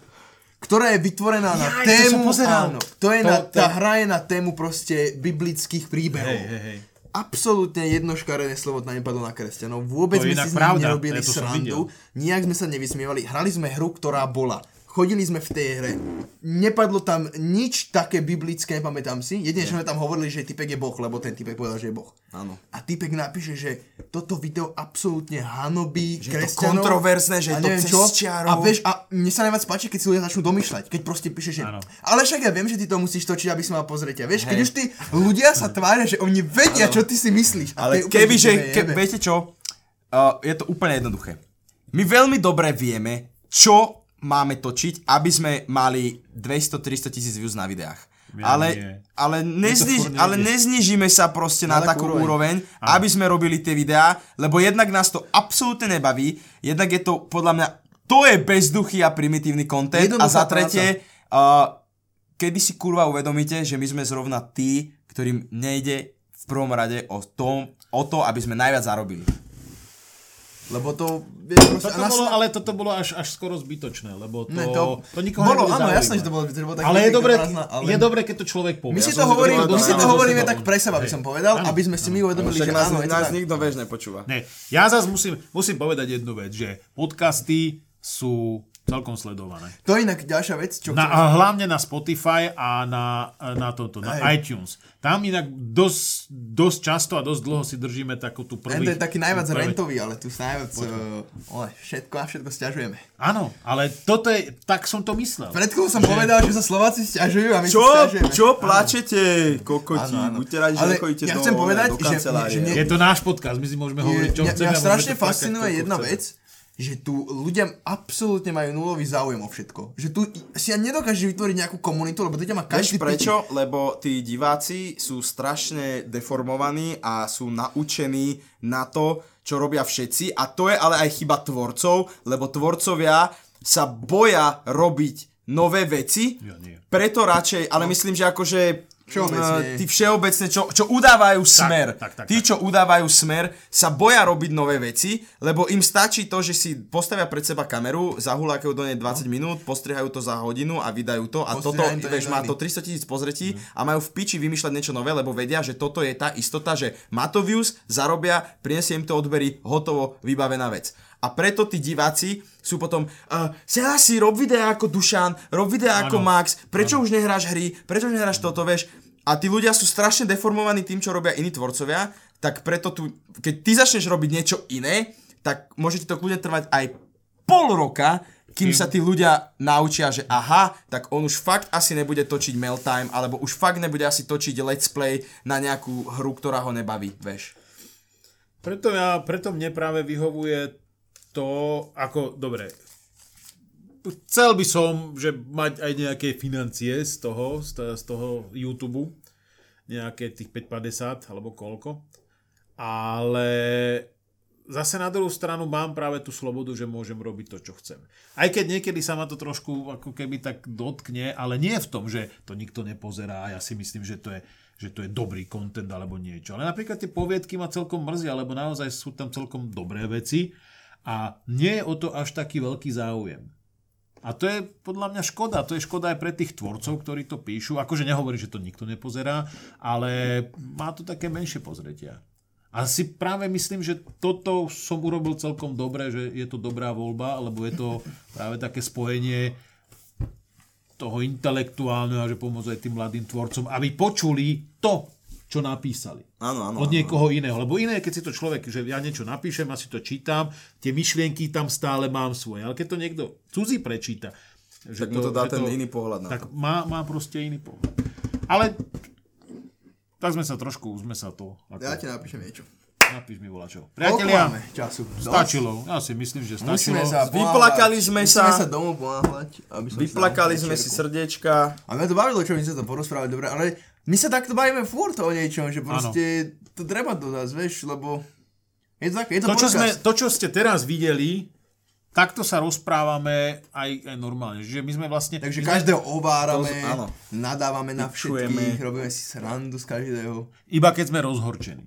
[SPEAKER 2] ktorá je vytvorená na
[SPEAKER 3] Jaj, to
[SPEAKER 2] tému,
[SPEAKER 3] pozeral.
[SPEAKER 2] áno, to je
[SPEAKER 3] To-
[SPEAKER 2] na,
[SPEAKER 3] to-
[SPEAKER 2] tá hra je na tému proste biblických príbehov.
[SPEAKER 3] Hej, hej, hej.
[SPEAKER 2] Absolútne jedno škaredé slovo nepadlo na kresťanov. Vôbec
[SPEAKER 3] To
[SPEAKER 2] sme si
[SPEAKER 3] pravda,
[SPEAKER 2] nerobili
[SPEAKER 3] ja to
[SPEAKER 2] srandu. Nijak sme sa nevysmievali. Hrali sme hru, ktorá bola. Chodili sme v tej hre. Nepadlo tam nič také biblické, nepamätám si. Jedine, že sme tam hovorili, že typek je boh, lebo ten typek povedal, že je boh.
[SPEAKER 1] Áno.
[SPEAKER 2] A typek napíše, že toto video absolútne hanobí
[SPEAKER 1] Že je to
[SPEAKER 2] kresťanov.
[SPEAKER 1] kontroverzné, že je to cez čiaru.
[SPEAKER 2] A vieš, a mne sa najviac páči, keď si ľudia začnú domýšľať. Keď proste píše, že
[SPEAKER 3] Áno.
[SPEAKER 2] ale však ja viem, že ty to musíš točiť, aby si mal pozrieť. A vieš, keď
[SPEAKER 1] Hej.
[SPEAKER 2] už tí ľudia sa tvária, že oni vedia, čo ty si myslíš. A
[SPEAKER 1] Ale keby, že, ke, viete čo, uh, je to úplne jednoduché. My veľmi dobre vieme, čo máme točiť, aby sme mali 200-300 tisíc views na videách.
[SPEAKER 3] Ja
[SPEAKER 1] ale,
[SPEAKER 3] nie.
[SPEAKER 1] ale, nezniž, ale neznižíme sa proste na
[SPEAKER 2] Na
[SPEAKER 1] takú
[SPEAKER 2] takú
[SPEAKER 1] úroveň, aby sme robili tie videá, lebo jednak nás to absolútne nebaví, jednak je to podľa mňa, to je bezduchý a primitívny content a za tretie, uh, kedy si kurva uvedomíte, že my sme zrovna tí, ktorým nejde v prvom rade o, tom, o to, aby sme najviac zarobili.
[SPEAKER 2] Lebo to... Vieš, proste,
[SPEAKER 3] Toto bolo, ale toto bolo až, až skoro zbytočné, lebo to,
[SPEAKER 2] Ne,
[SPEAKER 3] to,
[SPEAKER 2] to-
[SPEAKER 3] nikoho
[SPEAKER 2] bolo, áno, jasné, že to bolo- že to bolo tak
[SPEAKER 3] Ale je dobré,
[SPEAKER 2] prázdna, ale-
[SPEAKER 3] je dobré, keď to človek povie.
[SPEAKER 2] My si
[SPEAKER 1] Ja
[SPEAKER 2] to
[SPEAKER 1] povedal
[SPEAKER 2] my si to hovoríme tak pre seba, by som povedal, aby sme si my uvedomili, že
[SPEAKER 1] nás,
[SPEAKER 2] je
[SPEAKER 1] nás nikto vieš nepočúva.
[SPEAKER 3] Ne, ja zase musím, musím povedať jednu vec, že podcasty sú celkom sledované.
[SPEAKER 2] To je inak ďalšia vec, čo
[SPEAKER 3] Na,
[SPEAKER 2] chcem-
[SPEAKER 3] a hlavne na Spotify a na, na, toto, na
[SPEAKER 2] Hej.
[SPEAKER 3] iTunes. Tam inak dosť, dosť často a dosť dlho si držíme takú tú
[SPEAKER 2] Ten
[SPEAKER 3] prvý...
[SPEAKER 2] je taký najviac
[SPEAKER 3] prvé-
[SPEAKER 2] rentový, ale tu sa najviac... Uh, ole, všetko a všetko stiažujeme.
[SPEAKER 3] Áno, ale toto je, tak som to myslel.
[SPEAKER 2] Pred som povedal, že sa Slováci stiažujú a my
[SPEAKER 1] Čo?
[SPEAKER 2] si stiažujeme.
[SPEAKER 1] Čo plačete, kokoti?
[SPEAKER 2] Áno, áno.
[SPEAKER 1] Buďte radi, že
[SPEAKER 2] Ale
[SPEAKER 1] nechodíte
[SPEAKER 2] ja
[SPEAKER 1] do,
[SPEAKER 2] chcem povedať,
[SPEAKER 1] do
[SPEAKER 2] že- že
[SPEAKER 3] Je to náš podcast, my si môžeme hovoriť, čo
[SPEAKER 2] mňa,
[SPEAKER 3] chceme.
[SPEAKER 2] mňa strašne fascinuje jedna
[SPEAKER 3] chceme.
[SPEAKER 2] vec, že tu ľudia absolútne majú nulový záujem o všetko. Že tu si ani nedokáže vytvoriť nejakú komunitu, lebo to ťa má
[SPEAKER 1] Vieš
[SPEAKER 2] každý
[SPEAKER 1] prečo? Lebo tí diváci sú strašne deformovaní a sú naučení na to, čo robia všetci a to je ale aj chyba tvorcov, lebo tvorcovia sa boja robiť nové veci,
[SPEAKER 3] Ja nie.
[SPEAKER 1] preto radšej, ale myslím, že akože
[SPEAKER 2] Všeobecne.
[SPEAKER 1] eh, tí všeobecne, čo, čo udávajú smer,
[SPEAKER 3] tak, tak,
[SPEAKER 1] tí,
[SPEAKER 3] tak.
[SPEAKER 1] čo udávajú smer, sa boja robiť nové veci, lebo im stačí to, že si postavia pred seba kameru, zahulákajú do nej 20 minút, postrihajú to za hodinu a vydajú to a toto,
[SPEAKER 2] to
[SPEAKER 1] vieš, má to 300 tisíc pozretí a majú v piči vymýšľať niečo nové, lebo vedia, že toto je tá istota, že má to views, zarobia, prinesie im to odbery, hotovo, vybavená vec. A preto tí diváci sú potom uh, Sela si, rob videá ako Dušan, rob videá ako. Max, prečo už nehráš hry, prečo už nehráš toto, vieš. A tí ľudia sú strašne deformovaní tým, čo robia iní tvorcovia, tak preto tu, keď ty začneš robiť niečo iné, tak môže ti to kľudne trvať aj pol roka, kým sa tí ľudia naučia, že aha, tak on už fakt asi nebude točiť Meltime, alebo už fakt nebude asi točiť Let's Play na nejakú hru, ktorá ho nebaví, vieš.
[SPEAKER 3] Preto, ja, preto mne práve vyhovuje to, ako, dobre, chcel by som, že mať aj nejaké financie z toho, z, to- z toho YouTube, nejaké tých 550 alebo koľko, ale zase na druhú stranu mám práve tú slobodu, že môžem robiť to, čo chcem. Aj keď niekedy sa ma to trošku ako keby tak dotkne, ale nie v tom, že to nikto nepozerá a ja si myslím, že to je že to je dobrý content alebo niečo. Ale napríklad tie poviedky ma celkom mrzia, lebo naozaj sú tam celkom dobré veci a nie je o to až taký veľký záujem. A to je podľa mňa škoda. To je škoda aj pre tých tvorcov, ktorí to píšu. Akože nehovorím, že to nikto nepozerá, ale má to také menšie pozretia. A si práve myslím, že toto som urobil celkom dobre, že je to dobrá voľba, lebo je to práve také spojenie toho intelektuálneho a že pomôcť aj tým mladým tvorcom, aby počuli to, čo napísali.
[SPEAKER 1] Áno, áno,
[SPEAKER 3] Od
[SPEAKER 1] áno.
[SPEAKER 3] niekoho iného. Lebo iné, keď si to človek, že ja niečo napíšem a si to čítam, tie myšlienky tam stále mám svoje. Ale keď to niekto cudzí prečíta, že
[SPEAKER 1] Tak mu to dá
[SPEAKER 3] že
[SPEAKER 1] ten iný pohľad na
[SPEAKER 3] tak
[SPEAKER 1] to.
[SPEAKER 3] má, má proste iný pohľad. Ale tak sme sa trošku, sme sa to... Ako,
[SPEAKER 2] Ja ti napíšem niečo.
[SPEAKER 3] Napíš mi volačo. Priatelia,
[SPEAKER 2] času?
[SPEAKER 3] Stačilo. Ja si myslím, že stačilo.
[SPEAKER 2] Musíme sa
[SPEAKER 1] Vyplakali sme
[SPEAKER 2] Musíme
[SPEAKER 1] sa.
[SPEAKER 2] sa domov ponáhľať. aby sme
[SPEAKER 1] Vyplakali
[SPEAKER 2] sa
[SPEAKER 1] sme si srdiečka.
[SPEAKER 2] A mňa to bavilo, čo my sa to porozprávali, dobre, ale my sa takto bavíme furt o niečom, že proste to treba dodať, vieš, lebo je to také, je to,
[SPEAKER 3] To čo,
[SPEAKER 2] podcast.
[SPEAKER 3] sme, to, čo ste teraz videli, takto sa rozprávame aj, aj normálne. Čiže my sme vlastne...
[SPEAKER 2] Takže každého ovárame,
[SPEAKER 1] To- áno.
[SPEAKER 2] nadávame na všetkých, robíme si srandu z každého.
[SPEAKER 3] Iba keď sme rozhorčení.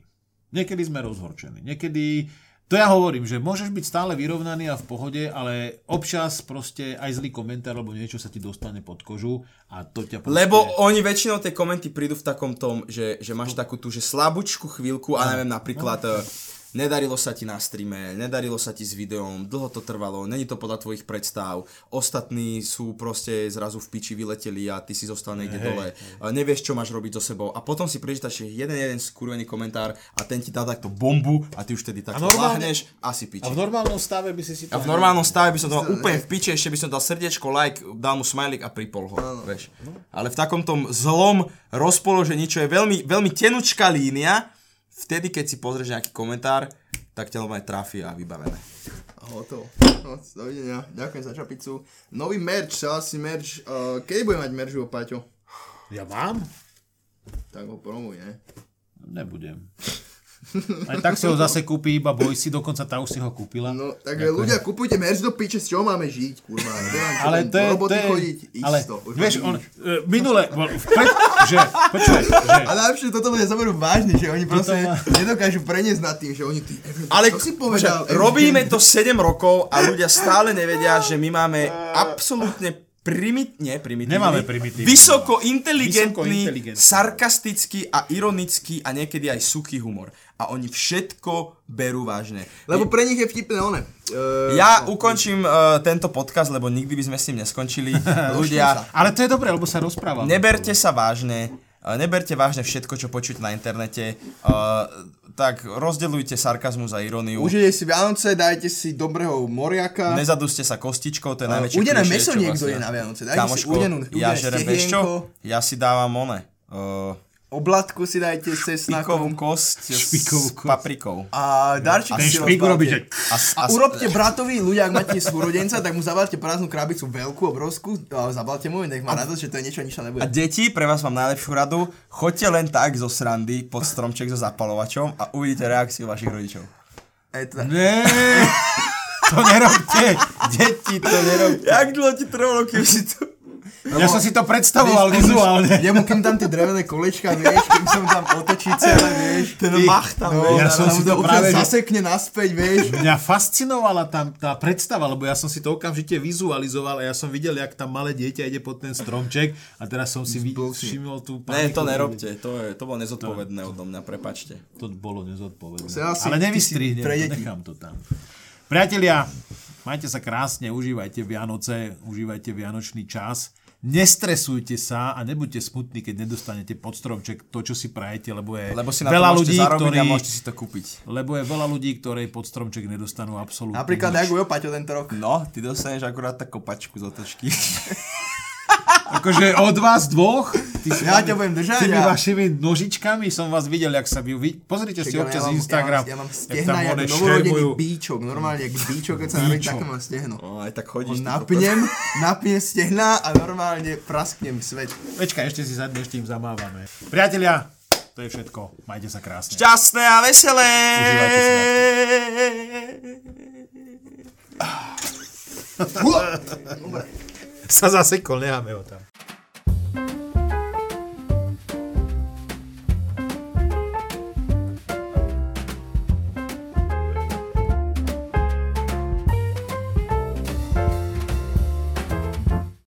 [SPEAKER 3] Niekedy sme rozhorčení. Niekedy To ja hovorím, že môžeš byť stále vyrovnaný a v pohode, ale občas proste aj zlý komentár alebo niečo sa ti dostane pod kožu a to ťa proste...
[SPEAKER 1] Lebo oni väčšinou tie komenty prídu v takom tom, že, že máš takú tú, že slabúčku chvíľku a neviem, napríklad
[SPEAKER 3] No.
[SPEAKER 1] Nedarilo sa ti na streame, nedarilo sa ti s videom, dlho to trvalo, není to podľa tvojich predstav, ostatní sú proste zrazu v piči vyleteli a ty si zostal niekde dole, Eh, nevieš, čo máš robiť so sebou. A potom si prečítaš jeden jeden skurvený komentár a ten ti dá takto bombu a ty už vtedy takto
[SPEAKER 3] normálne-
[SPEAKER 1] láhneš a si piči.
[SPEAKER 3] A v normálnom stave by si si to...
[SPEAKER 1] A v normálnom stave by som to mal úplne v piči, ešte by som dal srdiečko, like, dal mu smajlik a pripol ho, vieš. Ale v takom tom zlom rozpoložení, čo je veľmi, veľmi tenučká línia, vtedy, keď si pozrieš nejaký komentár, tak ťa normálne trafí a vybavené.
[SPEAKER 2] A hotovo. No, dovidenia. Ďakujem za čapicu. Nový merch, si merch. Uh, kedy bude mať merch Paťo?
[SPEAKER 3] Ja mám?
[SPEAKER 2] Tak ho promuj, ne?
[SPEAKER 3] Nebudem. Aj tak si ho zase kúpi iba Boysi, dokonca tá už si ho kúpila.
[SPEAKER 2] No, takže ľudia, kupujte merch do piče, z čoho máme žiť, kurva.
[SPEAKER 3] ale to je,
[SPEAKER 2] do
[SPEAKER 3] to
[SPEAKER 2] roboty
[SPEAKER 3] je,
[SPEAKER 2] chodiť,
[SPEAKER 3] ale
[SPEAKER 2] isto. už
[SPEAKER 3] vieš, on, e, minule, bol vpred, že, počkaj, že,
[SPEAKER 2] A najlepšie, toto ľudia zoberú vážne, že oni proste
[SPEAKER 3] má-
[SPEAKER 2] nedokážu preniesť nad tým, že oni ty,
[SPEAKER 1] Ale
[SPEAKER 2] čo si povedal?
[SPEAKER 1] počkaj, robíme to 7 rokov a ľudia stále nevedia, že my máme absolútne primit, nie primitívny,
[SPEAKER 3] Nemáme primitívny,
[SPEAKER 1] vysoko
[SPEAKER 3] Vysoko
[SPEAKER 1] inteligentný,
[SPEAKER 3] inteligentný.
[SPEAKER 1] sarkastický a ironický a niekedy aj suchý humor. A oni všetko berú vážne.
[SPEAKER 2] Lebo pre nich je vtipné one. Uh,
[SPEAKER 1] Ja ukončím uh, tento podcast, lebo nikdy by sme s ním neskončili. <laughs> Ľudia,
[SPEAKER 3] ale to je dobré, lebo sa rozprávame.
[SPEAKER 1] neberte sa vážne, neberte vážne všetko, čo počujete na internete. Uh, tak rozdeľujte sarkazmus a iróniu.
[SPEAKER 2] Užite si Vianoce, dajte si dobrého moriaka.
[SPEAKER 1] Nezaduste sa kostičkou, to je najväčšie
[SPEAKER 2] Udené
[SPEAKER 1] klišé,
[SPEAKER 2] meso niekto
[SPEAKER 1] vlastne-
[SPEAKER 2] je na Vianoce. Dajte si
[SPEAKER 1] Kamoško,
[SPEAKER 2] udenú,
[SPEAKER 1] ja
[SPEAKER 2] udené
[SPEAKER 1] žerem, vieš čo? Ja si dávam one. Uh,
[SPEAKER 2] Oblatku si dajte s
[SPEAKER 1] špikovú
[SPEAKER 2] cesnakom.
[SPEAKER 1] kosť
[SPEAKER 3] Špikovú
[SPEAKER 1] s
[SPEAKER 3] kosť.
[SPEAKER 1] paprikou.
[SPEAKER 2] A darček
[SPEAKER 3] Ten
[SPEAKER 2] si rozbalte.
[SPEAKER 3] robí, že...
[SPEAKER 1] A, s-
[SPEAKER 2] A
[SPEAKER 1] a, s-
[SPEAKER 2] urobte bratovi, ľudia, ak máte súrodenca, tak mu zabalte prázdnu krabicu, veľkú, obrovskú, a zabalte mu, nech má radosť, že to je niečo, nič sa
[SPEAKER 1] a
[SPEAKER 2] nebude.
[SPEAKER 1] deti, pre vás mám najlepšiu radu, choďte len tak zo srandy pod stromček so zapalovačom a uvidíte reakciu vašich rodičov.
[SPEAKER 2] Je to tak.
[SPEAKER 3] Ne, to nerobte, deti, to nerobte.
[SPEAKER 1] Jak dlho ti trvalo, kým si to...
[SPEAKER 3] Ja som si to predstavoval vizuálne. <laughs>
[SPEAKER 2] Jemu kým tam tie drevené kolečka, vieš, kým som tam otočí celé, vieš.
[SPEAKER 1] Ten mach tam,
[SPEAKER 2] No,
[SPEAKER 1] vieš,
[SPEAKER 3] ja
[SPEAKER 2] ja
[SPEAKER 3] som si
[SPEAKER 2] to
[SPEAKER 3] to práve,
[SPEAKER 2] zasekne naspäť, vieš.
[SPEAKER 3] Mňa fascinovala tam tá predstava, lebo ja som si to okamžite vizualizoval a ja som videl, jak tam malé dieťa ide pod ten stromček a teraz som si všimol tú
[SPEAKER 1] Ne, to
[SPEAKER 3] paniku.
[SPEAKER 1] nerobte, to, je, to bolo nezodpovedné odo mňa, prepačte.
[SPEAKER 3] To bolo nezodpovedné.
[SPEAKER 2] Asi-
[SPEAKER 3] Ale
[SPEAKER 2] ty
[SPEAKER 3] nevystrihnem to, nechám to tam. Priatelia, majte sa krásne, užívajte Vianoce, užívajte Vianočný čas. Nestresujte sa a nebuďte smutní, keď nedostanete pod stromček to, čo si prajete, lebo je
[SPEAKER 1] Lebo si na
[SPEAKER 3] veľa
[SPEAKER 1] to
[SPEAKER 3] ľudí, ktorí,
[SPEAKER 1] a môžete si to kúpiť.
[SPEAKER 3] lebo je veľa ľudí, ktorí pod stromček nedostanú absolútne
[SPEAKER 2] Napríklad,
[SPEAKER 3] nič.
[SPEAKER 2] jak ujo Paťo tento rok.
[SPEAKER 1] No, ty dostaneš akurát tak kopačku z otočky. <laughs>
[SPEAKER 3] Akože od vás dvoch, ty si
[SPEAKER 2] Ja ťa budem držať
[SPEAKER 3] tými
[SPEAKER 2] a-
[SPEAKER 3] vašimi nožičkami som vás videl, jak sa vy... vy- Pozrite si
[SPEAKER 2] Čakaj,
[SPEAKER 3] občas
[SPEAKER 2] ja mám-
[SPEAKER 3] Instagram,
[SPEAKER 2] Ja mám, ja mám
[SPEAKER 3] jak
[SPEAKER 2] stehna, jak novorodený bíčok. Normálne, jak bíčok, keď sa narodí, také mám stehno.
[SPEAKER 1] No, aj tak chodíš.
[SPEAKER 2] Napnem, <laughs> napnem stehna a normálne prasknem svet.
[SPEAKER 3] Počkaj, ešte si sadne, ešte im zamávame. Priatelia, to je všetko. Majte sa krásne.
[SPEAKER 1] Šťastné a veselé!
[SPEAKER 3] Užívajte <laughs> <laughs> <laughs> Sa zasekol, necháme ho tam.